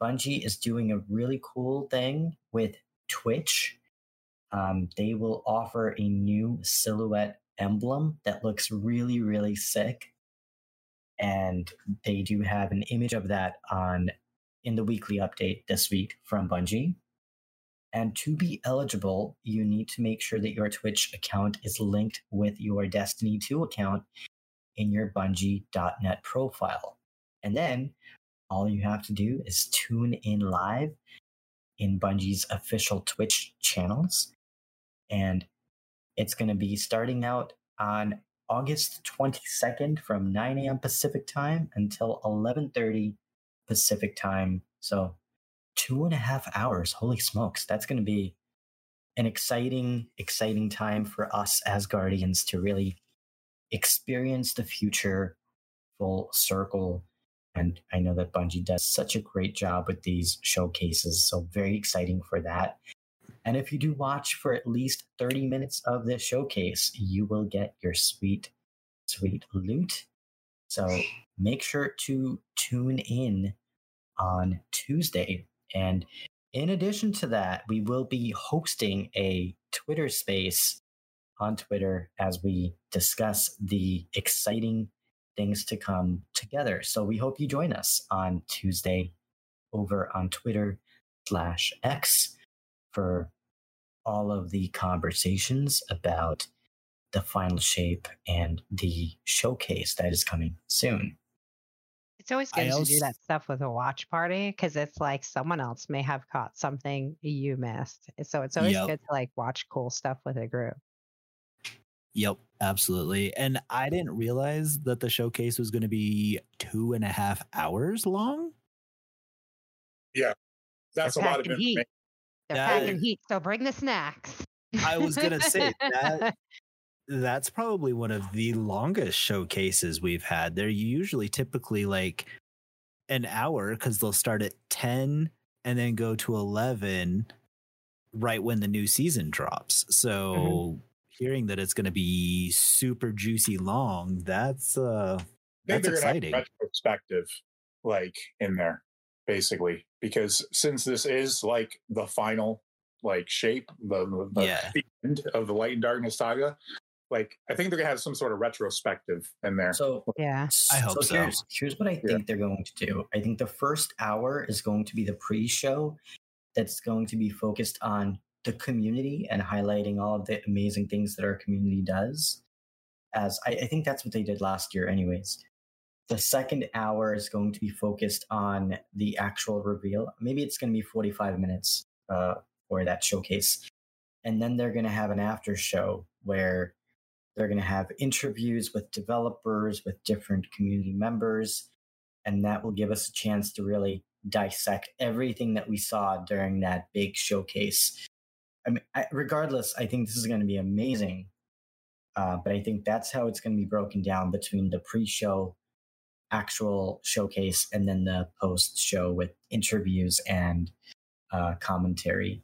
Bungie is doing a really cool thing with Twitch. Um, they will offer a new silhouette emblem that looks really, really sick and they do have an image of that on in the weekly update this week from Bungie. And to be eligible, you need to make sure that your Twitch account is linked with your Destiny 2 account in your Bungie.net profile. And then all you have to do is tune in live in Bungie's official Twitch channels. And it's going to be starting out on August 22nd from 9 a.m. Pacific time until 11:30 Pacific time. So two and a half hours. Holy smokes. That's going to be an exciting, exciting time for us as Guardians to really experience the future full circle. And I know that Bungie does such a great job with these showcases. So very exciting for that. And if you do watch for at least 30 minutes of this showcase, you will get your sweet, sweet loot. So make sure to tune in on Tuesday. And in addition to that, we will be hosting a Twitter space on Twitter as we discuss the exciting things to come together. So we hope you join us on Tuesday over on Twitter slash X for all of the conversations about the final shape and the showcase that is coming soon. It's always good also, to do that stuff with a watch party because it's like someone else may have caught something you missed. So it's always yep. good to like watch cool stuff with a group. Yep, absolutely. And I didn't realize that the showcase was going to be two and a half hours long. Yeah, that's a lot of information. They're that, packing heat, so bring the snacks. I was gonna say that that's probably one of the longest showcases we've had. They're usually typically like an hour because they'll start at 10 and then go to 11 right when the new season drops. So mm-hmm. hearing that it's going to be super juicy long, that's uh that's exciting. retrospective like in there basically because since this is like the final like shape the, the yeah. end of the light and darkness saga like i think they're gonna have some sort of retrospective in there so yeah i hope so, so. Here's, here's what i think yeah. they're going to do i think the first hour is going to be the pre-show that's going to be focused on the community and highlighting all of the amazing things that our community does as I, I think that's what they did last year anyways the second hour is going to be focused on the actual reveal. Maybe it's going to be 45 minutes uh, for that showcase. And then they're going to have an after show where they're going to have interviews with developers, with different community members. And that will give us a chance to really dissect everything that we saw during that big showcase. I mean, I, regardless, I think this is going to be amazing. Uh, but I think that's how it's going to be broken down between the pre show actual showcase and then the post show with interviews and uh, commentary.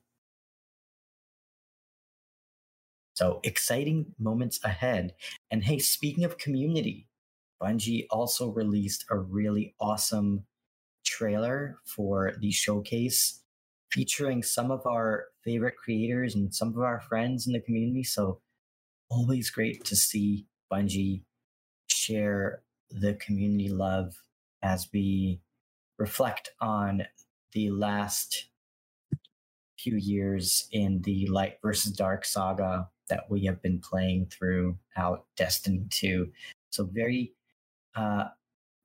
So exciting moments ahead. And hey, speaking of community, Bungie also released a really awesome trailer for the showcase featuring some of our favorite creators and some of our friends in the community. So, always great to see Bungie share the community love as we reflect on the last few years in the light versus dark saga that we have been playing throughout Destiny 2. So very uh,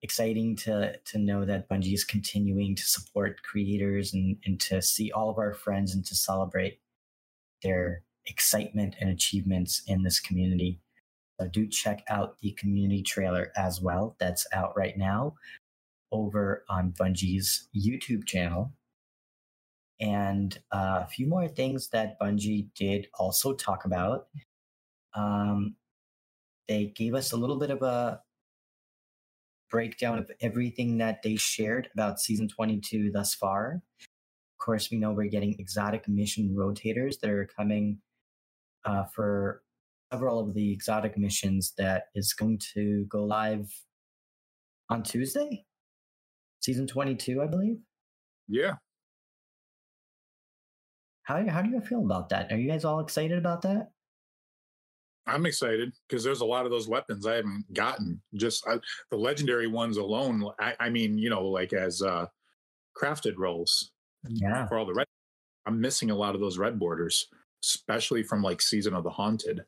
exciting to to know that Bungie is continuing to support creators and, and to see all of our friends and to celebrate their excitement and achievements in this community. So do check out the community trailer as well. That's out right now over on Bungie's YouTube channel. And uh, a few more things that Bungie did also talk about. Um, they gave us a little bit of a breakdown of everything that they shared about season 22 thus far. Of course, we know we're getting exotic mission rotators that are coming uh, for several of the exotic missions that is going to go live on Tuesday, season 22, I believe. Yeah. How, how do you feel about that? Are you guys all excited about that? I'm excited because there's a lot of those weapons I haven't gotten. Just I, the legendary ones alone. I, I, mean, you know, like as uh, crafted rolls. Yeah. For all the red, I'm missing a lot of those red borders, especially from like Season of the Haunted.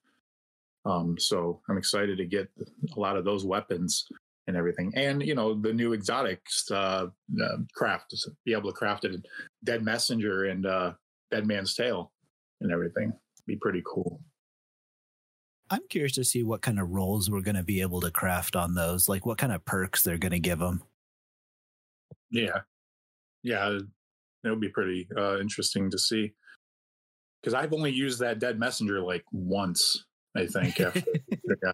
Um, so I'm excited to get a lot of those weapons and everything, and you know the new exotics uh, uh, craft, be able to craft it, Dead Messenger and uh, Dead Man's Tale, and everything. Be pretty cool. I'm curious to see what kind of rolls we're going to be able to craft on those. Like what kind of perks they're going to give them. Yeah, yeah, it'll be pretty uh, interesting to see. Because I've only used that dead messenger like once, I think. After, yeah.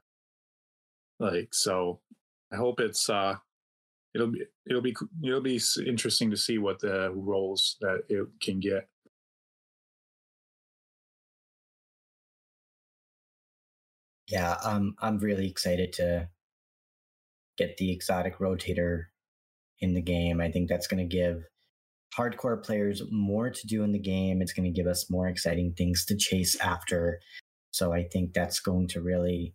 Like so, I hope it's uh, it'll be it'll be it'll be interesting to see what the rolls that it can get. Yeah, um, I'm really excited to get the exotic rotator in the game. I think that's going to give hardcore players more to do in the game. It's going to give us more exciting things to chase after. So I think that's going to really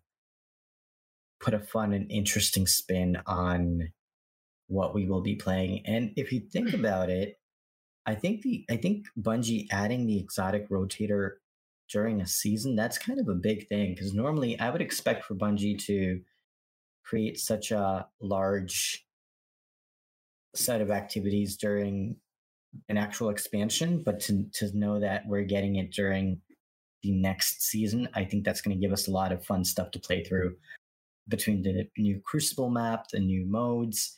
put a fun and interesting spin on what we will be playing. And if you think about it, I think the I think Bungie adding the exotic rotator during a season, that's kind of a big thing because normally I would expect for Bungie to create such a large set of activities during an actual expansion, but to, to know that we're getting it during the next season, I think that's going to give us a lot of fun stuff to play through between the new Crucible map, the new modes,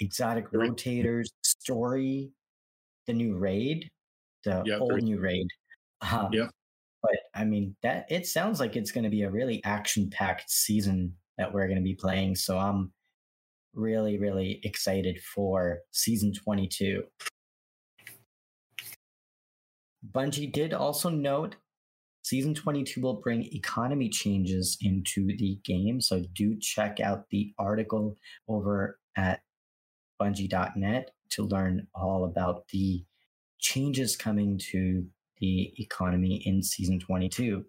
exotic rotators, story, the new raid, the yep, old new raid. Um, yeah. But I mean, that it sounds like it's going to be a really action packed season that we're going to be playing. So I'm really, really excited for season 22. Bungie did also note season 22 will bring economy changes into the game. So do check out the article over at bungie.net to learn all about the changes coming to the economy in season 22.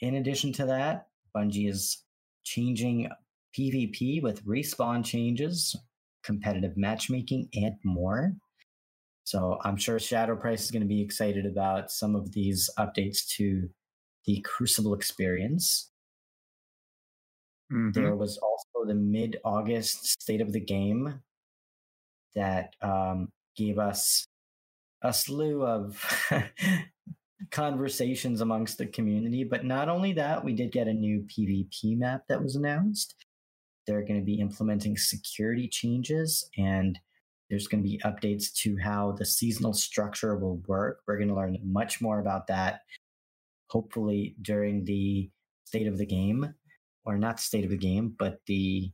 In addition to that, Bungie is changing PvP with respawn changes, competitive matchmaking, and more. So I'm sure Shadow Price is going to be excited about some of these updates to the Crucible experience. Mm-hmm. There was also the mid August state of the game that um, gave us a slew of conversations amongst the community. But not only that, we did get a new PvP map that was announced. They're going to be implementing security changes and there's going to be updates to how the seasonal structure will work. We're going to learn much more about that, hopefully, during the state of the game, or not state of the game, but the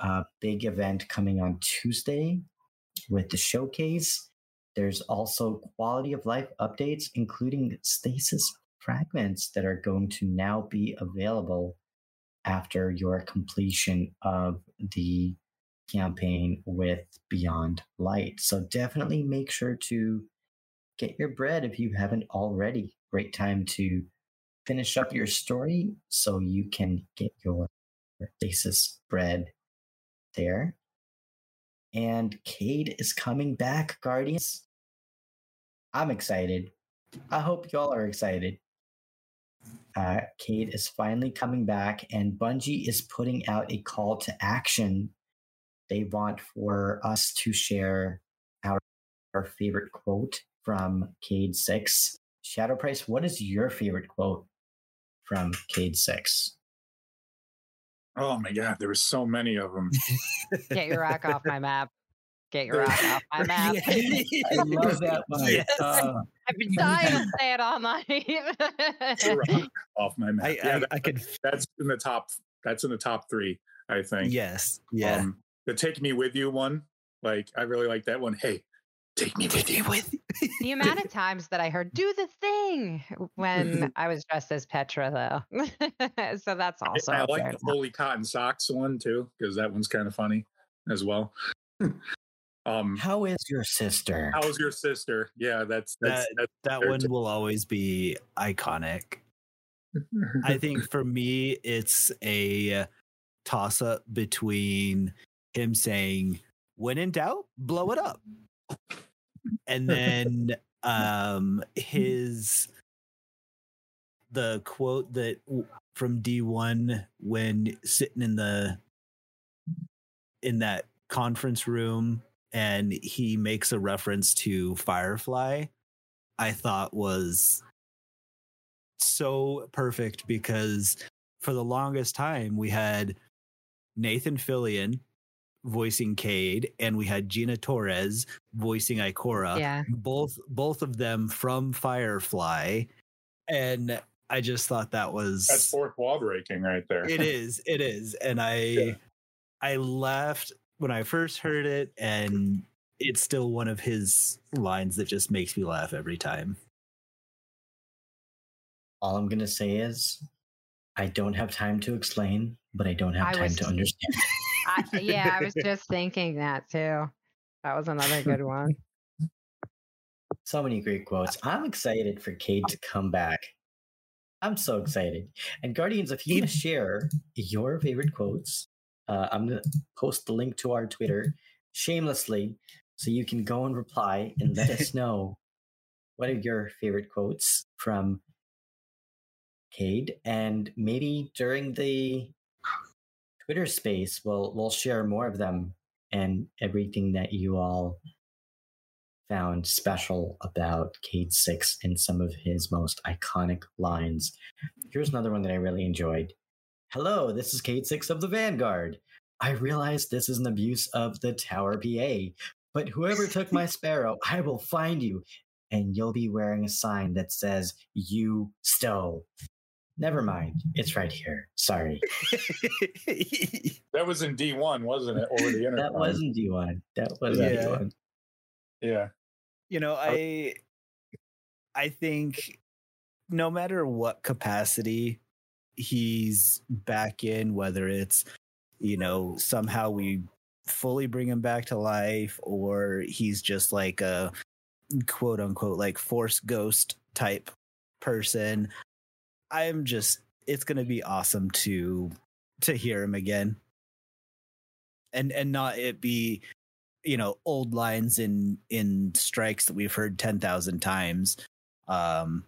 uh, big event coming on Tuesday with the showcase. There's also quality of life updates, including stasis fragments that are going to now be available after your completion of the campaign with Beyond Light. So definitely make sure to get your bread if you haven't already. Great time to finish up your story so you can get your basis bread there. And Cayde is coming back, Guardians. I'm excited. I hope y'all are excited. Uh, Cayde is finally coming back, and Bungie is putting out a call to action. They want for us to share our, our favorite quote from Cayde 6. Shadow Price, what is your favorite quote from Cayde 6? Oh my god, there were so many of them. Get your rock off my map. Get your rock off my map. I love that one. Yes. Uh, I've been dying to say it all night. off my map. I, yeah, I, I, could. That's in the top. That's in the top three. I think. Yes. Yeah. Um, the "Take Me With You" one. Like I really like that one. Hey, take me with you. With the amount of times that I heard "Do the thing" when I was dressed as Petra, though, so that's also. I, I like the "Holy Cotton Socks" one too because that one's kind of funny as well. Um, how is your sister? How's your sister? Yeah, that's, that's that. That's that one too. will always be iconic. I think for me, it's a toss up between him saying, "When in doubt, blow it up." and then um his the quote that from D1 when sitting in the in that conference room and he makes a reference to Firefly I thought was so perfect because for the longest time we had Nathan Fillion voicing Cayde, and we had Gina Torres voicing Ikora. Yeah. Both both of them from Firefly. And I just thought that was That's fourth wall breaking right there. It is. It is. And I yeah. I laughed when I first heard it and it's still one of his lines that just makes me laugh every time. All I'm gonna say is I don't have time to explain, but I don't have I time was, to understand. I, yeah, I was just thinking that too. That was another good one. So many great quotes. I'm excited for Cayde to come back. I'm so excited. And Guardians, if you want to share your favorite quotes, uh, I'm going to post the link to our Twitter shamelessly so you can go and reply and let us know what are your favorite quotes from Cayde. And maybe during the Twitter space, we'll we'll share more of them and everything that you all found special about Cayde Six and some of his most iconic lines. Here's another one that I really enjoyed. Hello, this is Cayde Six of the Vanguard. I realize this is an abuse of the Tower PA, but whoever took my sparrow, I will find you, and you'll be wearing a sign that says "You stole." Never mind. It's right here. Sorry. that was in D1, wasn't it? Over the internet. that was in D1. That was yeah. D1. Yeah. You know, oh. I I think no matter what capacity he's back in, whether it's, you know, somehow we fully bring him back to life or he's just like a quote unquote like force ghost type person I'm just it's going to be awesome to to hear him again. And and not it be you know old lines in in strikes that we've heard 10,000 times. Um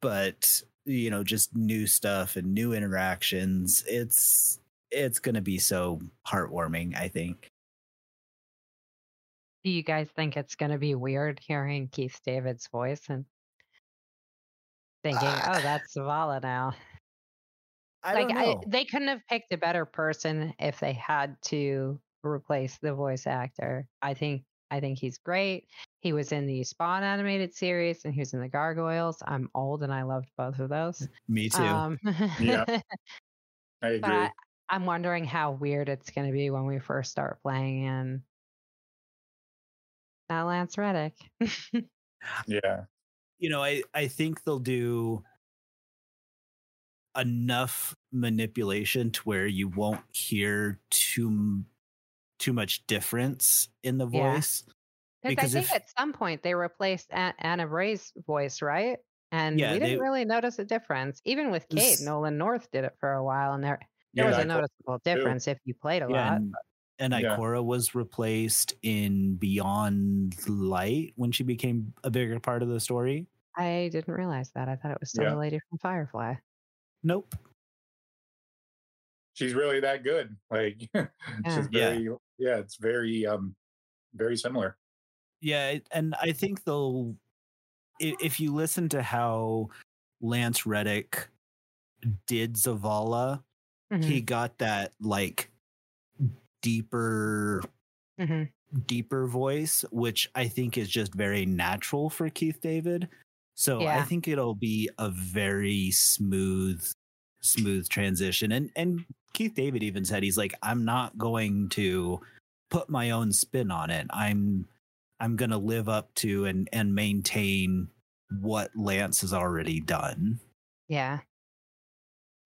but you know just new stuff and new interactions. It's it's going to be so heartwarming, I think. Do you guys think it's going to be weird hearing Keith David's voice and thinking, uh, "Oh, that's Zavala now." I like I, they couldn't have picked a better person if they had to replace the voice actor. I think I think he's great. He was in the Spawn animated series and he was in the Gargoyles. I'm old and I loved both of those. Me too. Um, yeah, I agree. I, I'm wondering how weird it's going to be when we first start playing in that Lance Reddick. yeah, you know, I I think they'll do enough manipulation to where you won't hear too too much difference in the voice. Yeah. Because I think if, at some point they replaced Ana Bray's voice, right? And yeah, we didn't they, really notice a difference. Even with Cayde, Nolan North did it for a while, and there there yeah, was a noticeable difference too. if you played a yeah, lot. And, and yeah. Ikora was replaced in Beyond Light when she became a bigger part of the story. I didn't realize that. I thought it was still yeah. the lady from Firefly. Nope. She's really that good. Like yeah. she's very yeah. yeah, it's very um very similar. Yeah, and I think though if you listen to how Lance Reddick did Zavala, mm-hmm. he got that like deeper mm-hmm. deeper voice, which I think is just very natural for Keith David. So yeah. I think it'll be a very smooth smooth transition. And and Keith David even said he's like I'm not going to put my own spin on it. I'm I'm going to live up to and and maintain what Lance has already done. Yeah.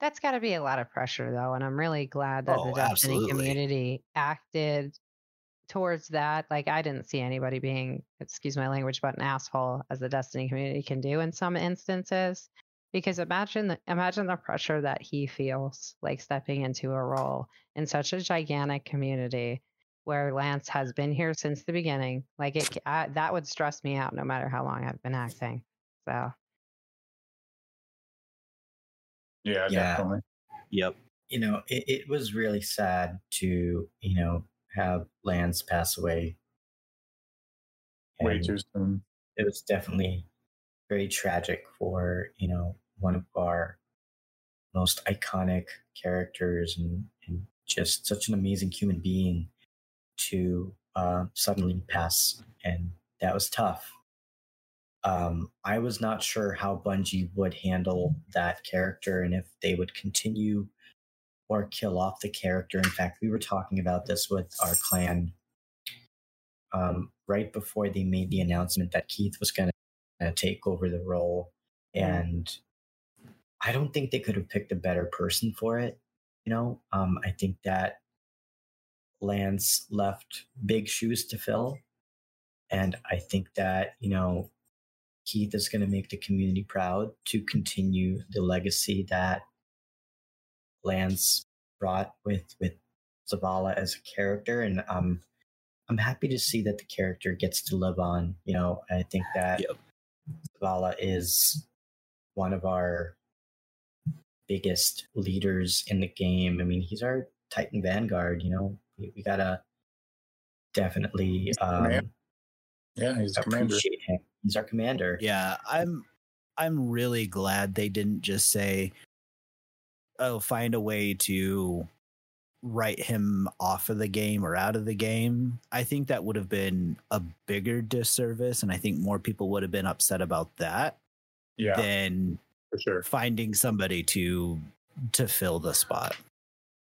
That's got to be a lot of pressure, though, and I'm really glad that oh, the Destiny absolutely. community acted towards that. Like, I didn't see anybody being, excuse my language, but an asshole as the Destiny community can do in some instances. Because imagine the, imagine the pressure that he feels like stepping into a role in such a gigantic community where Lance has been here since the beginning. Like it, I, that would stress me out no matter how long I've been acting. So yeah, yeah. definitely. Yep. You know, it, it was really sad to, you know, have Lance pass away. Way too soon. It was definitely very tragic for, you know, one of our most iconic characters and, and just such an amazing human being to uh, suddenly pass. And that was tough. Um, I was not sure how Bungie would handle that character and if they would continue or kill off the character. In fact, we were talking about this with our clan um, right before they made the announcement that Keith was going to take over the role. And I don't think they could have picked a better person for it. You know, um, I think that Lance left big shoes to fill. And I think that, you know, Keith is going to make the community proud to continue the legacy that Lance brought with with Zavala as a character, and um, I'm happy to see that the character gets to live on. You know, I think that yep. Zavala is one of our biggest leaders in the game. I mean, he's our Titan Vanguard. You know, we, we gotta definitely um, yeah, he's appreciate him he's our commander. Yeah, I'm I'm really glad they didn't just say, "Oh, find a way to write him off of the game or out of the game." I think that would have been a bigger disservice, and I think more people would have been upset about that. Yeah, than for sure finding somebody to to fill the spot.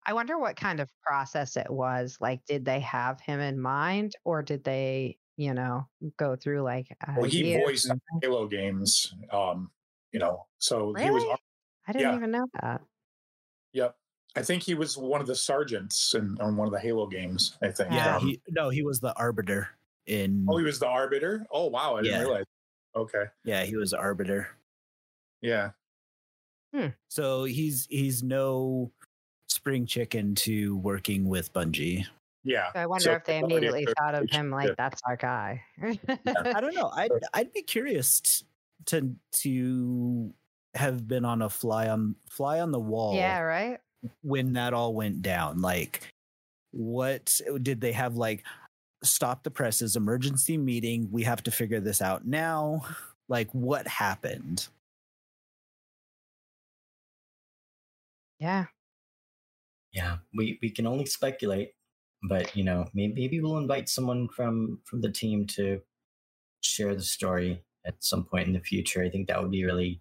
I wonder what kind of process it was. Like, did they have him in mind, or did they you know, go through like. Well, he voiced Halo games, um, you know, so really? he was. I didn't yeah. even know that. Yep. I think he was one of the sergeants in on one of the Halo games. I think. Yeah. Um, he, no, he was the arbiter in. Oh, he was the arbiter. Oh, wow! I didn't realize. Okay. Yeah, he was arbiter. Yeah. Hmm. So he's he's no spring chicken to working with Bungie. Yeah. So I wonder so if they immediately thought of him like that's our guy. I don't know. I'd I'd be curious to to have been on a fly on fly on the wall. Yeah, right. When that all went down, like what did they have like stop the presses emergency meeting we have to figure this out now like what happened yeah yeah we we can only speculate but you know maybe, maybe we'll invite someone from from the team to share the story at some point in the future. I think that would be really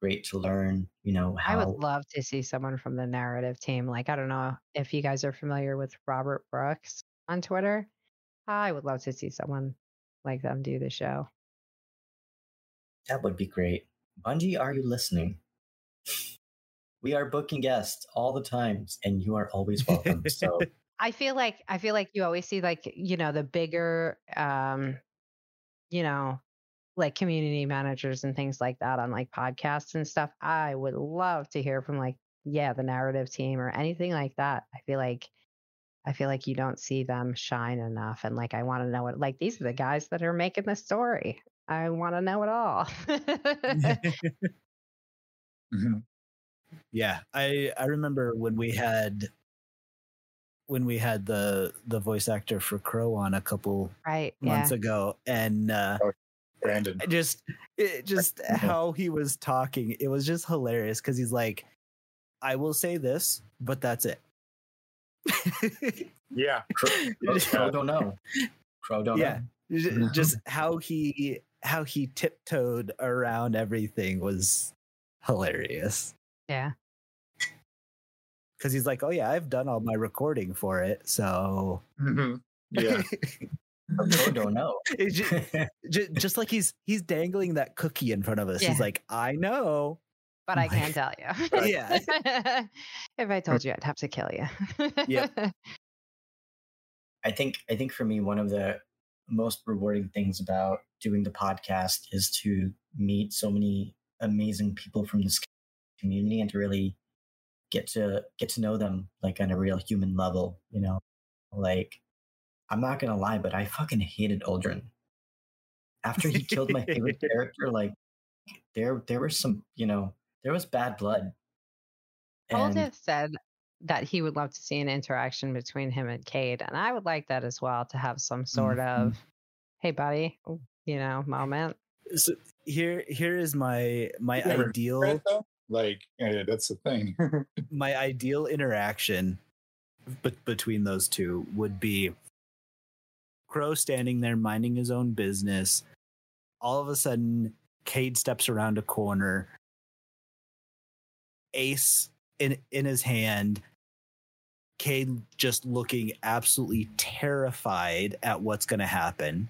great to learn you know how... i would love to see someone from the narrative team. Like i don't know if you guys are familiar with robert brooks on twitter. I would love to see someone like them do the show. That would be great. Bungie are you listening we are booking guests all the times, and you are always welcome. So I feel like I feel like you always see like you know the bigger, um, you know, like community managers and things like that on like podcasts and stuff. I would love to hear from like yeah the narrative team or anything like that. I feel like I feel like you don't see them shine enough. And like, I want to know what, like, these are the guys that are making the story. I want to know it all. mm-hmm. Yeah. I, I remember when we had, when we had the, the voice actor for Crow on a couple right, months yeah. ago and, uh, oh, Brandon, just, it, just how he was talking, it was just hilarious. Cause he's like, I will say this, but that's it yeah. Crow, don't know. Crow don't yeah. know. Just how he how he tiptoed around everything was hilarious. Yeah. Cause he's like, Oh yeah, I've done all my recording for it. So mm-hmm. yeah. Crow don't know. just, just, just, like he's he's dangling that cookie in front of us. Yeah. He's like, I know but I can't tell you. yeah. if I told you, I'd have to kill you. yeah. I think I think for me, one of the most rewarding things about doing the podcast is to meet so many amazing people from this community and to really get to get to know them like on a real human level. You know, like I'm not gonna lie, but I fucking hated Uldren. After he killed my favorite character, like there there was some, you know, there was bad blood. Aldith said that he would love to see an interaction between him and Cayde, and I would like that as well to have some sort mm-hmm. of "Hey, buddy," you know, moment. So here, here is my my ideal. Like yeah, that's the thing. my ideal interaction, but between those two would be Crow standing there minding his own business. All of a sudden, Cayde steps around a corner ace in in his hand. Cayde just looking absolutely terrified at what's going to happen.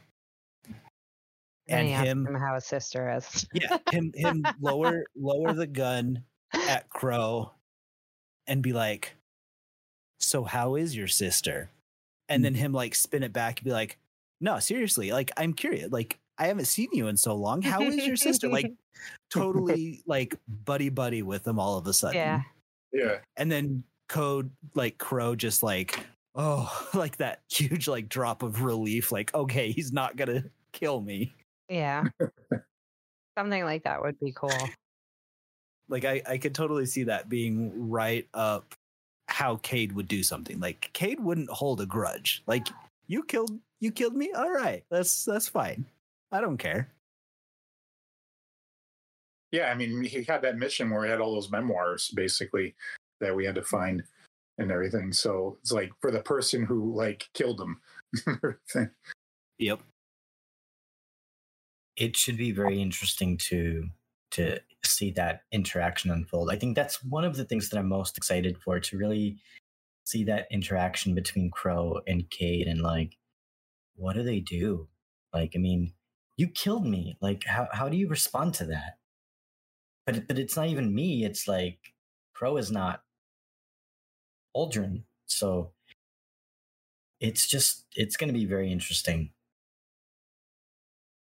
And, and him, him how his sister is. yeah, him him lower lower the gun at Crow and be like, "So how is your sister?" And then mm. him like spin it back and be like, "No, seriously, like I'm curious. Like I haven't seen you in so long. How is your sister? Like totally like buddy buddy with them all of a sudden. Yeah. Yeah. And then code like Crow just like oh like that huge like drop of relief like okay he's not gonna kill me yeah something like that would be cool like i i could totally see that being right up how Cayde would do something like Cayde wouldn't hold a grudge like you killed you killed me all right that's that's fine I don't care. Yeah, I mean, he had that mission where he had all those memoirs basically that we had to mm-hmm. find and everything. So it's like for the person who like killed him. yep. It should be very interesting to to see that interaction unfold. I think that's one of the things that I'm most excited for to really see that interaction between Crow and Cayde and like what do they do? Like, I mean, you killed me. Like, how, how do you respond to that? But, but it's not even me. It's like, Crow is not Uldren. So it's just, it's going to be very interesting.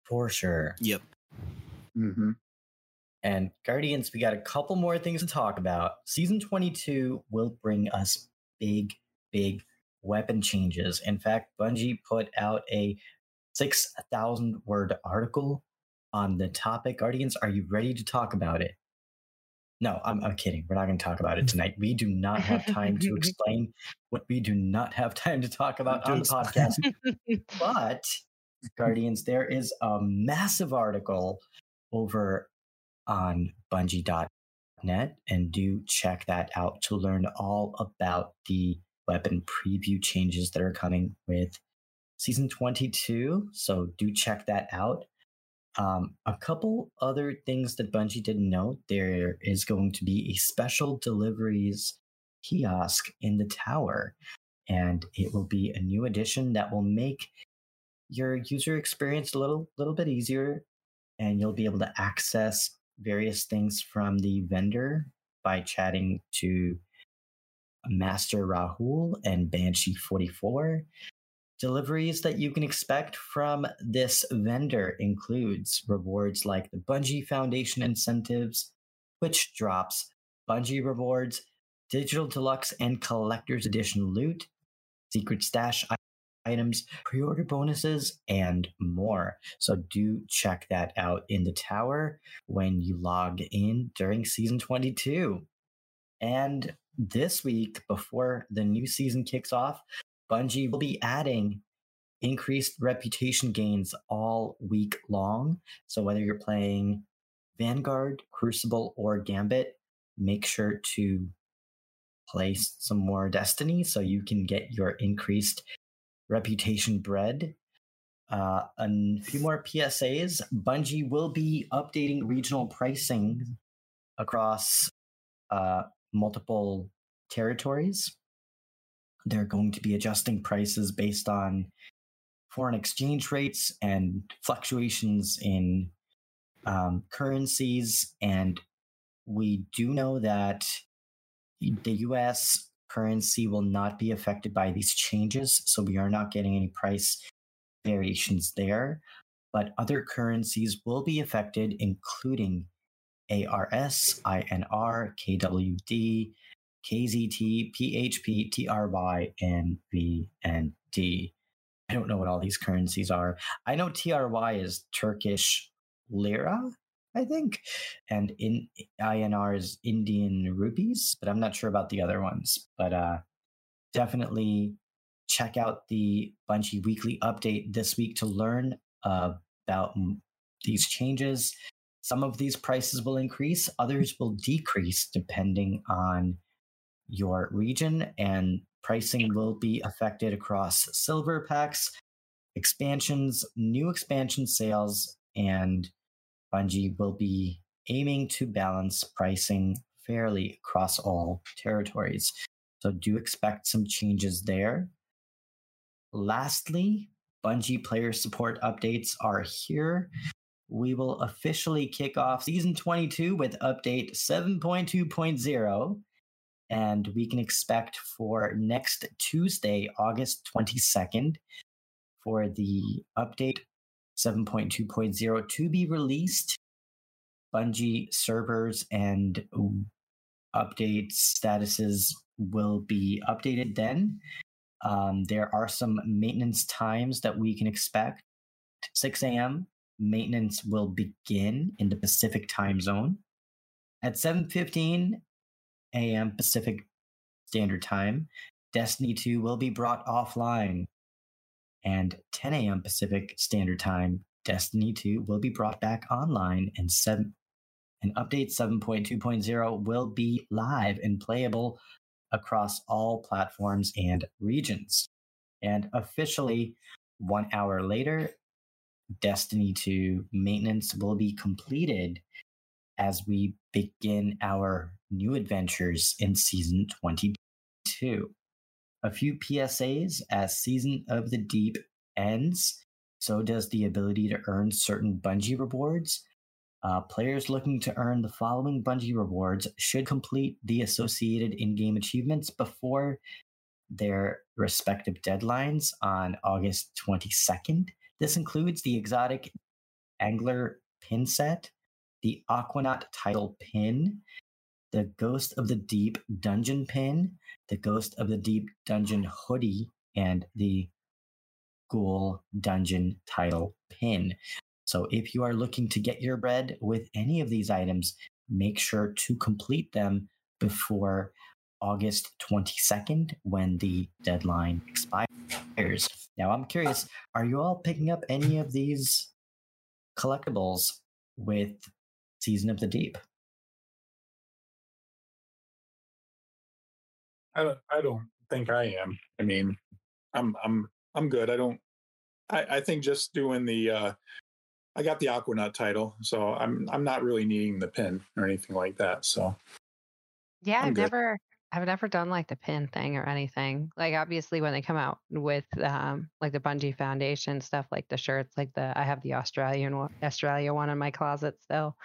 For sure. Yep. Mm-hmm. And Guardians, we got a couple more things to talk about. Season 22 will bring us big, big weapon changes. In fact, Bungie put out a 6,000 word article on the topic. Guardians, are you ready to talk about it? No, I'm, I'm kidding. We're not going to talk about it tonight. We do not have time to explain what we do not have time to talk about on the podcast. but, Guardians, there is a massive article over on bungie.net, and do check that out to learn all about the weapon preview changes that are coming with season 22. So do check that out. Um, a couple other things that Bungie didn't know there is going to be a special deliveries kiosk in the tower, and it will be a new addition that will make your user experience a little little bit easier, and you'll be able to access various things from the vendor by chatting to Master Rahool and Banshee 44. Deliveries that you can expect from this vendor includes rewards like the Bungie Foundation incentives, which drops Bungie rewards, digital deluxe and collector's edition loot, secret stash items, pre-order bonuses, and more. So do check that out in the tower when you log in during season 22. And this week, before the new season kicks off, Bungie will be adding increased reputation gains all week long. So whether you're playing Vanguard, Crucible, or Gambit, make sure to place some more Destiny so you can get your increased reputation bread. Uh, a few more PSAs. Bungie will be updating regional pricing across uh, multiple territories. They're going to be adjusting prices based on foreign exchange rates and fluctuations in um, currencies. And we do know that the US currency will not be affected by these changes. So we are not getting any price variations there. But other currencies will be affected, including ARS, INR, KWD, KZT, PHP, TRY, and VND. I don't know what all these currencies are. I know TRY is Turkish lira, I think, and in INR is Indian rupees, but I'm not sure about the other ones. But uh, definitely check out the Bungie weekly update this week to learn uh, about these changes. Some of these prices will increase, others will decrease depending on your region, and pricing will be affected across silver packs, expansions, new expansion sales, and Bungie will be aiming to balance pricing fairly across all territories. So do expect some changes there. Lastly, Bungie player support updates are here. We will officially kick off season 22 with update 7.2.0 and we can expect for next Tuesday, August 22nd, for the update 7.2.0 to be released. Bungie servers and update statuses will be updated then. Um, there are some maintenance times that we can expect. 6 a.m. maintenance will begin in the Pacific time zone. At 7:15 a.m. Pacific Standard Time, Destiny 2 will be brought offline. And 10 a.m. Pacific Standard Time, Destiny 2 will be brought back online and 7 and update 7.2.0 will be live and playable across all platforms and regions. And officially, one hour later, Destiny 2 maintenance will be completed as we begin our new adventures in season 22. A few PSAs as Season of the Deep ends, so does the ability to earn certain Bungie rewards. Uh, players looking to earn the following Bungie rewards should complete the associated in game achievements before their respective deadlines on August 22nd. This includes the exotic Angler pin set, the Aquanaut title pin, the Ghost of the Deep dungeon pin, the Ghost of the Deep dungeon hoodie, and the Ghoul dungeon title pin. So if you are looking to get your bread with any of these items, make sure to complete them before August 22nd when the deadline expires. Now, I'm curious, are you all picking up any of these collectibles with Season of the Deep. I don't, I don't think I am. I mean, I'm I'm I'm good. I don't I, I think just doing the uh I got the Aquanaut title, so I'm I'm not really needing the pin or anything like that. So Yeah, i have never I've never done like the pin thing or anything. Like obviously when they come out with um like the Bungie Foundation stuff, like the shirts, like the I have the Australian one, Australia one in my closet still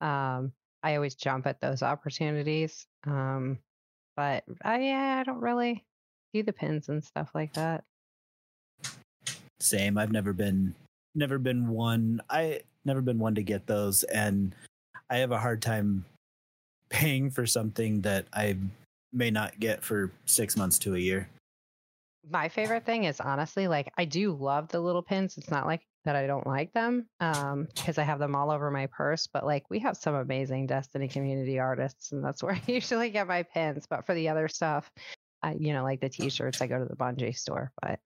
um, I always jump at those opportunities. Um, but I yeah, I don't really do the pins and stuff like that. Same. I've never been never been one. I never been one to get those, and I have a hard time paying for something that I may not get for six months to a year. My favorite thing is honestly like I do love the little pins. It's not like that I don't like them um because I have them all over my purse, but like we have some amazing Destiny community artists and that's where I usually get my pins. But for the other stuff, I you know, like the t-shirts, I go to the Bungie store, but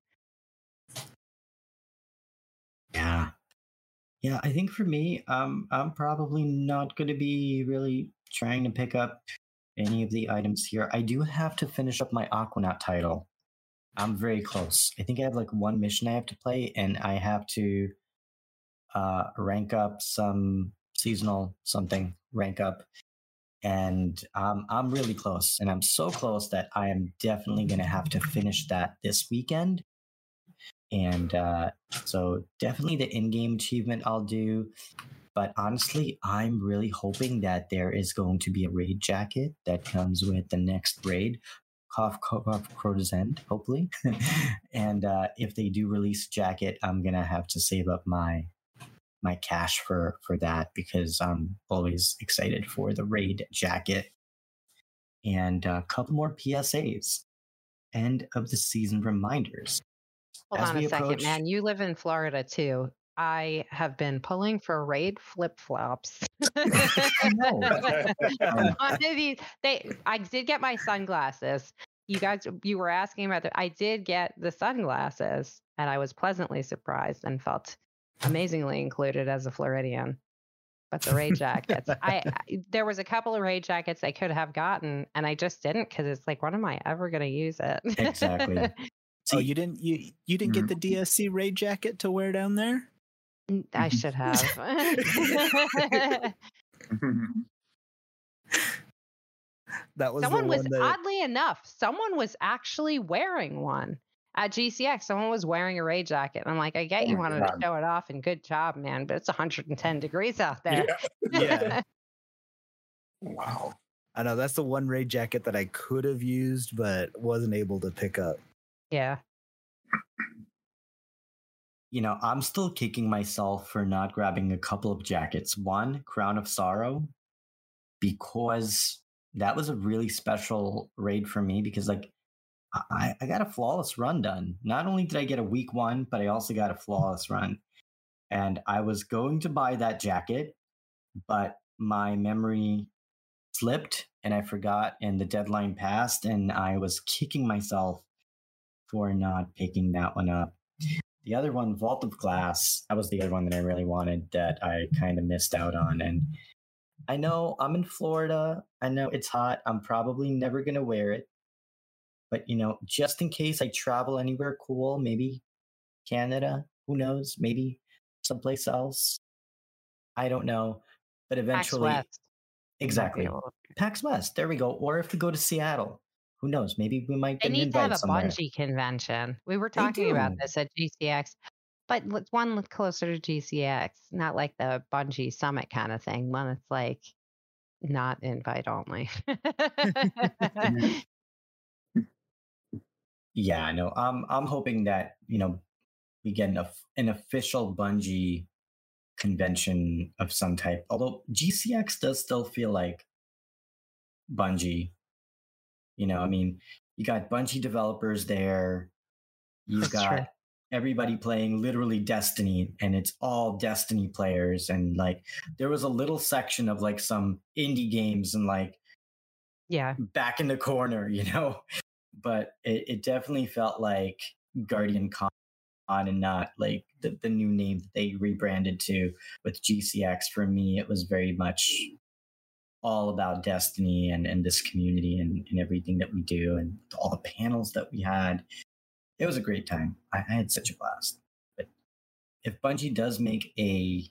yeah. Yeah, I think for me, um, I'm probably not going to be really trying to pick up any of the items here. I do have to finish up my Aquanaut title. I'm very close. I think I have like one mission I have to play, and I have to uh, rank up some seasonal something, rank up. And um, I'm really close, and I'm so close that I am definitely going to have to finish that this weekend. And uh, so, definitely the in game achievement I'll do. But honestly, I'm really hoping that there is going to be a raid jacket that comes with the next raid. Cough, cough, End, hopefully. and uh, if they do release jacket, I'm gonna have to save up my my cash for for that because I'm always excited for the raid jacket. And a couple more PSAs. End of the season reminders. Hold As on a approach, second, man. You live in Florida too. I have been pulling for raid flip flops. they, I did get my sunglasses. You guys, you were asking about the. I did get the sunglasses, and I was pleasantly surprised and felt amazingly included as a Floridian. But the raid jackets, I, I there was a couple of raid jackets I could have gotten, and I just didn't because it's like, when am I ever going to use it? exactly. oh, you didn't you you didn't get mm. the DSC raid jacket to wear down there? I mm-hmm. should have. Mm-hmm. that was someone was that... oddly enough, someone was actually wearing one at GCX. Someone was wearing a raid jacket. I'm like, I get oh you wanted God. to show it off, and good job, man. But it's 110 degrees out there. Yeah. yeah. wow. I know that's the one raid jacket that I could have used, but wasn't able to pick up. Yeah you know, I'm still kicking myself for not grabbing a couple of jackets. One, Crown of Sorrow, because that was a really special raid for me because, like, I, I got a flawless run done. Not only did I get a week one, but I also got a flawless run. And I was going to buy that jacket, but my memory slipped and I forgot, and the deadline passed, and I was kicking myself for not picking that one up. The other one, Vault of Glass, that was the other one that I really wanted that I kind of missed out on. And I know I'm in Florida. I know it's hot. I'm probably never going to wear it. But, you know, just in case I travel anywhere cool, maybe Canada, who knows, maybe someplace else. I don't know. But eventually. Exactly. PAX West. There we go. Or if we go to Seattle, who knows? Maybe we might. get They need to have a somewhere. Bungie convention. We were talking about this at GCX, but one closer to GCX, not like the Bungie Summit kind of thing. One that's like not invite only. yeah, no. I'm I'm hoping that you know we get an, an official Bungie convention of some type. Although GCX does still feel like Bungie you know, I mean, you got Bungie developers there. You've That's got true. everybody playing literally Destiny, and it's all Destiny players. And like, there was a little section of like some indie games and like, yeah, back in the corner, you know. But it, it definitely felt like Guardian Con and not like the, the new name that they rebranded to with GCX. For me, it was very much all about Destiny and, and this community and, and everything that we do and all the panels that we had. It was a great time. I, I had such a blast. But if Bungie does make a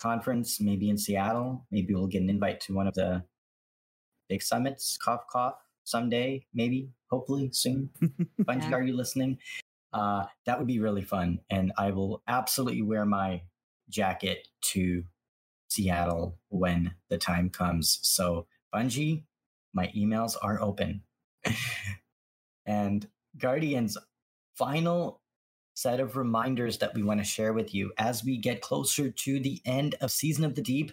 conference, maybe in Seattle, maybe we'll get an invite to one of the big summits, cough cough, someday, maybe, hopefully soon. Bungie, yeah. are you listening? Uh, that would be really fun. And I will absolutely wear my jacket to Seattle when the time comes. So, Bungie, My emails are open. and Guardians, final set of reminders that we want to share with you as we get closer to the end of Season of the Deep.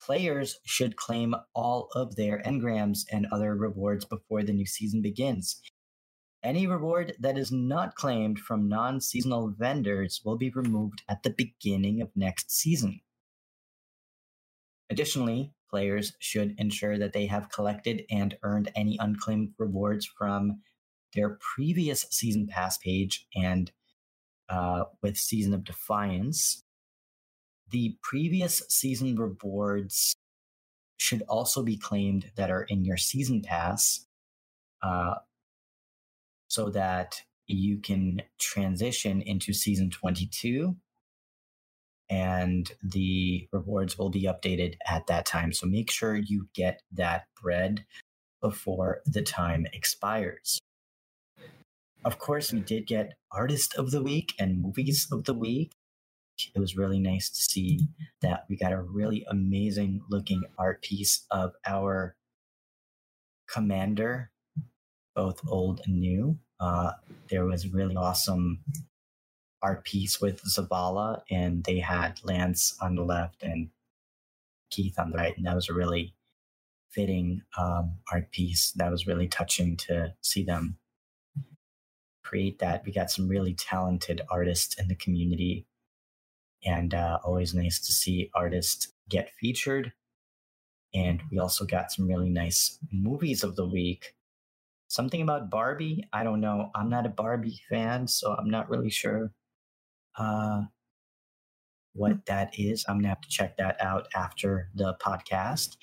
Players should claim all of their engrams and other rewards before the new season begins. Any reward that is not claimed from non seasonal vendors will be removed at the beginning of next season. Additionally, players should ensure that they have collected and earned any unclaimed rewards from their previous season pass page and uh, with Season of Defiance. The previous season rewards should also be claimed that are in your season pass uh, so that you can transition into season 22 and the rewards will be updated at that time. So make sure you get that bread before the time expires. Of course, we did get Artist of the Week and Movies of the Week. It was really nice to see that we got a really amazing looking art piece of our commander, both old and new. Uh, there was really awesome art piece with Zavala, and they had Lance on the left and Keith on the right, and that was a really fitting um, art piece. That was really touching to see them create that. We got some really talented artists in the community, and uh, always nice to see artists get featured. And we also got some really nice movies of the week. Something about Barbie, I don't know. I'm not a Barbie fan, so I'm not really sure uh, what that is. I'm gonna have to check that out after the podcast.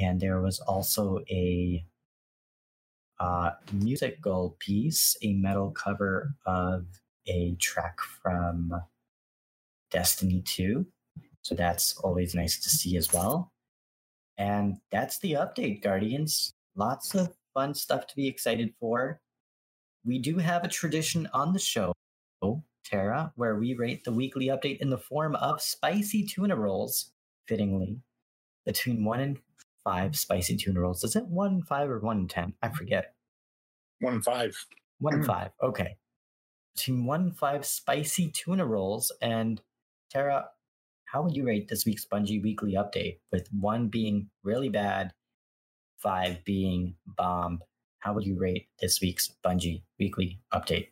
And there was also a uh, musical piece, a metal cover of a track from Destiny 2. So that's always nice to see as well. And that's the update, Guardians. Lots of fun stuff to be excited for. We do have a tradition on the show Tara, where we rate the weekly update in the form of spicy tuna rolls, fittingly, between one and five spicy tuna rolls. Is it one and five or one and ten? I forget. One and five. One and mm-hmm. five. Okay. Between one and five spicy tuna rolls. And Tara, how would you rate this week's Bungie weekly update? With one being really bad, five being bomb. How would you rate this week's Bungie weekly update?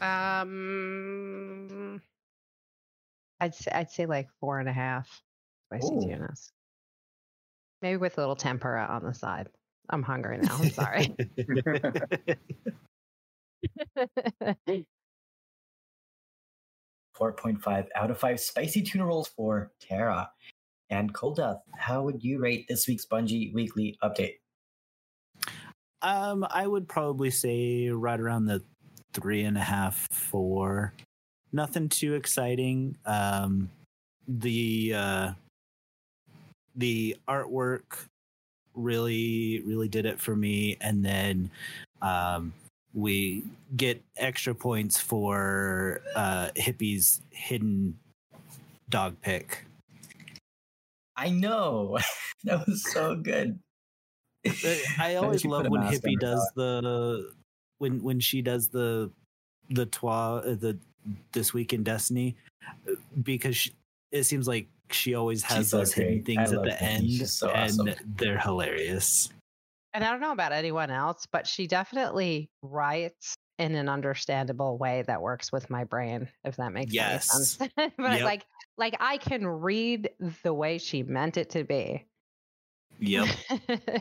Um, I'd say, I'd say like four and a half spicy Ooh. tunas. Maybe with a little tempura on the side. I'm hungry now. I'm sorry. Four point five out of five spicy tuna rolls for Tara. And Cold Death, how would you rate this week's Bungie weekly update? Um, I would probably say right around the three and a half, four. Nothing too exciting. Um, the uh, the artwork really really did it for me, and then um, we get extra points for uh, Hippie's hidden dog pick. I know that was so good. I always love when Hippie does the when when she does the the twa uh, the this week in Destiny because she, it seems like she always has She's those so hidden things at the end so and awesome. they're hilarious. And I don't know about anyone else, but she definitely writes in an understandable way that works with my brain, if that makes yes. sense. but yep. like like I can read the way she meant it to be. Yep.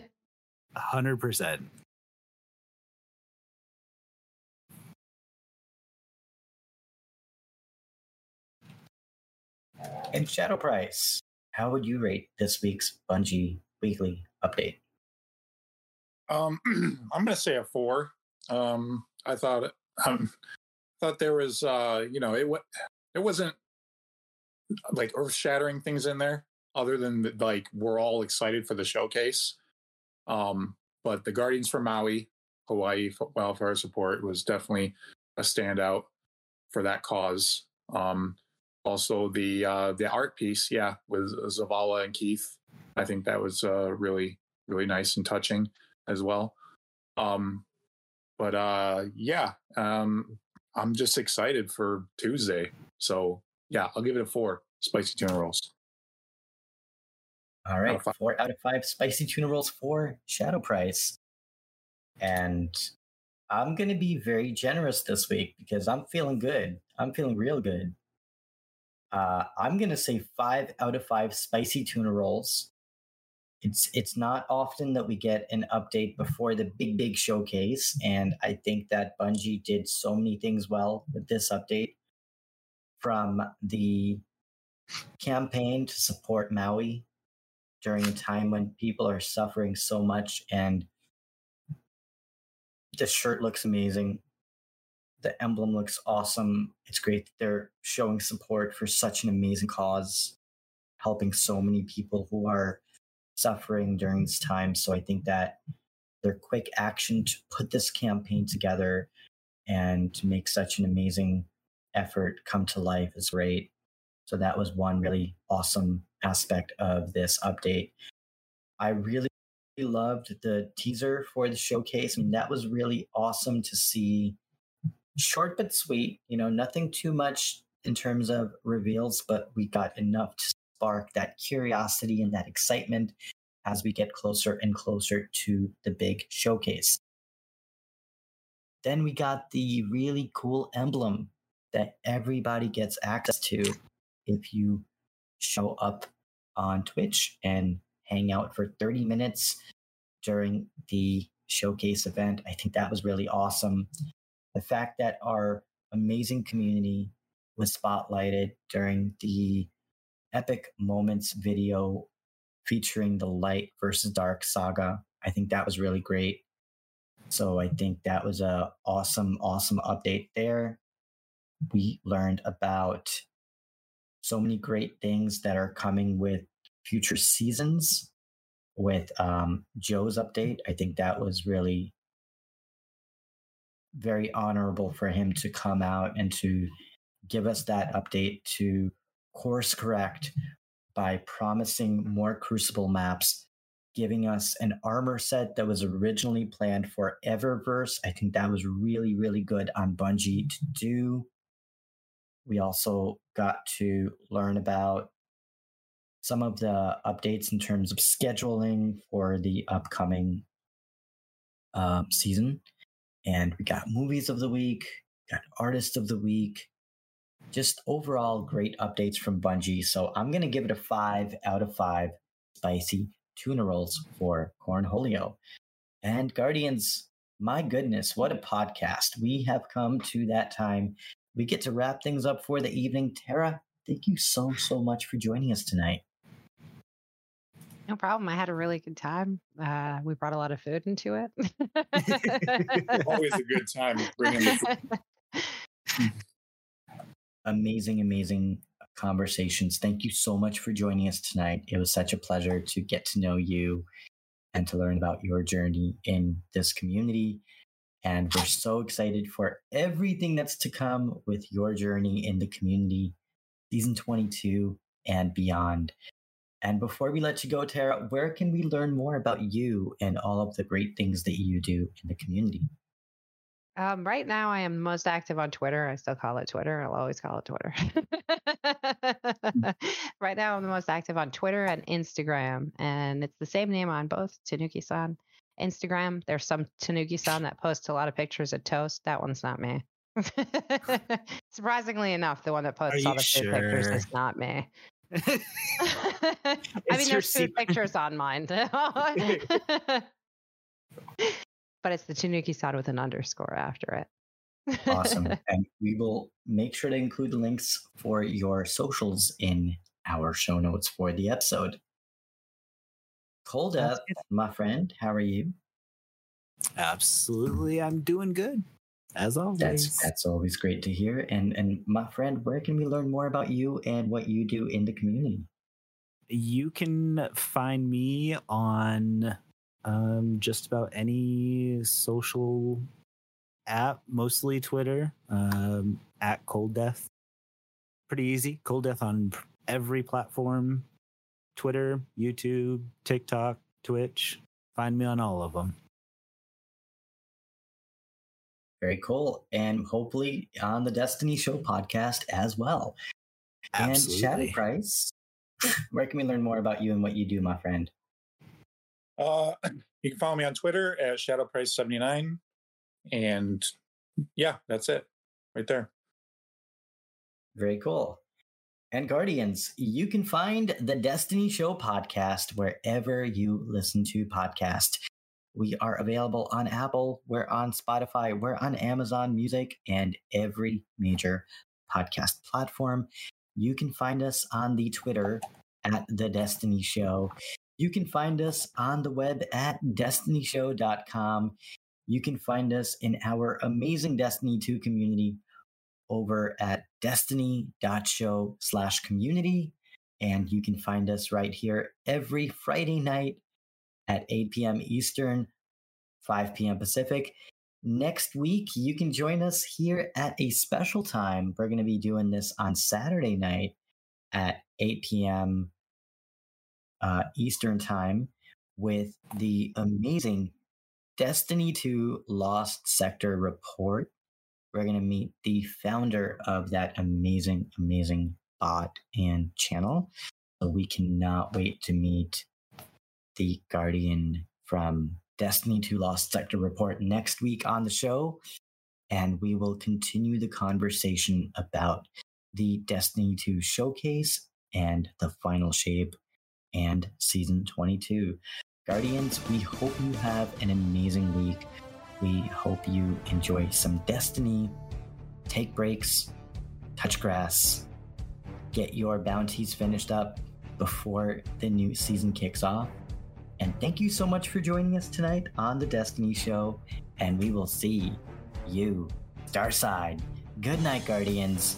hundred percent. And Shadow Price, how would you rate this week's Bungie weekly update? Um, I'm going to say a four. Um, I thought um, thought there was, uh, you know, it it wasn't like earth shattering things in there, other than like we're all excited for the showcase. Um, but the Guardians from Maui, Hawaii Wildfire Support was definitely a standout for that cause. Um, also the uh, the art piece, yeah, with Zavala and Keith. I think that was uh, really really nice and touching as well. Um, but uh, yeah, um, I'm just excited for Tuesday. So yeah, I'll give it a four. Spicy tuna rolls. All right, out four out of five spicy tuna rolls for Shadow Price. And I'm going to be very generous this week because I'm feeling good. I'm feeling real good. Uh, I'm going to say five out of five spicy tuna rolls. It's it's not often that we get an update before the big big showcase, and I think that Bungie did so many things well with this update. From the campaign to support Maui during a time when people are suffering so much and the shirt looks amazing. The emblem looks awesome. It's great that they're showing support for such an amazing cause, helping so many people who are suffering during this mm-hmm. time. So I think that their quick action to put this campaign together and to make such an amazing effort come to life is great. So that was one really awesome aspect of this update. I really loved the teaser for the showcase. I mean, that was really awesome to see. Short but sweet, you know, nothing too much in terms of reveals, but we got enough to spark that curiosity and that excitement as we get closer and closer to the big showcase. Then we got the really cool emblem that everybody gets access to if you show up on Twitch and hang out for 30 minutes during the showcase event. I think that was really awesome. The fact that our amazing community was spotlighted during the Epic Moments video featuring the light versus dark saga. I think that was really great. So I think that was a awesome, awesome update there. We learned about so many great things that are coming with future seasons with um, Joe's update. I think that was really very honorable for him to come out and to give us that update to course correct by promising more Crucible maps, giving us an armor set that was originally planned for Eververse. I think that was really, really good on Bungie to do. We also got to learn about some of the updates in terms of scheduling for the upcoming uh, season. And we got movies of the week, got artist of the week, just overall great updates from Bungie. So I'm going to give it a five out of five spicy tuna rolls for Cornholio. And Guardians, my goodness, what a podcast. We have come to that time. We get to wrap things up for the evening. Tara, thank you so, so much for joining us tonight. No problem. I had a really good time. Uh, we brought a lot of food into it. Always a good time bringing the food. amazing, amazing conversations. Thank you so much for joining us tonight. It was such a pleasure to get to know you and to learn about your journey in this community. And we're so excited for everything that's to come with your journey in the community, season 22 and beyond. And before we let you go, Tara, where can we learn more about you and all of the great things that you do in the community? Um, right now, I am most active on Twitter. I still call it Twitter. I'll always call it Twitter. right now, I'm the most active on Twitter and Instagram, and it's the same name on both Tanuki-san. Instagram, there's some Tanuki-san that posts a lot of pictures of toast. That one's not me. Surprisingly enough, the one that posts all the sure? pictures is not me. I mean, there's two pictures on mine, but it's the Tanuki-san with an underscore after it. awesome. And we will make sure to include links for your socials in our show notes for the episode. Cold Death, my friend, how are you? Absolutely, I'm doing good as always. That's that's always great to hear. And and my friend, where can we learn more about you and what you do in the community? You can find me on um, just about any social app, mostly Twitter, um, at Cold Death. Pretty easy. Cold Death on every platform Twitter, YouTube, TikTok, Twitch, Find me on all of them. Very cool. And hopefully on the Destiny Show podcast as well. Absolutely. And Shadow Price, where can we learn more about you and what you do, my friend? Uh, you can follow me on Twitter at ShadowPrice79. And yeah, that's it right there. Very cool. And Guardians, you can find the Destiny Show podcast wherever you listen to podcasts. We are available on Apple, we're on Spotify, we're on Amazon Music, and every major podcast platform. You can find us on the Twitter at The Destiny Show. You can find us on the web at destinyshow.com. You can find us in our amazing Destiny 2 community over at destiny.show slash community. And you can find us right here every Friday night at 8 p.m. Eastern, 5 p.m. Pacific. Next week, you can join us here at a special time. We're going to be doing this on Saturday night at 8 p.m. Uh, Eastern Time with the amazing Destiny 2 Lost Sector report. We're going to meet the founder of that amazing, amazing bot and channel. So we cannot wait to meet the Guardian from Destiny 2 Lost Sector report next week on the show. And we will continue the conversation about the Destiny 2 showcase and the final shape and season 22. Guardians, we hope you have an amazing week. We hope you enjoy some Destiny, take breaks, touch grass, get your bounties finished up before the new season kicks off. And thank you so much for joining us tonight on The Destiny Show. And we will see you Starside. Good night, Guardians.